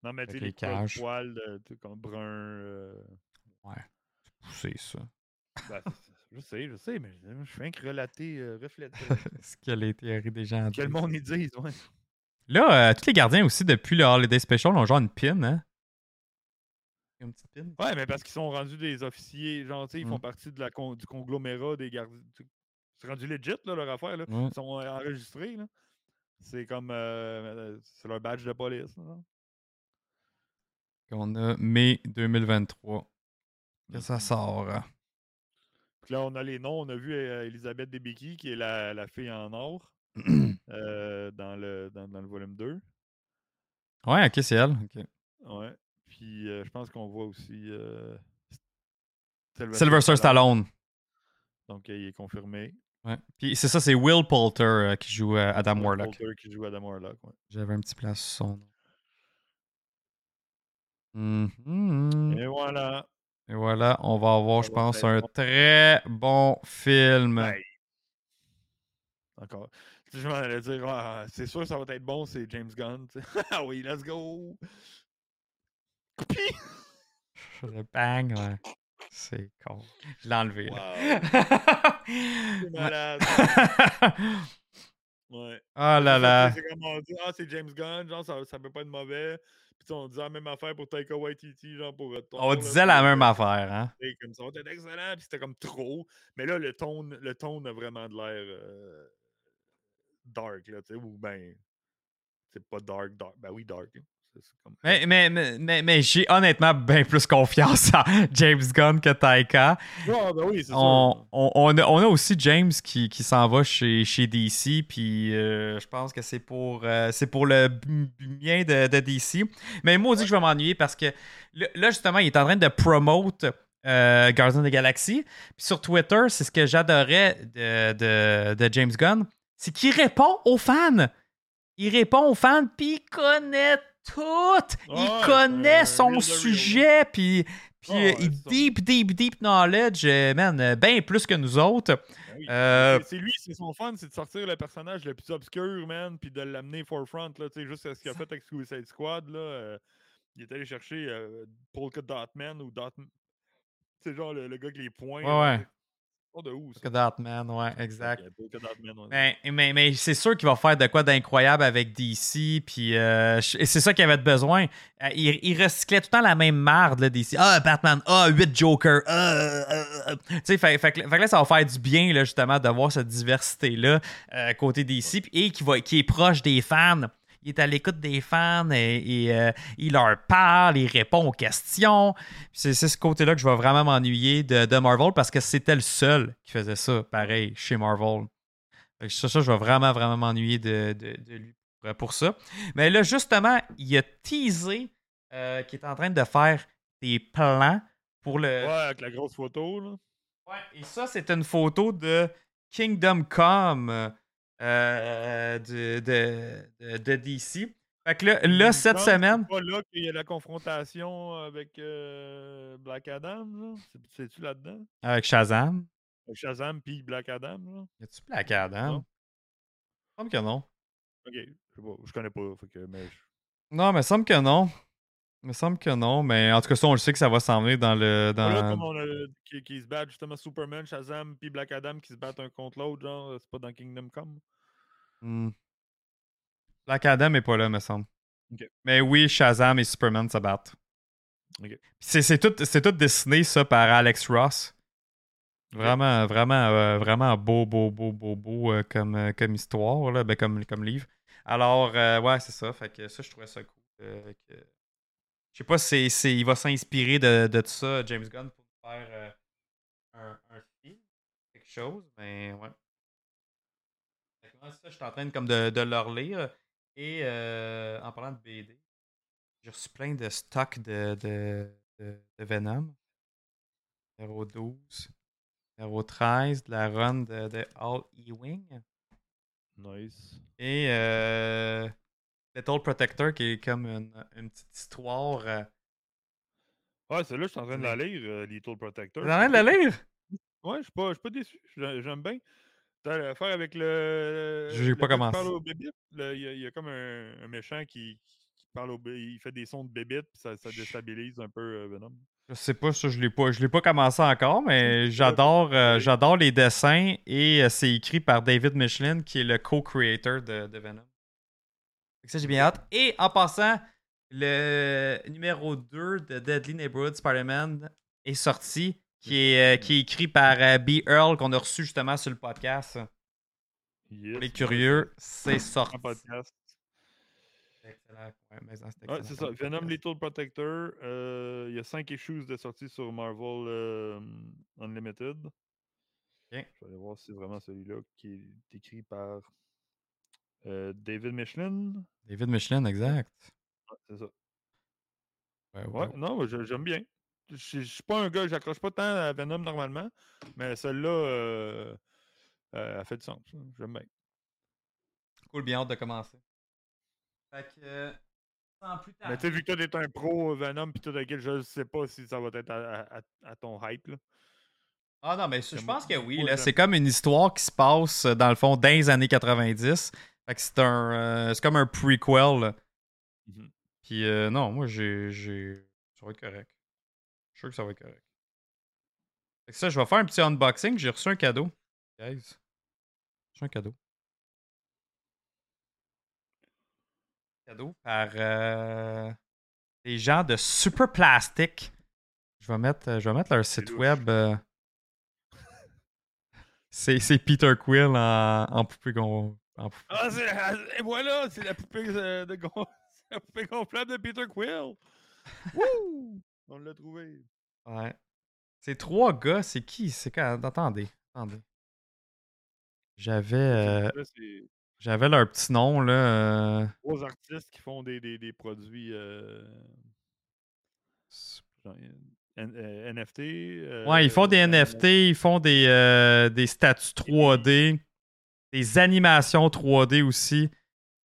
Non, mais tu les les poils- cages. poils de, comme brun. euh, Ouais, c'est poussé ça. ben, je sais, je sais, mais je fais que relater, euh, refléter. Ce que les théories des gens que le monde ils disent, ouais. Là, euh, tous les gardiens aussi, depuis le Holiday Special, ont genre une pin, hein? Une petite pin? Ouais, mais parce qu'ils sont rendus des officiers, genre, tu sais, ils Mm. font partie de la con- du conglomérat des gardiens. C'est rendu legit, là, leur affaire, là. Ouais. Ils sont euh, enregistrés, là. C'est comme. euh, c'est leur badge de police, là. qu'on a mai 2023. Que ça Mhm. sort. hein. Puis là, on a les noms. On a vu euh, Elisabeth Debicki, qui est la, la fille en or, euh, dans, le, dans, dans le volume 2. ouais, ok, c'est elle. ok. Ouais. Puis euh, je pense qu'on voit aussi. euh, Sylvester Stallone. Donc, euh, il est confirmé. Ouais. Puis c'est ça, c'est Will Poulter euh, qui joue euh, Adam Will Warlock. Poulter qui joue Adam Warlock. Ouais. J'avais un petit place sur son nom. Mhm. Et voilà. Et voilà, on va avoir, je va pense, être un très bon film. Sais, Je m'en allais dire, ah, c'est sûr ça va être bon, c'est James Gunn. ah oui, let's go. Coupi! Le bang, ouais. C'est con. Je l'ai enlevé. Wow. là. C'est malade. Ouais. oh là là. C'est comme on dit, ah, c'est James Gunn, genre, ça, ça peut pas être mauvais. On disait la même affaire pour Taika Waititi, genre, pour. euh, Thor, On là, disait la même euh, affaire, hein? et comme ça, excellent, puis c'était comme trop. Mais là, le tone, le tone a vraiment de l'air euh, dark, là, tu sais, ou ben. C'est pas dark, dark. Ben oui, dark. hein. Comme- Mais, mais, mais, mais, mais j'ai honnêtement bien plus confiance en James Gunn que Taika. Ah, ben oui, On, on, on a, on a aussi James qui, qui s'en va chez, chez DC, puis euh, je pense que c'est pour, euh, c'est pour le bien de, de DC. Mais moi, on dit que je vais m'ennuyer parce que là, là, justement, il est en train de promote euh, Guardians of the Galaxy. Puis sur Twitter, c'est ce que j'adorais de, de, de James Gunn, c'est qu'il répond aux fans. Il répond aux fans, puis il connaît tout. il Ouais, connaît son sujet, puis, puis euh, il ça. deep, deep, deep knowledge, euh, man, euh, bien plus que nous autres. Ben oui. Euh, C'est- lui, c'est son fun, c'est de sortir le personnage le plus obscur, man, puis de l'amener forefront, là, tu sais, juste ce qu'il a fait avec Suicide Squad, là. il est allé chercher Polka Dot Man ou Dot... C'est genre le, le gars avec les points. Ouais, là, ouais. Pas de où, ça? que that, man, ouais, exact. Ouais. Mais, mais, mais c'est sûr qu'il va faire de quoi d'incroyable avec DC, puis euh, c'est ça qu'il avait besoin. Euh, il, il recyclait tout le temps la même marde, là, DC. Ah, Batman, ah, 8 Joker, ah, ah, ah. Tu sais, fait, fait que fait que là, ça va faire du bien, là, justement, de voir cette diversité-là euh, côté DC, et qui, va, qui est proche des fans. Il est à l'écoute des fans et, et, euh, il leur parle, il répond aux questions. C'est ce côté-là que je vais vraiment m'ennuyer de, de Marvel parce que c'était le seul qui faisait ça, pareil, chez Marvel. Ça, ça, je vais vraiment, vraiment m'ennuyer de, de- de lui pour, pour ça. Mais là, justement, il a teasé euh, qu'il est en train de faire des plans pour le. Ouais, avec la grosse photo, là. Ouais, et ça, c'est une photo de Kingdom Come euh, de, de, de- DC. Fait que là, là, cette semaine. C'est pas là qu'il y a la confrontation avec euh, Black Adam, là. C'est- C'est-tu là-dedans? Avec Shazam. Avec Shazam puis Black Adam, là. Y a-tu Black Adam? Non. Il semble que non. Ok, je sais pas, je connais pas, fait que, mais je- Non, mais il semble que non. Il me semble que non, mais en tout cas, ça, on le sait que ça va s'en venir dans le. Dans... Là, comme on a qui, qui se battent justement Superman, Shazam puis Black Adam qui se battent un contre l'autre, genre, c'est pas dans Kingdom Come. Hmm. Black Adam est pas là, me semble. Mais oui, Shazam et Superman se battent. C'est c'est tout, dessiné, ça, par Alex Ross. Vraiment, vraiment, euh, vraiment beau, beau, beau, beau, beau euh, comme, euh, comme histoire, là, ben, comme, comme livre. Alors, euh, ouais, c'est ça. Fait que ça, je trouvais ça cool. euh, que- Je sais pas si c'est- c'est- il va s'inspirer de, de tout ça, James Gunn, pour faire euh, un, un film, quelque chose, mais ouais. Ça, je suis en train de, comme de, de le relire. Et euh, en parlant de BD, j'ai reçu plein de stocks de, de, de, Venom. Numéro 12. Numéro 13, de la run de, de All Ewing. Nice. Et euh, Little Protector, qui est comme une, une petite histoire. Euh... Ouais, celle-là, je suis en train de la lire, euh, Little Protector. T'es en train de la lire? Ouais, je suis pas, je suis pas déçu. J'ai- J'aime bien. T'as l'affaire avec le. J'ai pas commencé. Il y, a- il y a comme un, un méchant qui, qui parle au Il fait des sons de bébite, puis ça, ça déstabilise un peu euh, Venom. Je sais pas, ça, je l'ai pas, je l'ai pas commencé encore, mais j'adore, euh, j'adore les dessins et euh, c'est écrit par David Michelin, qui est le co-creator de, de Venom. Ça, j'ai bien hâte. Et en passant, le numéro 2 de Deadly Neighborhood Spider-Man est sorti, qui est, euh, qui est écrit par euh, B. Earl, qu'on a reçu justement sur le podcast. Yes, Pour les curieux, c'est sorti. Un podcast. Excellent. Ouais, Ouais, c'est ça. Venom. Little Protector. euh, Il y a 5 issues de sortie sur Marvel Unlimited. Je vais aller voir si c'est vraiment celui-là qui est écrit par euh, David Michelin. David Michelin, exact. C'est ça. Ouais, ouais, Ouais, non, j'aime bien. Je suis pas un gars, j'accroche pas tant à Venom normalement, mais celle-là, euh, euh, fait du sens. hein. J'aime bien. Cool, bien hâte de commencer. Fait que, euh, sans plus Mais tu sais, vu que toi, t'es un pro Venom pis tout lequel, je sais pas si ça va être à, à- à- à ton hype. Là. Ah non, mais je pense que oui. C'est comme une histoire qui se passe, dans le fond, dans les années 90. Fait que c'est un. euh, c'est comme un prequel. là. Mhm. Puis euh, non, moi, j'ai. j'ai- Ça va être correct. Je suis sûr que ça va être correct. Fait que ça, je vais faire un petit unboxing. J'ai reçu un cadeau. Guys. J'ai reçu un cadeau. Cadeau par euh, des gens de Super Plastic. Je vais mettre, euh, je vais mettre leur site web. euh, C'est c'est Peter Quill en, en poupée poupée. Ah, c'est, ah, et voilà, c'est la poupée euh, de c'est la poupée gonflable de Peter Quill. Wouh! On l'a trouvé. Ouais. C'est trois gars, c'est qui? C'est quand? Attendez, attendez. J'avais euh, j'avais leur petit nom là. euh, trois artistes qui font des, des, des produits euh, NFT. Ouais, ils font des NFT, ils font des, des statues 3D, des animations 3D aussi.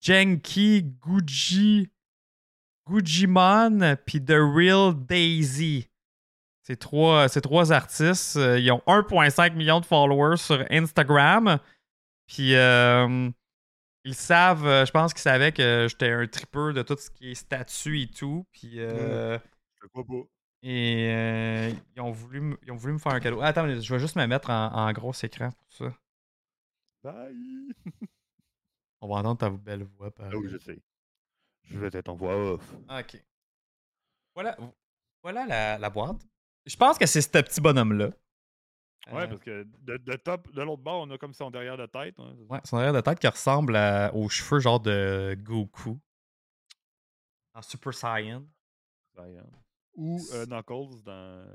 Genki, Gucci, Gujimon, puis The Real Daisy. Ces trois, ces trois artistes, euh, ils ont 1,5 million de followers sur Instagram. Puis euh, ils savent, euh, je pense qu'ils savaient que j'étais un tripeur de tout ce qui est statue et tout. Puis euh, et ils, ont voulu, me- ils ont voulu me faire un cadeau. Attends, je vais juste me mettre en, en gros écran pour ça. Bye! On va entendre ta belle voix. Ah oui, je sais. Je vais être en voix off. Ok. Voilà, voilà la, la boîte. Je pense que c'est ce petit bonhomme-là. Ouais, Euh, parce que de, de top, de l'autre bord, on a comme son derrière de tête. hein, ouais, son arrière de tête qui ressemble à- aux cheveux genre de Goku. En Super Saiyan. Saiyan. Ou euh, Knuckles dans,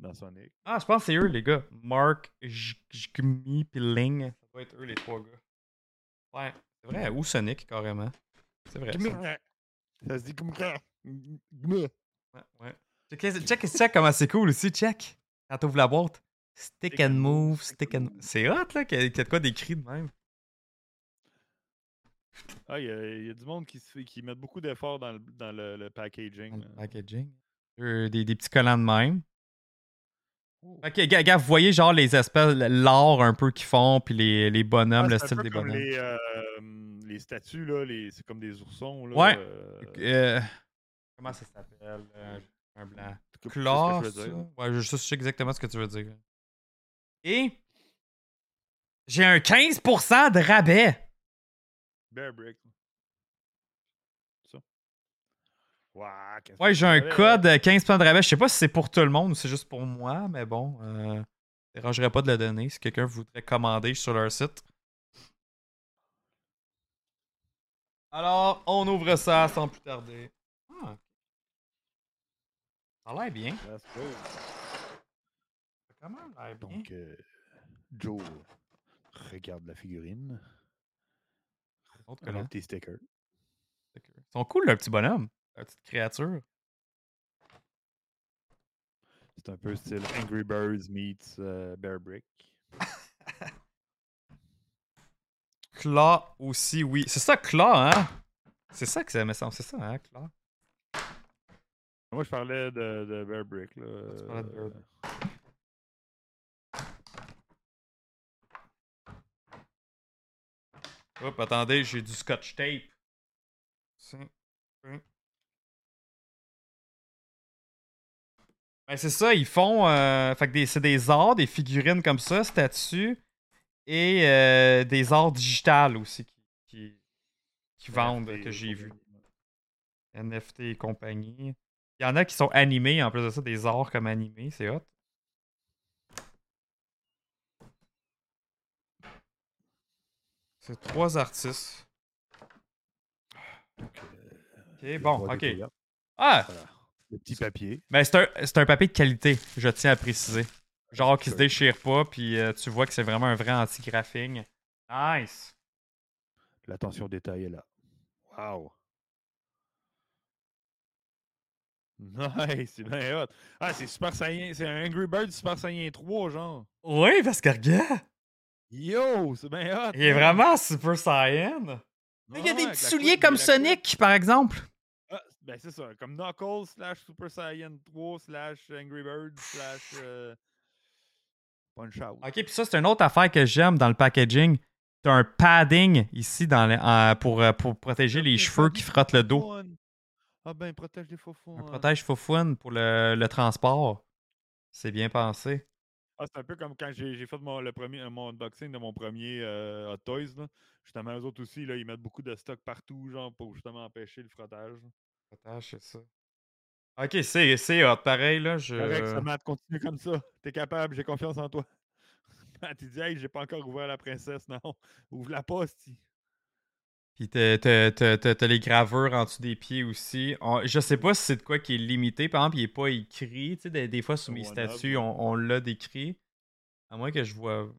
dans Sonic. Ah, je pense que c'est eux, les gars. Mark, Jgmi, puis Ling. Ça doit être eux, les trois gars. Ouais, c'est vrai. Ou Sonic, carrément. C'est vrai. ça. Ça se dit comme Ouais, ouais. Check, check, check comment c'est cool aussi, check. Quand t'ouvres la boîte. Stick and move, stick and move. C'est hot, là, qu'il y, a de quoi d'écrit de même. Ah, il y, a- il y a du monde qui, met beaucoup d'efforts dans le, dans le, le packaging. Dans le là. packaging. Euh, des, des petits collants de même. Ok, gars, vous voyez genre les espèces, l'art un peu qu'ils font, puis les, les bonhommes, Ah, le un style peu des comme bonhommes. Les, euh, les statues, là, les, c'est comme des oursons. Là, Ouais. euh, Euh, comment ça s'appelle Un blanc. Claw, je dire. Ouais, je, je sais exactement ce que tu veux dire. Et j'ai un 15% de rabais. Bear Brick. Ça. Ouais, j'ai un code euh, 15% de rabais. Je sais pas si c'est pour tout le monde ou c'est juste pour moi, mais bon, euh, ça dérangerait pas de le donner si quelqu'un voudrait commander sur leur site. Alors, on ouvre ça sans plus tarder. Ah. Ça a l'air bien. Ça a quand même l'air bien. Donc, euh, Joe, regarde la figurine. Autre que Un là. petit sticker. Ils sont cool, le petit bonhomme. La petite créature. C'est un peu style Angry Birds meets euh, Bear Brick. Claw aussi, oui. C'est ça, Claw, hein? C'est ça que ça me semble, c'est ça, hein, Claw? Moi, je parlais de, de Bear Brick, là. Tu parlais de Bear Brick. Hop, attendez, j'ai du scotch tape. Ben, c'est ça, ils font. Euh, fait que c'est des arts, des figurines comme ça, statues, et euh, des arts digitales aussi qui, qui, vendent, que j'ai vu. NFT et compagnie. Il y en a qui sont animés, en plus de ça, des arts comme animés, c'est hot. C'est trois artistes. Ok, bon, ok. Ah! Le petit papier. Ben, c'est un, un, papier de qualité, je tiens à préciser. Genre qui se déchire pas, puis euh, tu vois que c'est vraiment un vrai anti-graphing. Nice! L'attention au détail est là. Wow! Nice, c'est bien hot. Ah, c'est Super Saiyan, c'est un Angry Bird Super Saiyan 3, genre. Oui, parce que regarde! Yo, c'est bien hot! Il est vraiment Super Saiyan! il y a des petits souliers comme Sonic, par exemple. Ben c'est ça, comme Knuckles slash Super Saiyan 3 slash Angry Bird slash euh, Punch Out. Ok, puis ça, c'est une autre affaire que j'aime dans le packaging. T'as un padding ici dans pour, euh, pour protéger les cheveux qui frottent le dos. Ah ben, protège les faux Un protège faux pour le, le transport. C'est bien pensé. Ah, c'est un peu comme quand j'ai fait mon, le premier, mon unboxing de mon premier euh, Hot Toys. Là. Justement, eux autres aussi, là, ils mettent beaucoup de stock partout, genre, pour justement empêcher le frottage. Frottage, c'est ça. Ok, c'est hot. Pareil, là, je... Correct, ça, Matt, continue comme ça. T'es capable, j'ai confiance en toi. Matt, il dit, hey, j'ai pas encore ouvert la princesse. Non, ouvre la poste. Puis t'as les gravures en dessous des pieds aussi. je sais pas si c'est de quoi qui est limité. Par exemple, il est pas écrit. Tu sais, des, fois, sur mes statuts, on, l'a décrit. À moins que je vois.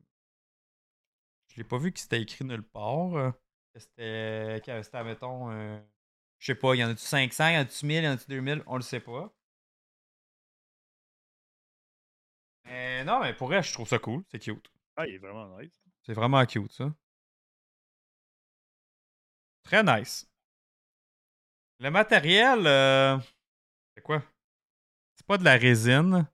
Je l'ai pas vu que c'était écrit nulle part. C'était, c'était mettons, euh, je sais pas, il y en a-tu 500, il y en a-tu 1000, il y en a-tu 2000, on le sait pas. Mais non, mais pour vrai, je trouve ça cool, c'est cute. Ah, il est vraiment nice. C'est vraiment cute, ça. Très nice. Le matériel, euh, c'est quoi? C'est pas de la résine.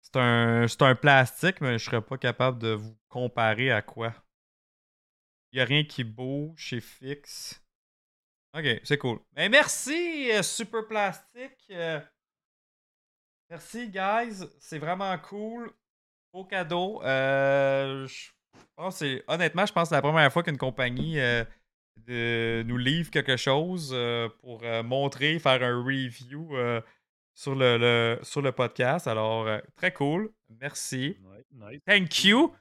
C'est un, un plastique, mais je serais pas capable de vous comparer à quoi. Il n'y a rien qui bouge, c'est fixe. Ok, c'est cool. Mais merci, euh, Super Plastique. Euh. merci, guys. C'est vraiment cool. Beau cadeau. Euh, honnêtement, je pense que c'est la première fois qu'une compagnie euh, de, nous livre quelque chose euh, pour montrer, faire un review sur, le, sur le podcast. Alors, très cool. Merci. Thank you.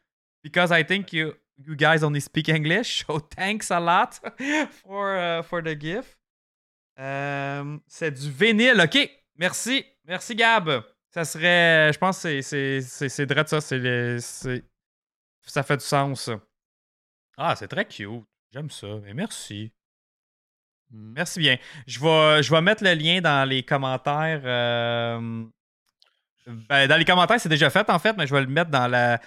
Because I think you, you guys only speak English. So thanks a lot for, for the gift. c'est du vinyle. OK. Merci. Merci, Gab. Ça serait. Je pense que c'est, c'est, ça. C'est ça fait du sens. Ah, c'est très cute. J'aime ça. Mais merci. Merci bien. Je vais, je vais mettre le lien dans les commentaires. Euh, ben, dans les commentaires, c'est déjà fait en fait, mais je vais le mettre dans la,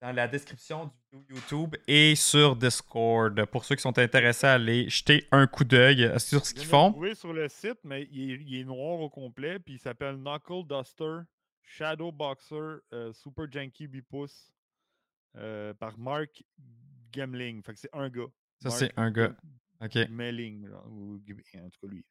dans la description du YouTube et sur Discord pour ceux qui sont intéressés à aller jeter un coup d'œil sur ce qu'ils font. Oui, sur le site, mais il est, noir au complet, puis il s'appelle Knuckle Duster Shadow Boxer euh, Super Janky Bipousse. Euh, par Mark Gemling. Fait que c'est un gars. Ça, c'est un gars. OK. Melling, ou, en tout cas lui.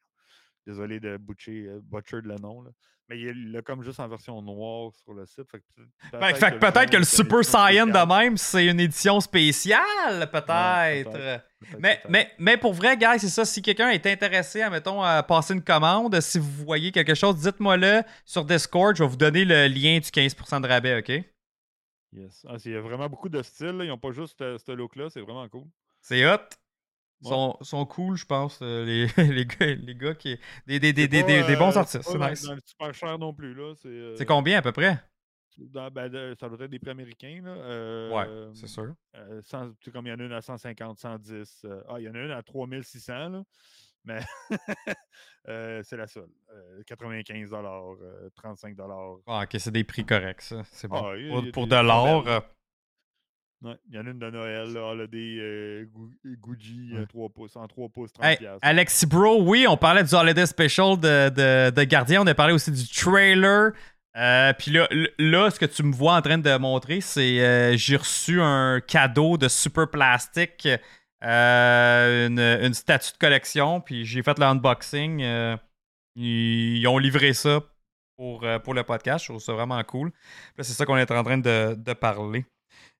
Désolé de butcher, euh, butcher le nom. Là. Mais il l'a comme juste en version noire sur le site. Fait que peut-être que, le Super Saiyan de même, c'est une édition spéciale, peut-être. mais, mais, mais pour vrai, gars, c'est ça. Si quelqu'un est intéressé, à, mettons, à passer une commande, si vous voyez quelque chose, dites-moi-le sur Discord. Je vais vous donner le lien du 15% de rabais, OK? Yes. Ah, il y a vraiment beaucoup de styles. Ils n'ont pas juste ce look-là. C'est vraiment cool. C'est hot. Sont, sont, cool, je pense, euh, les, les, gars, les gars qui. Des, des, des, des, des bons euh, artistes. C'est nice. Dans, super cher non plus. là. C'est euh, combien à peu près? ben, ça doit être des prix américains. Là. ouais, c'est sûr. comme il y en a une à 150, 110. ah, il y en a une à 3600. Là. Mais euh, c'est la seule. 95 euh, 35 Ah, ok, c'est des prix corrects, ça. C'est bon. Ah, pour, de l'or. Euh, il y en a une de Noël, Holiday Gucci, 3 pouces, en 3 pouces, 30 hey, Alexi Bro, oui, on parlait du Holiday Special de, de, de, Gardien. On a parlé aussi du trailer Euh, puis là, là, ce que tu me vois en train de montrer, c'est euh, j'ai reçu un cadeau de Super Plastic, euh, une, statue de collection, puis j'ai fait l'unboxing. Ils, ont livré ça pour, pour le podcast. Je trouve ça vraiment cool. Là, c'est ça qu'on est en train de, de, parler.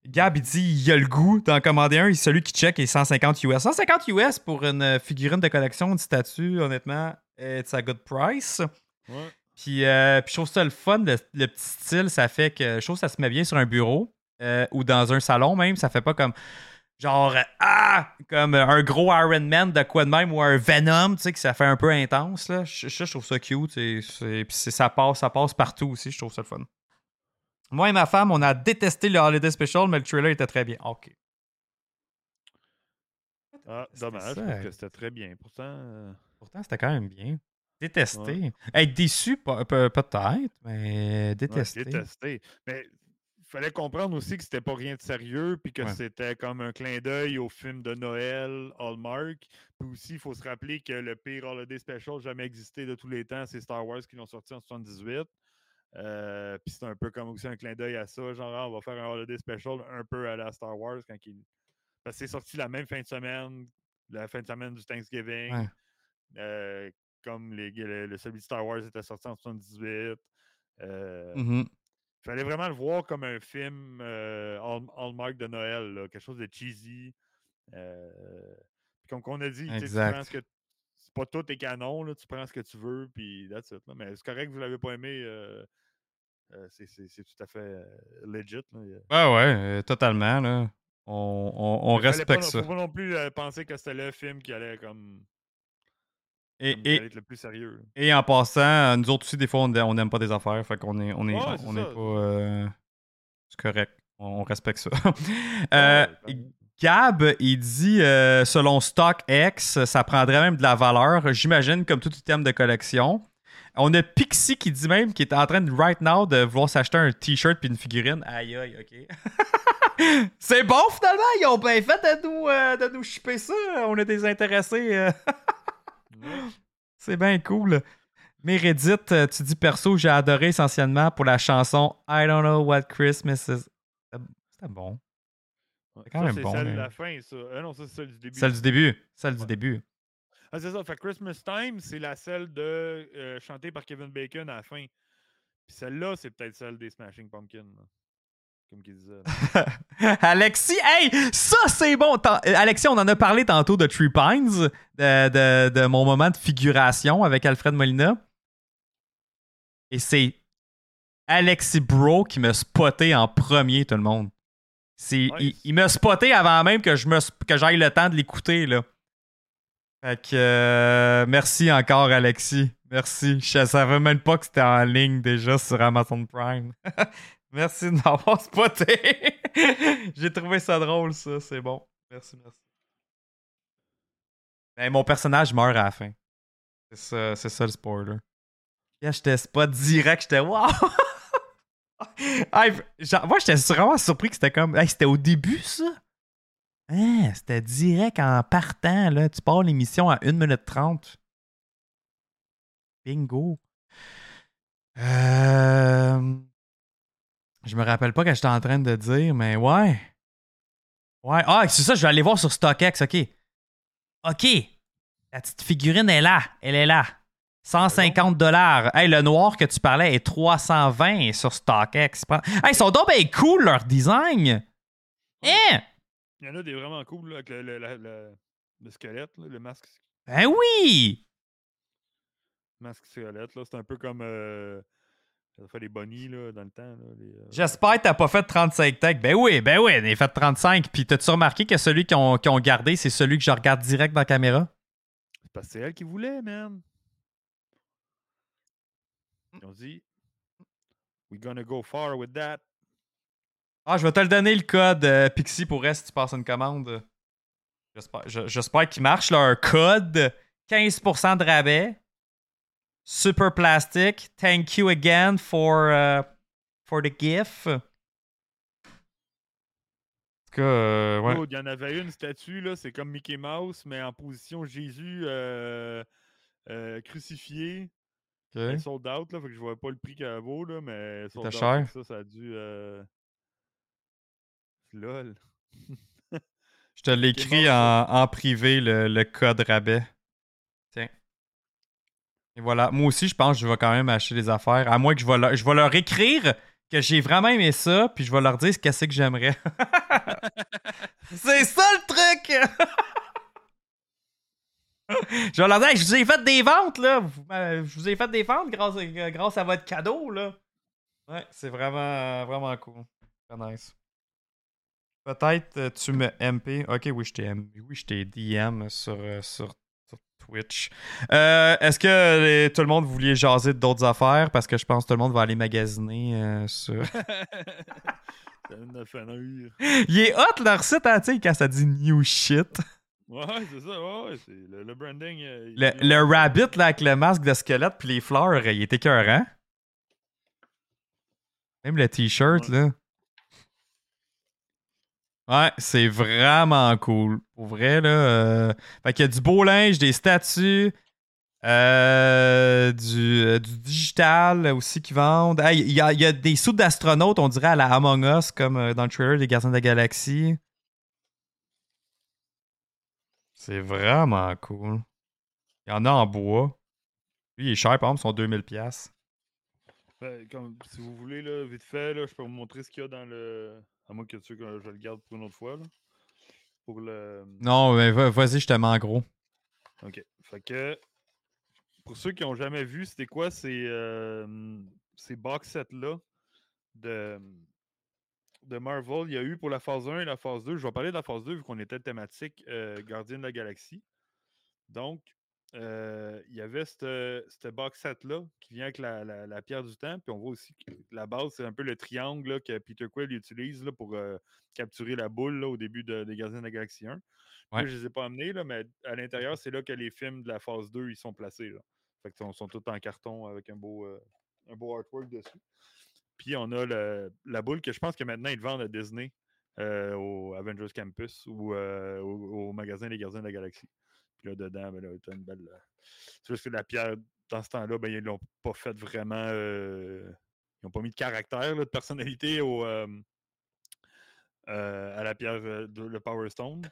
Gab, il dit il a le goût d'en commander un. Celui qui check est 150 US. 150 US pour une figurine de collection, une statue, honnêtement, it's a good price. Ouais. Euh, puis, je trouve ça le fun, le, petit style, ça fait que je trouve que ça se met bien sur un bureau euh, ou dans un salon même. Ça fait pas comme genre ah comme un gros Iron Man de quoi de même ou un Venom, tu sais, que ça fait un peu intense. Là. Je, trouve ça cute. Puis ça passe, ça passe partout aussi. Je trouve ça le fun. Moi et ma femme, on a détesté le Holiday Special, mais le trailer était très bien. OK. Ah, dommage, parce que c'était très bien. Pourtant, euh, Pourtant c'était quand même bien. Détester. Être déçu, peut-être, mais détester. détester. Mais il fallait comprendre aussi que c'était pas rien de sérieux, puis que c'était comme un clin d'œil au film de Noël, Hallmark. Puis aussi, il faut se rappeler que le pire Holiday Special jamais existé de tous les temps, c'est Star Wars qui l'ont sorti en 78. Euh, puis c'est un peu comme aussi un clin d'œil à ça, genre ah, on va faire un Holiday Special un peu à la Star Wars quand il. Parce que c'est sorti la même fin de semaine, la fin de semaine du Thanksgiving. Euh, comme les, le, celui de Star Wars était sorti en 78. Euh, mmh Il fallait vraiment le voir comme un film euh, Hallmark de Noël, quelque chose de cheesy. Euh, comme on a dit, tu prends ce que pas tout est canon, là, tu prends ce que tu veux, puis that's it. Là. Mais c'est correct que vous l'avez pas aimé. c'est tout à fait legit. Là. Ah ouais, totalement. Là. On, on, on respecte ça. Il ne faut pas non plus penser que c'était le film qui allait comme et, le plus sérieux. Et en passant, nous autres aussi, des fois, on n'aime pas des affaires. Fait qu'on est, on est, on est pas. Euh, c'est correct. On, respecte ça. euh, Gab, il dit euh, selon StockX, ça prendrait même de la valeur, j'imagine, comme tout item de collection. On a Pixie qui dit même qu'il est en train de, right now, de vouloir s'acheter un t-shirt puis une figurine. Aïe, aïe, ok. c'est bon finalement, ils ont bien fait de nous, euh, de nous shipper ça. On est désintéressés. C'est bien cool. Meredith, euh, tu dis perso, j'ai adoré essentiellement pour la chanson I Don't Know What Christmas is. C'était bon. C'est quand même bon. C'est celle de la fin, ça. Ah non, ça, c'est celle du début. Celle du début. Celle du début. Ah, c'est ça. Fait Christmas Time, c'est la celle de euh, chantée par Kevin Bacon à la fin. Puis celle-là, c'est peut-être celle des Smashing Pumpkins comme qu'il disait. Alexis, hey, ça c'est bon. Euh, Alexis, on en a parlé tantôt de Tree Pines, de, de, mon moment de figuration avec Alfred Molina. Et c'est Alexis Bro qui m'a spoté en premier, tout le monde. C'est, il, m'a spoté avant même que, je me, que j'aille le temps de l'écouter. Là. Fait que euh, merci encore, Alexis. Merci. Je savais même pas que c'était en ligne déjà sur Amazon Prime. Merci de m'avoir spoté. J'ai trouvé ça drôle, ça. C'est bon. Merci, merci. Ben, mon personnage meurt à la fin. C'est ça, c'est ça le spoiler. Yeah, j'étais spot direct, j'étais wow! moi, j'étais vraiment surpris que c'était comme. c'était au début, ça? Hein, c'était direct en partant, là. Tu pars l'émission à 1 minute 30. Bingo. Euh. Je me rappelle pas que j'étais en train de dire, mais ouais. Ouais. Ah, c'est ça, je vais aller voir sur StockX, OK. OK. La petite figurine est là. Elle est là. 150 dollars. Hey, le noir que tu parlais est 320 sur StockX. Hey, ils sont donc bien cool, leur design. Hein? Il y en a des vraiment cool avec le, le, squelette, le masque. Ben oui! Masque squelette, là. C'est un peu comme. Euh, ça fait des bonnies là, dans le temps. Euh, J'espère que t'as pas fait 35 techs. Ben oui, ben oui, on a fait 35. Puis t'as-tu remarqué que celui qu'ils ont, ont, gardé, c'est celui que je regarde direct dans la caméra? C'est parce que c'est elle qui voulait, man. Ils ont dit We're gonna go far with that. Ah, je vais te le donner le code euh, Pixie pour reste tu passes une commande. J'espère qu'il marche. Leur code 15% de rabais. Super Plastic, thank you again for, uh, for the gift. Euh, ouais. Oh, il y en avait une statue, là, c'est comme Mickey Mouse, mais en position Jésus euh, euh, crucifié. Elle est sold out, là, fait que je vois pas le prix qu'elle vaut, là, mais sold out, cher. ça, ça a dû. Euh... Lol. je te l'écris en, en, privé, le, le, code rabais. Tiens. Et voilà. Moi aussi, je pense que je vais quand même acheter des affaires. À moins que je vais leur, je vais leur écrire que j'ai vraiment aimé ça, puis je vais leur dire ce qu'est-ce que j'aimerais. C'est ça le truc! je vais leur dire, je vous ai fait des ventes, là. Euh, je vous ai fait des ventes grâce, euh, grâce à votre cadeau, là. Ouais, c'est vraiment, vraiment cool. Très nice. Peut-être euh, tu me MP. Ok, oui, je t'ai oui, je t'ai DM sur, sur, Twitch. Est-ce que tout le monde voulait jaser d'autres affaires? Parce que je pense que tout le monde va aller magasiner sur. Il est hot leur site, hein, quand ça dit new shit. Ouais, c'est ça, ouais, c'est le, branding. Euh, le, le rabbit là, avec le masque de squelette puis les fleurs, il était écœurant. Même le t-shirt, là. Ouais, c'est vraiment cool. Pour vrai, là. Euh... Fait qu'il y a du beau linge, des statues, euh, du, euh, du, digital aussi qui vendent. Il y, a, y, a, des sous d'astronautes, on dirait à la Among Us, comme euh, dans le trailer des Gardiens de la Galaxie. C'est vraiment cool. Il y en a en bois. Lui, il est cher, par exemple, son 2000$. Ben, comme, si vous voulez, là, vite fait, là, je peux vous montrer ce qu'il y a dans le. À moins que tu que je le garde pour une autre fois. Là. Pour le. Non, mais vas-y, je te mets en gros. Ok. Fait que. Pour ceux qui n'ont jamais vu, c'était quoi ces, euh, ces box sets-là de de Marvel, il y a eu pour la phase 1 et la phase 2. Je vais parler de la phase 2 vu qu'on était thématique euh, Gardien de la Galaxie. Donc, euh, il y avait ce box set-là qui vient avec la, pierre du temps. Puis on voit aussi que la base, c'est un peu le triangle que Peter Quill utilise là, pour euh, capturer la boule au début de, des Gardiens de la Galaxie 1. je ne les ai pas amenés, là, mais à l'intérieur, c'est là que les films de la phase 2 ils sont placés. Là. Fait qu'ils sont, sont, tous en carton avec un beau, un beau artwork dessus. Puis on a la boule que je pense que maintenant ils vendent à Disney euh, au Avengers Campus ou euh, au, magasin des Gardiens de la Galaxie. Puis là, dedans, ben là, as une belle. Euh, c'est juste que la pierre, dans ce temps-là, ben, ils l'ont pas fait vraiment. ils n'ont pas mis de caractère, de personnalité au, à la pierre de le Power Stone.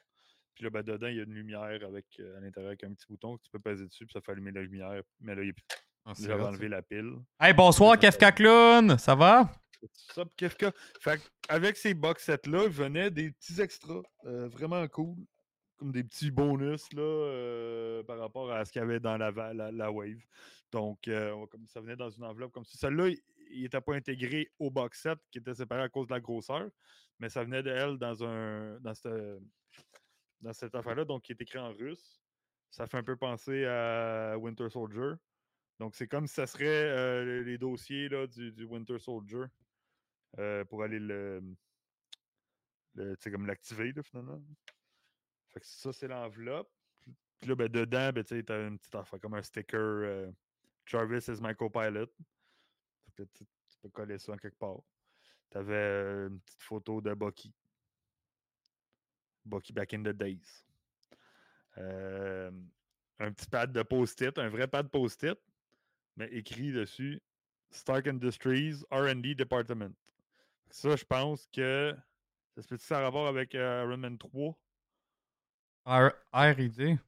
Puis là, ben, dedans, il y a une lumière avec, à l'intérieur avec un petit bouton que tu peux passer dessus, puis ça fait allumer la lumière. Mais là, il ah, Enlevé la pile. Hey, bonsoir, Kefka Clown! Ça va? Ça, Kefka? Fait avec ces box sets-là, venaient des petits extras euh, vraiment cool. Comme des petits bonus là, euh, par rapport à ce qu'il y avait dans la, la, Wave. Donc, euh, comme ça venait dans une enveloppe comme ça. Celle-là, il n'était pas intégré au box set qui était séparé à cause de la grosseur, mais ça venait d'elle dans un dans cette, dans cette affaire-là, donc qui est écrit en russe. Ça fait un peu penser à Winter Soldier. Donc, c'est comme si ça serait euh, les dossiers là, du, Winter Soldier euh, pour aller le. le comme l'activer, finalement. Fait que ça, c'est l'enveloppe. Puis là, ben, dedans, ben, tu as une petite affaire comme un sticker euh, Jarvis is my co-pilot. Tu, peux coller ça en quelque part. Tu avais une petite photo de Bucky. Bucky back in the days. un petit pad de post-it, un vrai pad post-it mais écrit dessus Stark Industries R&D Department. Ça, je pense que ça se peut-tu rapport avec euh, Iron Man 3? R&D?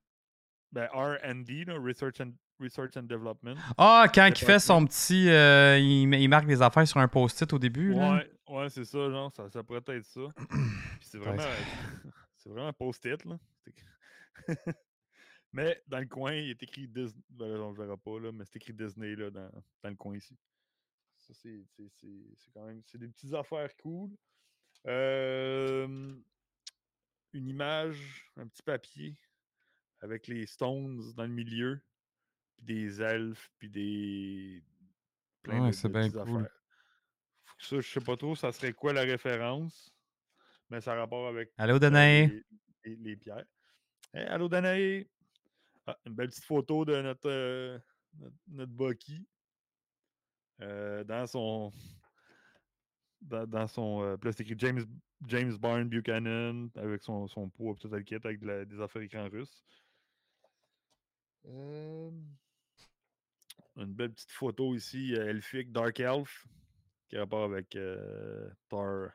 Ben, R&D, Research and, Research and Development. Ah, quand il fait son petit... Euh, il, marque des affaires sur un post-it au début, Ouais, ouais c'est ça, genre, ça, ça pourrait être ça. c'est vraiment... c'est vraiment un post-it, là. Mais dans le coin, il est écrit Disney. Ben, on ne verra pas, là, mais c'est écrit Disney là, dans, dans, le coin ici. Ça, c'est quand même. C'est des petites affaires cool. une image, un petit papier avec les stones dans le milieu, puis des elfes, puis des. Plein de, bien cool. affaires. Ça, je sais pas trop, ça serait quoi la référence, mais ça a rapport avec. Allô, Danae! les, pierres. Hey, allô, Danae! Ah, une belle petite photo de notre, euh, notre, Bucky euh, dans son. Dans, son. Euh, là, c'est écrit James, James Barn Buchanan avec son, son pot tout le kit avec des affaires écran russes. une belle petite photo ici, elfique, Dark Elf, qui a rapport avec Thor,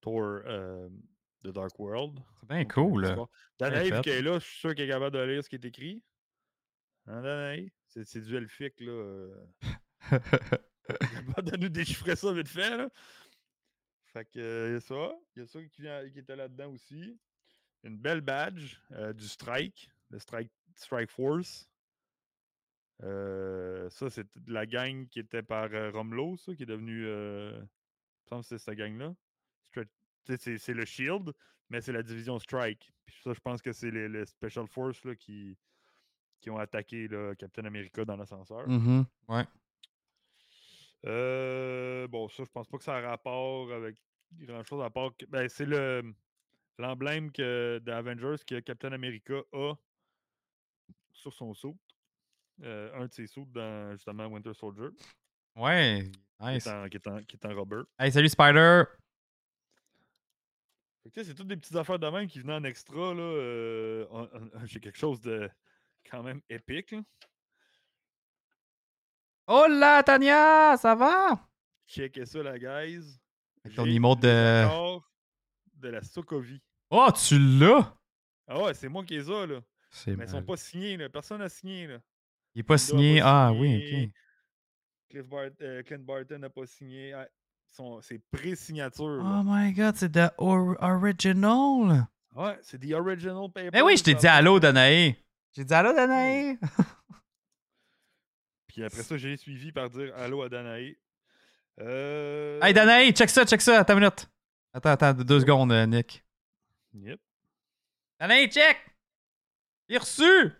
Thor The Dark World. C'est bien cool. fait. qu'elle est là, je suis sûr qu'elle est capable de lire ce qui est écrit. Hein, Danaï? C'est du elfique, là. euh. va de nous déchiffrer ça vite fait, là. Fait que, euh, il y a ça. Il y a ça qui, vient- qui était là-dedans aussi. Une belle badge euh, du Strike, le Strike, Strike Force. Euh, ça, c'est de la gang qui était par Romlo, ça, qui est devenu. Il me semble que c'est cette gang-là. C'est le Shield, mais c'est la division Strike. Puis ça, je pense que c'est les, les Special Force là, qui, qui ont attaqué là, Captain America dans l'ascenseur. Mhm, Ouais. Euh, bon, ça, je pense pas que ça a rapport avec grand-chose à part que. Ben, c'est le l'emblème d'Avengers que Captain America a sur son saut. Euh, un de ses sauts dans justement Winter Soldier, Ouais. qui, Nice. est en, qui, est en, qui est en rubber. Hey, salut Spider. Tu sais, c'est toutes des petites affaires de même qui venaient en extra. là. euh, on- on- J'ai quelque chose de quand même épique. là. Oh là, Tania, ça va? Checkez ça, la guys. Avec ton emote de- de la Sokovie. Oh, tu l'as? Ah ouais, c'est moi qui les ai, là. C'est Mais ils sont mal. pas signés, là. Personne n'a signé, là. Il est pas signé. pas Ah oui, ok. Cliff Bart- euh, Clint Barton n'a pas signé. Ah, sont- c'est pré-signature. Oh my god, c'est the or- original. Ouais, c'est the original paper. Eh oui, je t'ai dit allô, Danae. J'ai dit allô, Danae. Puis après ça, j'ai suivi par dire allô à Danae. Euh... Hey, Danae, check ça, check ça. Attends une minute. Attends, attends, deux secondes, euh, Nick. Yep. Danae, check. Il est reçu.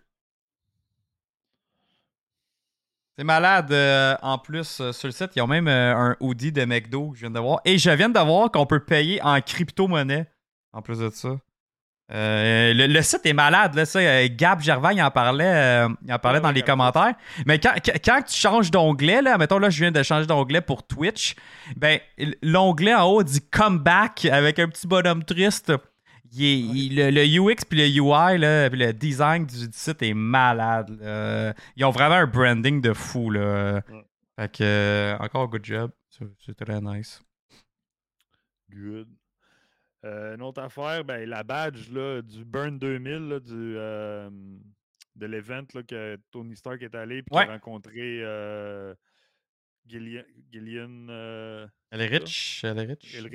C'est malade. euh, en plus, euh, sur le site, ils ont même euh, un hoodie de McDo que je viens de voir. Et je viens de voir qu'on peut payer en crypto-monnaie. En plus de ça. Le, le site est malade, là, ça. Gab Gervais, il en parlait, il en parlait Ouais, dans ouais, les commentaires. Mais quand, quand- quand tu changes d'onglet, là, mettons là, je viens de changer d'onglet pour Twitch, ben, l'onglet en haut dit comeback avec un petit bonhomme triste. Il est- il- le, le UX puis le UI, là, puis le design du, site est malade. Ils ont vraiment un branding de fou. Là. Ouais. Fait que, euh, encore good job. C'est très nice. Good. Euh, une autre affaire, ben, la badge là, du Burn 2000, là, du, euh, de l'event que Tony Stark est allé et Ouais. a rencontré Gillian, Gillian euh, Elle est riche. Elle est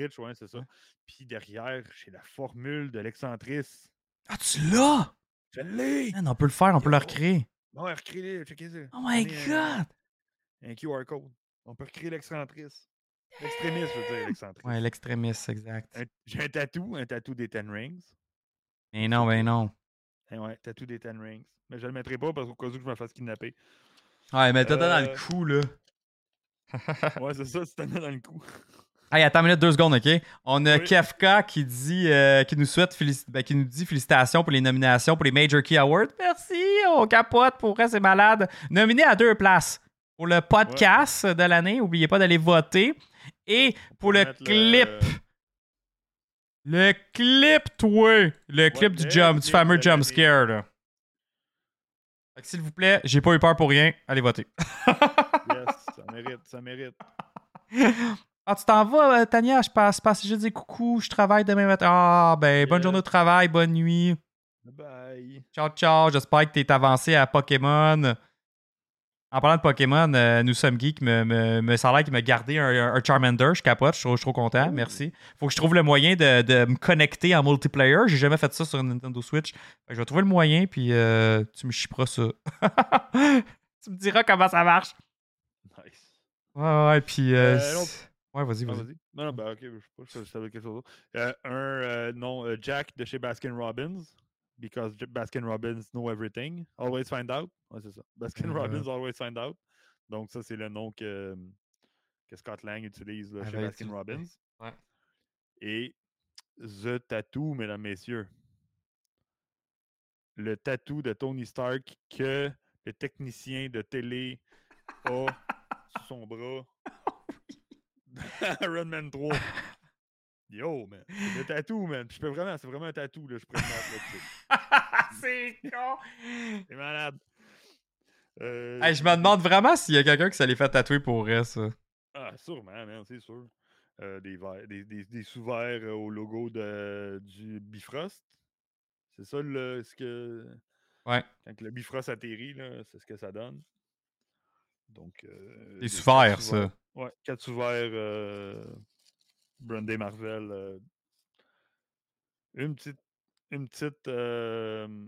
riche. Ouais, c'est ça. Puis derrière, j'ai la formule de l'excentrice. Ah, tu l'as! Je l'ai! Man, on peut le faire, on peut le recréer. Ouais, recréez-le, checkez ça. Oh my god! Un QR code. On peut recréer l'excentrice. L'extrémiste, je veux dire, l'excentrice. Ouais, l'extrémiste, exact. J'ai un tatou, un tatou des Ten Rings. Mais non, ben non. Eh ouais, tatou des Ten Rings. Mais je le mettrai pas parce qu'au cas où je me fasse kidnapper. Ouais, mais t'as dans Euh. le cou, là. Ouais, c'est ça, mets dans le cou. Hey, attends une minute, deux secondes, OK? On a Oui. Kefka qui dit, euh, qui nous souhaite, félici- ben, qui nous dit félicitations pour les nominations pour les Major Key Awards. Merci, on capote, pour vrai, c'est malade. Nominé à deux places. Pour le podcast de l'année, n'oubliez pas d'aller voter. Et pour le clip. Le clip, toi! Le clip du jump, du fameux jump scare, là. S'il vous plaît, j'ai pas eu peur pour rien, allez voter. Yes, ça mérite, ça mérite. Ah, tu t'en vas, euh, Tania? Je passe, passe juste des coucou, je travaille demain matin. Ah, ben, bonne Yes. journée de travail, bonne nuit. Bye. Ciao, ciao. J'espère que t'es avancé à Pokémon. En parlant de Pokémon, euh, nous sommes geeks. Me, me, me ça a l'air qu'il m'a gardé un, un Charmander. Je capote. Je suis trop, je suis trop content. Merci. Faut que je trouve le moyen de, de me connecter en multiplayer. J'ai jamais fait ça sur une Nintendo Switch. Je vais trouver le moyen, puis euh, tu me chipperas ça. tu me diras comment ça marche. Nice. Ouais, ouais, puis. euh, Euh, ouais, vas-y, Ah, vas-y. vas-y. Non, non, ben ok, je sais pas, je savais quelque chose d'autre. Euh, un, euh, non, euh, Jack de chez Baskin Robbins. Because Baskin Robbins know everything. Always find out. Ouais, c'est ça. Baskin Mhm. Robbins always find out. Donc, ça, c'est le nom que, que Scott Lang utilise là, chez Baskin. Robbins. Ouais. Et The Tattoo, mesdames, messieurs. Le tatou de Tony Stark que le technicien de télé a sur son bras. Iron Man 3. Yo, man. C'est le tatou, man. Je peux vraiment, c'est vraiment un tatou, là. Je pourrais le c'est con! C'est malade. Euh, Hey, je me demande vraiment s'il y a quelqu'un qui s'est fait tatouer pour vrai, ça. Ah, sûrement, man, c'est sûr. Euh, des, verres- des, des, des sous-verts euh, au logo de, du Bifrost. C'est ça le, ce que. Ouais. Quand le Bifrost atterrit, là, c'est ce que ça donne. Donc. euh, Des des sous-verts, quatre ça. Ouais, 4 sous-verts euh, Brandy Marvel. euh, une petite, une petite euh,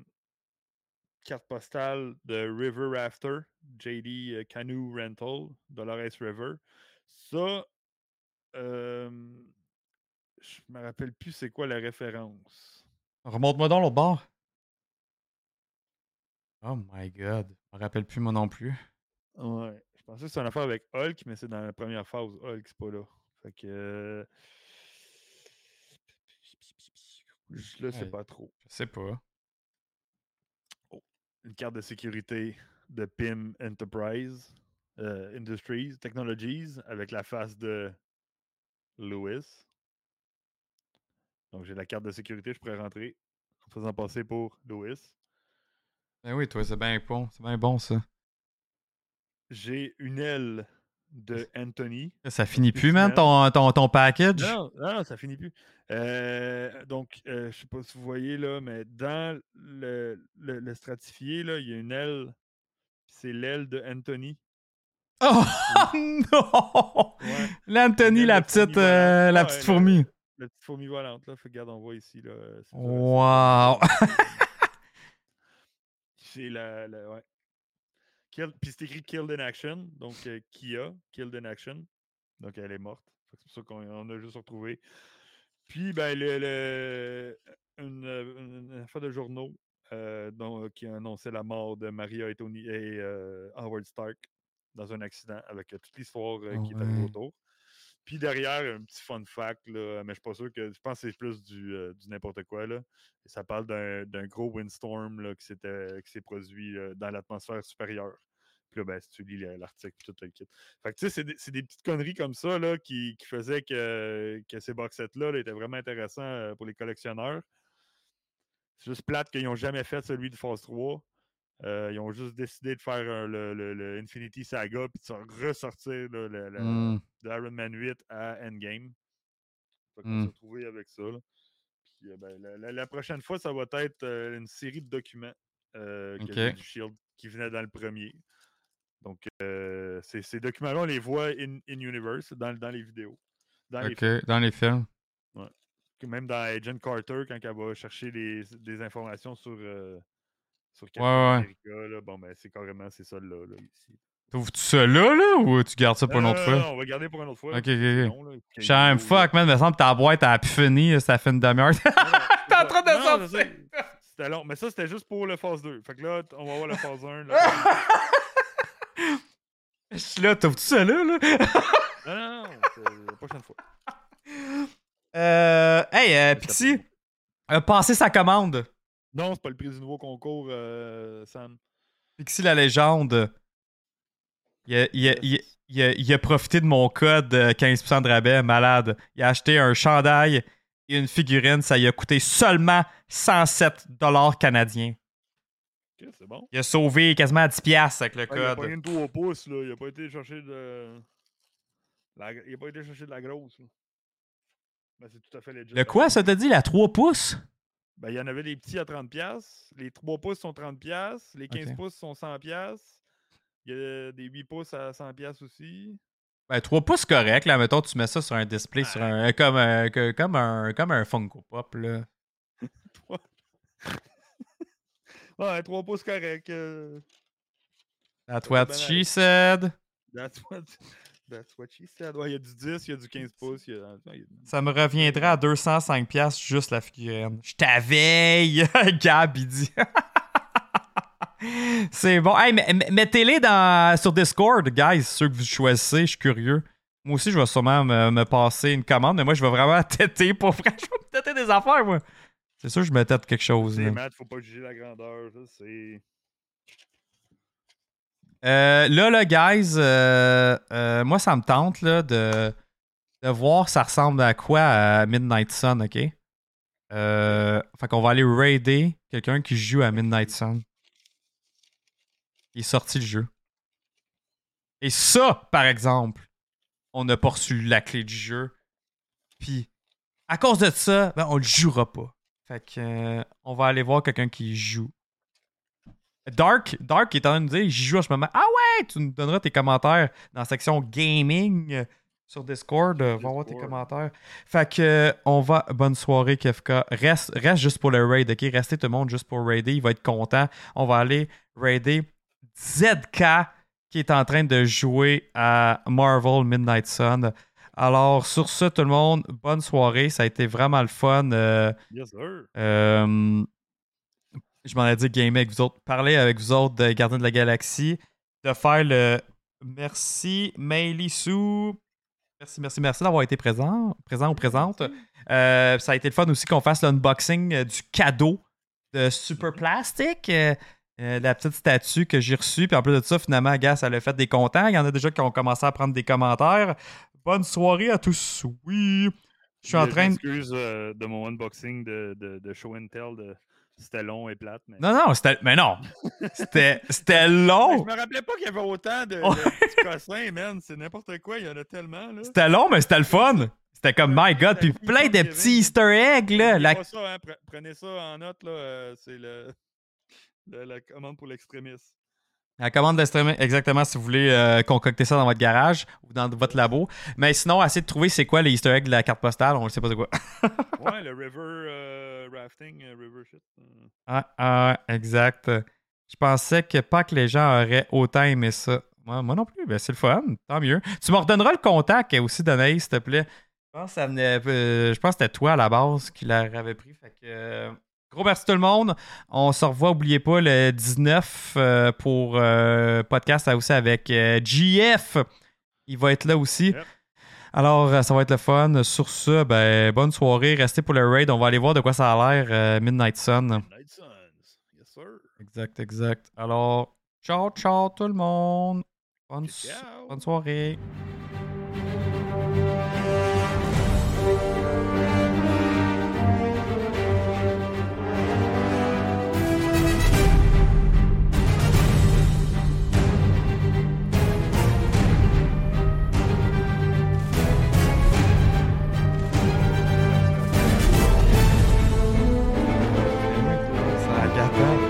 carte postale de River Rafter, JD euh, Canoe Rental, Dolores River. Ça, je me rappelle plus c'est quoi la référence. Remonte-moi dans l'autre bord. Oh my god. Je me rappelle plus moi non plus. Ouais. Je pensais que c'était une affaire avec Hulk, mais c'est dans la première phase. Hulk, c'est pas là. Fait que. euh, Je le sais Ouais. pas trop. Je sais pas. Une carte de sécurité de PIM Enterprise euh, Industries Technologies avec la face de Lewis. Donc j'ai la carte de sécurité, je pourrais rentrer en faisant passer pour Lewis. Ben oui, toi, c'est bien bon. C'est bien bon, ça. J'ai une aile de Anthony. Ça finit plus man, ton, ton, ton package? Non, non, ça finit plus. Euh, donc, euh, je sais pas si vous voyez là, mais dans le, le, le stratifié, là, il y a une aile. C'est l'aile de Anthony. Oh non! Ouais. L'Anthony, la petite, euh, la petite fourmi. La petite fourmi volante, là. Fait regarde, on voit ici, là. ça, Wow! c'est- C'est la, la- ouais. Kill- Puis c'est écrit Killed in Action, donc euh, Kia, Killed in Action. Donc elle est morte. C'est pour ça qu'on on a juste retrouvé. Puis, ben, le, le- une, euh, une- une affaire de journaux euh, dont- qui annonçait la mort de Maria et, Tony, et euh, Howard Stark dans un accident avec euh, toute l'histoire euh, Ah qui est arrivée ouais. autour. Puis derrière, un petit fun fact, là, mais je suis pas sûr que. Je pense que c'est plus du, euh, du n'importe quoi. Là. Ça parle d'un gros windstorm là, qui s'est produit euh, dans l'atmosphère supérieure. Puis là, ben, si tu lis le- l'article, tout le kit. Fait que tu sais, c'est des, des petites conneries comme ça là, qui, qui faisaient que, que ces box sets-là là, étaient vraiment intéressants euh, pour les collectionneurs. C'est juste plate qu'ils n'ont jamais fait celui de Phase 3. Euh, ils ont juste décidé de faire euh, le, le- le Infinity Saga puis de se ressortir là, le- le- Hmm. de Iron Man 8 à Endgame. Fait qu'on Mm. s'est retrouvé avec ça. là. Puis, euh, ben, la, la- la prochaine fois, ça va être euh, une série de documents euh, qu'il y avait Ok. du Shield qui venait dans le premier. Donc, ces, ces documents-là, on les voit in, in universe, dans, dans les vidéos. Dans les Ok, dans les films? même dans Agent Carter, quand elle va chercher des, des informations sur, sur Ouais, ouais. Là, bon, ben, c'est carrément c'est ça là, là, ici. Trouves-tu ça là, là, ou tu gardes ça pour une autre fois? non, on va garder pour une autre fois. Ok, ok, ok. Shame, fuck, man, me semble que ta boîte a pu finir, ça fait une demi-heure. T'es en train de sortir. C'était long, mais ça, c'était juste pour le phase 2. Fait que là, on va voir le phase 1. là. Je suis là, trouves-tu ça là, là? non, non, non, c'est la prochaine fois. Euh, hey, euh, Pixie, a passé sa commande. Non, c'est pas le prix du nouveau concours, euh, Sam. Pixie la légende. Il a, il a- il a- il a- il a profité de mon code euh, 15% de rabais, malade. Il a acheté un chandail et une figurine, ça lui a coûté seulement 107 dollars canadiens. Ok, c'est bon. Il a sauvé quasiment 10 piastres avec le Ouais, il a pas code. une 3 pouces, là. Il a pas été chercher de. La... Il a pas été chercher de la grosse, là. Ben, c'est tout à fait legit. Le quoi, ça t'a dit, la 3 pouces? Ben, il y en avait des petits à 30$. Les 3 pouces sont 30$. Les 15 Ok. pouces sont 100$. Il y a des 8 pouces à 100$ aussi. Ben, 3 pouces, correct. Là, mettons, tu mets ça sur un display, sur un, comme, un, comme, un, comme un Funko Pop. Là. Ouais, 3 pouces correct. euh, That's what she said. That's what, that's what she said. Ouais, il y a du 10, il y a du 15 pouces. Il y a... Ça me reviendrait à 205 piastres juste la figurine. Je t'aveille, Gab, il dit. C'est bon. Hey, mettez-les dans, sur Discord, guys, ceux que vous choisissez. Je suis curieux. Moi aussi, je vais sûrement me, me passer une commande, mais moi, je vais vraiment têter pour vrai. Je vais me têter des affaires, moi. C'est sûr, que je me tête quelque chose. C'est. Matt, faut pas juger la grandeur. ça, C'est. Euh, là, là, guys, euh, euh, moi, ça me tente là, de, voir ça ressemble à quoi à Midnight Sun, OK? Fait qu'on va aller raider quelqu'un qui joue à Midnight Sun. Il est sorti le jeu. Et ça, par exemple, on n'a pas reçu la clé du jeu. Puis, à cause de ça, ben, on le jouera pas. Fait que, on va aller voir quelqu'un qui joue. Dark, Dark est en train de nous dire, j'y joue en ce moment. Ah ouais, tu nous donneras tes commentaires dans la section gaming sur Discord. Euh, va voir tes commentaires. Fait que, euh, on va. Bonne soirée, Kefka. Reste, reste juste pour le raid, ok? Restez tout le monde juste pour raider. Il va être content. On va aller raider ZK qui est en train de jouer à Marvel Midnight Sun. Alors, sur ce, tout le monde, bonne soirée. Ça a été vraiment le fun. Euh, Yes, sir. euh, je m'en ai dit gamer avec vous autres, parler avec vous autres de Gardiens de la Galaxie, de faire le merci Meili Sue. Merci, merci, merci d'avoir été présent, présent ou présente. Euh, ça a été le fun aussi qu'on fasse l'unboxing euh, du cadeau de Super Plastic. euh, euh, la petite statue que j'ai reçue. Puis en plus de ça, finalement, gars, ça l'a fait des contents. Il y en a déjà qui ont commencé à prendre des commentaires. Bonne soirée à tous. Oui. Je suis en train de. Excuse de mon unboxing de, de, de Show and Tell. De... C'était long et plate. Mais... Non, non, c'était. Mais non! C'était c'était Mais long! je me rappelais pas qu'il y avait autant de, de cossins, man. C'est n'importe quoi. Il y en a tellement. Là. C'était long, mais c'était le fun! C'était comme, my god, puis plein de petits easter eggs, là. La- ça, hein, pre- Prenez ça en note. là. euh, C'est le... le- la commande pour l'extrémiste. La commande de streaming, exactement, si vous voulez euh, concocter ça dans votre garage ou dans votre labo. Mais sinon, essayez de trouver c'est quoi les easter eggs de la carte postale. On ne sait pas c'est quoi. Ouais, le river euh, rafting, euh, river shit. euh. Ah, ah, exact. Je pensais que pas que les gens auraient autant aimé ça. Moi, moi non plus, ben c'est le fun, tant mieux. Tu me redonneras le contact aussi d'Anaïs, s'il te plaît. Je pense que ça venait, euh, je pense que c'était toi à la base qui l'avait pris. Fait que, euh, gros merci tout le monde. On se revoit, n'oubliez pas, le 19 euh, pour euh, podcast aussi avec euh, GF. Il va être là aussi. Yep. Alors, euh, ça va être le fun. Sur ce, ben, bonne soirée. Restez pour le raid. On va aller voir de quoi ça a l'air euh, Midnight Sun. Night Suns. Yes, sir. Exact, exact. Alors, ciao, ciao tout le monde. Bonne soirée. back.